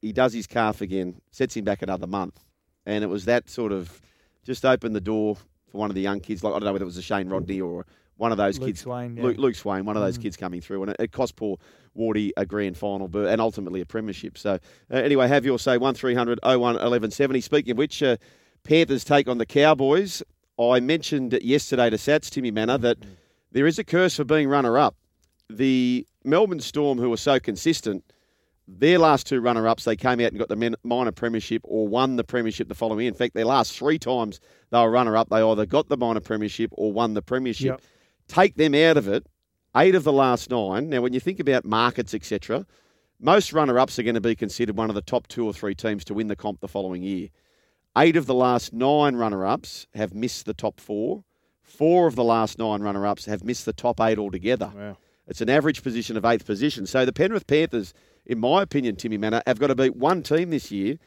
Speaker 2: He does his calf again, sets him back another month, and it was that sort of just opened the door for one of the young kids. Like I don't know whether it was a Shane Rodney or one of those
Speaker 4: Luke
Speaker 2: kids,
Speaker 4: Swain, yeah.
Speaker 2: Luke, Luke Swain, one of those
Speaker 4: Mm.
Speaker 2: kids coming through, and it, it cost poor Wardy a grand final berth and ultimately a premiership. So uh, anyway, have your say one 01 1170. Speaking of which, uh, Panthers take on the Cowboys. I mentioned yesterday to Sats Timmy Mannah that there is a curse for being runner up. The Melbourne Storm, who were so consistent, their last two runner ups, they came out and got the minor premiership or won the premiership the following year. In fact, their last three times they were runner up, they either got the minor premiership or won the premiership.
Speaker 4: Yep.
Speaker 2: Take them out of it. Eight of the last nine. Now, when you think about markets, etc., most runner ups are going to be considered one of the top two or three teams to win the comp the following year. Eight of the last nine runner ups have missed the top four. Four of the last nine runner ups have missed the top eight altogether.
Speaker 3: Wow.
Speaker 2: It's an average position of eighth position. So the Penrith Panthers, in my opinion, Timmy Mannah, have got to beat one team this year,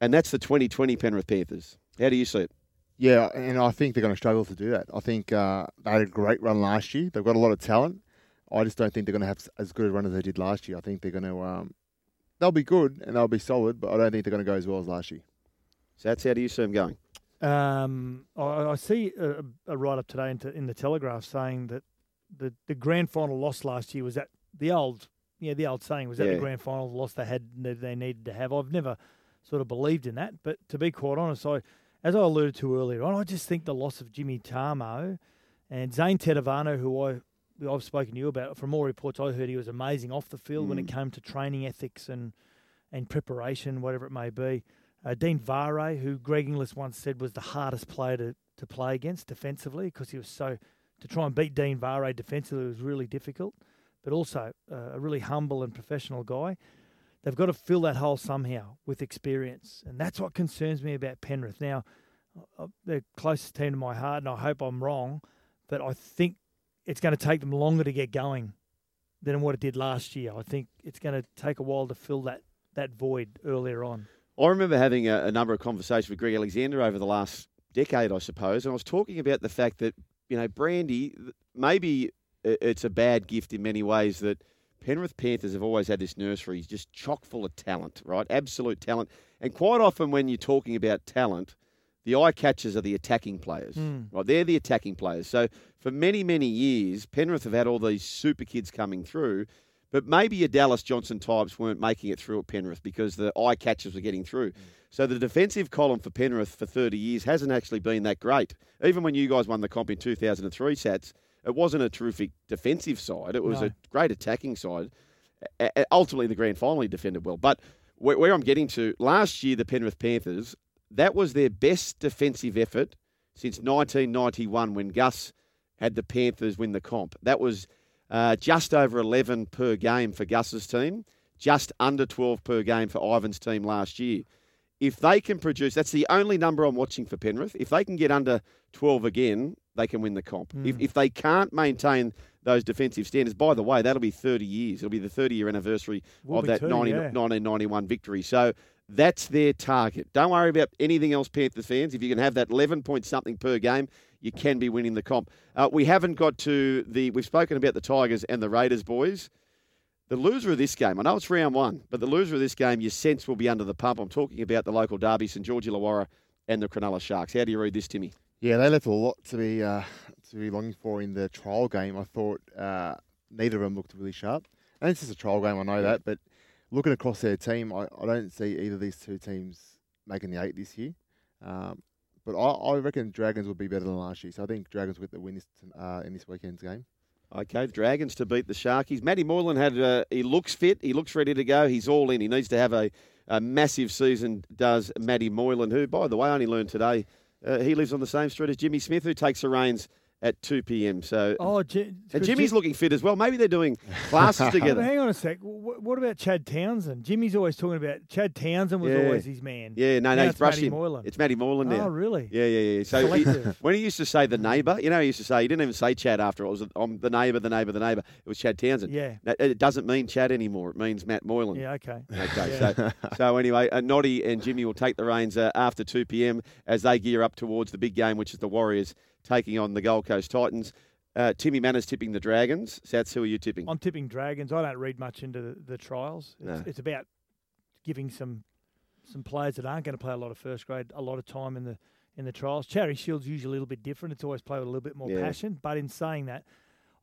Speaker 2: and that's the 2020 Penrith Panthers. How do you see it?
Speaker 3: Yeah, and I think they're going to struggle to do that. I think uh, they had a great run last year. They've got a lot of talent. I just don't think they're going to have as good a run as they did last year. I think they're going to. Um, they'll be good and they'll be solid, but I don't think they're going to go as well as last year.
Speaker 2: So that's how do you see them going?
Speaker 4: Um, I, I see a, a write up today into, in the Telegraph saying that the, the grand final loss last year was at the old yeah the old saying was that
Speaker 2: Yeah.
Speaker 4: the grand final loss they had that they needed to have. I've never sort of believed in that, but to be quite honest, I as I alluded to earlier on, I just think the loss of Jimmy Tamou and Zane Tetevano, who I I've spoken to you about from all reports I heard he was amazing off the field when it
Speaker 2: Mm.
Speaker 4: came to training ethics and and preparation, whatever it may be. Uh, Dean Whare, who Greg Inglis once said was the hardest player to, to play against defensively because he was so to try and beat Dean Whare defensively was really difficult, but also uh, a really humble and professional guy. They've got to fill that hole somehow with experience, and that's what concerns me about Penrith. Now, uh, they're the closest team to my heart, and I hope I'm wrong, but I think it's going to take them longer to get going than what it did last year. I think it's going to take a while to fill that, that void earlier on.
Speaker 2: I remember having a, a number of conversations with Greg Alexander over the last decade, I suppose, and I was talking about the fact that you know Brandy maybe it's a bad gift in many ways that Penrith Panthers have always had this nursery just chock full of talent, right? Absolute talent, and quite often when you're talking about talent. The eye catchers are the attacking players,
Speaker 4: Mm.
Speaker 2: right? They're the attacking players. So for many, many years, Penrith have had all these super kids coming through, but maybe your Dallas Johnson types weren't making it through at Penrith because the eye catchers were getting through. So the defensive column for Penrith for 30 years hasn't actually been that great. Even when you guys won the comp in 2003, Sats, it wasn't a terrific defensive side. It was
Speaker 4: No.
Speaker 2: a great attacking side. A- ultimately, the grand final he defended well. But where, where I'm getting to, last year, the Penrith Panthers, that was their best defensive effort since 1991 when Gus had the Panthers win the comp. That was uh, just over 11 per game for Gus's team, just under 12 per game for Ivan's team last year. If they can produce, that's the only number I'm watching for Penrith. If they can get under 12 again, they can win the comp. If,
Speaker 4: Mm.
Speaker 2: if they can't maintain those defensive standards, by the way, that'll be 30 years. It'll be the 30 year anniversary
Speaker 4: Will
Speaker 2: of that
Speaker 4: too,
Speaker 2: 90,
Speaker 4: yeah.
Speaker 2: 1991 victory. So that's their target. Don't worry about anything else, Panthers fans. If you can have that 11 point something per game, you can be winning the comp. Uh, we haven't got to the, we've spoken about the Tigers and the Raiders, boys. The loser of this game, I know it's round one, but the loser of this game, your sense will be under the pump. I'm talking about the local derby, St George Illawarra and the Cronulla Sharks. How do you read this, Timmy?
Speaker 3: Yeah, they left a lot to be uh, to be longing for in the trial game. I thought uh, neither of them looked really sharp. And it's just a trial game, I know that, but looking across their team, I, I don't see either of these two teams making the eight this year. Um, but I, I reckon Dragons will be better than last year, so I think Dragons will get the win this, uh, in this weekend's game.
Speaker 2: Okay, the Dragons to beat the Sharkies. Matty Moylan had uh, he looks fit, he looks ready to go. He's all in. He needs to have a, a massive season. Does Matty Moylan, who by the way only learned today, uh, he lives on the same street as Jimmy Smith, who takes the reins at two p.m. So
Speaker 4: Oh,
Speaker 2: and Jimmy's
Speaker 4: Jim-
Speaker 2: looking fit as well. Maybe they're doing classes together.
Speaker 4: hang on a sec. What, what about Chad Townsend? Jimmy's always talking about Chad Townsend was
Speaker 2: Yeah.
Speaker 4: always his man.
Speaker 2: Yeah, no,
Speaker 4: Now
Speaker 2: no, he's
Speaker 4: it's
Speaker 2: brushed
Speaker 4: Matty
Speaker 2: him.
Speaker 4: Moylan.
Speaker 2: It's Matty Moylan now.
Speaker 4: Oh, really?
Speaker 2: Yeah, yeah, yeah. So he, when he used to say the neighbour, you know, he used to say he didn't even say Chad after it. Was um, the neighbour, the neighbour, the neighbour. It was Chad Townsend.
Speaker 4: Yeah.
Speaker 2: It doesn't mean Chad anymore. It means Matt Moylan.
Speaker 4: Yeah, okay.
Speaker 2: Okay.
Speaker 4: Yeah.
Speaker 2: So, so anyway, uh, Noddy and Jimmy will take the reins uh, after 2 p.m. as they gear up towards the big game, which is the Warriors taking on the Gold Coast Titans. Uh, Timmy Mannah tipping the Dragons. Sats, who are you tipping?
Speaker 4: I'm tipping Dragons. I don't read much into the, the trials. It's,
Speaker 2: No.
Speaker 4: it's about giving some some players that aren't going to play a lot of first grade a lot of time in the in the trials. Charity Shield's usually a little bit different. It's always played with a little bit more
Speaker 2: Yeah.
Speaker 4: passion. But in saying that,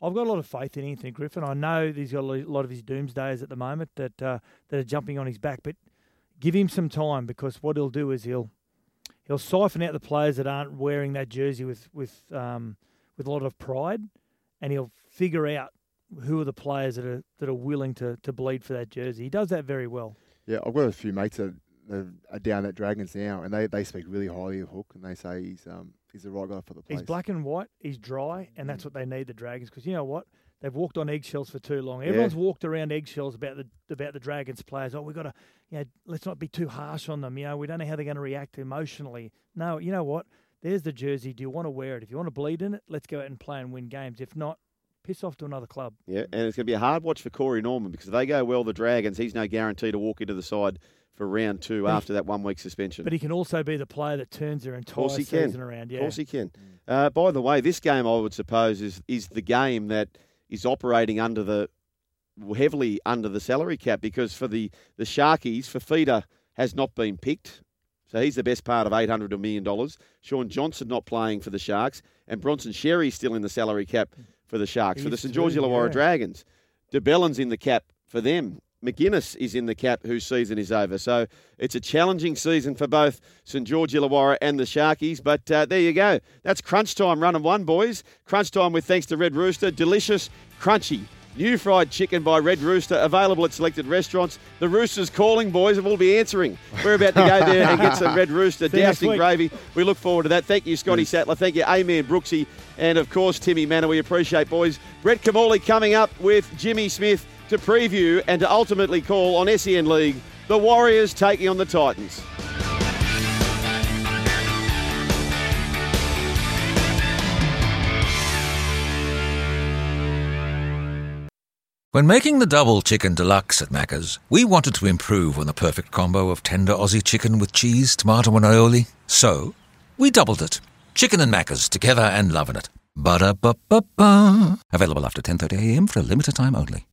Speaker 4: I've got a lot of faith in Anthony Griffin. I know he's got a lot of his doomsdayers at the moment that uh, that are jumping on his back, but give him some time because what he'll do is he'll he'll siphon out the players that aren't wearing that jersey with with um, with a lot of pride, and he'll figure out who are the players that are that are willing to to bleed for that jersey. He does that very well.
Speaker 3: Yeah, I've got a few mates that are down at Dragons now, and they, they speak really highly of Hook, and they say he's um he's the right guy for the place.
Speaker 4: He's black and white. He's dry, and that's what they need the Dragons because you know what. They've walked on eggshells for too long. Everyone's walked around eggshells about the about the Dragons players. Oh, we've got to, you know, let's not be too harsh on them. You know, we don't know how they're going to react emotionally. No, you know what? There's the jersey. Do you want to wear it? If you want to bleed in it, let's go out and play and win games. If not, piss off to another club.
Speaker 2: Yeah, and it's going to be a hard watch for Corey Norman because if they go well, the Dragons, he's no guarantee to walk into the side for round two
Speaker 4: But he-
Speaker 2: after that one week suspension.
Speaker 4: But he can also be the player that turns their entire
Speaker 2: he can.
Speaker 4: season around. Yeah.
Speaker 2: Of course he can. Uh, by the way, this game I would suppose is is the game that is operating under the heavily under the salary cap because for the the Sharkies, Fifita has not been picked. So he's the best part of eight hundred million dollars. Shaun Johnson not playing for the Sharks, and Bronson Xerri still in the salary cap for the Sharks.
Speaker 4: He
Speaker 2: for the St George Illawarra
Speaker 4: yeah.
Speaker 2: Dragons, de Belin's in the cap for them. McInnes is in the cap, whose season is over. So it's a challenging season for both St George Illawarra and the Sharkies. But uh, there you go. That's crunch time, run and one, boys. Crunch time with thanks to Red Rooster. Delicious, crunchy. New fried chicken by Red Rooster, available at selected restaurants. The Rooster's calling, boys, and we'll be answering. We're about to go there and get some Red Rooster
Speaker 4: See you next
Speaker 2: doused in gravy. We look forward to that. Thank you, Scotty Sattler. Thank you, Amen Brooksy. And of course, Timmy Mannah. We appreciate, boys. Brett Kimmorley coming up with Jimmy Smith to preview and to ultimately call on SEN League the Warriors taking on the Titans.
Speaker 27: When making the double chicken deluxe at Macca's, we wanted to improve on the perfect combo of tender Aussie chicken with cheese, tomato, and aioli. So, we doubled it. Chicken and Macca's together and loving it. Ba-da-ba-ba-ba. Available after 10.30am for a limited time only.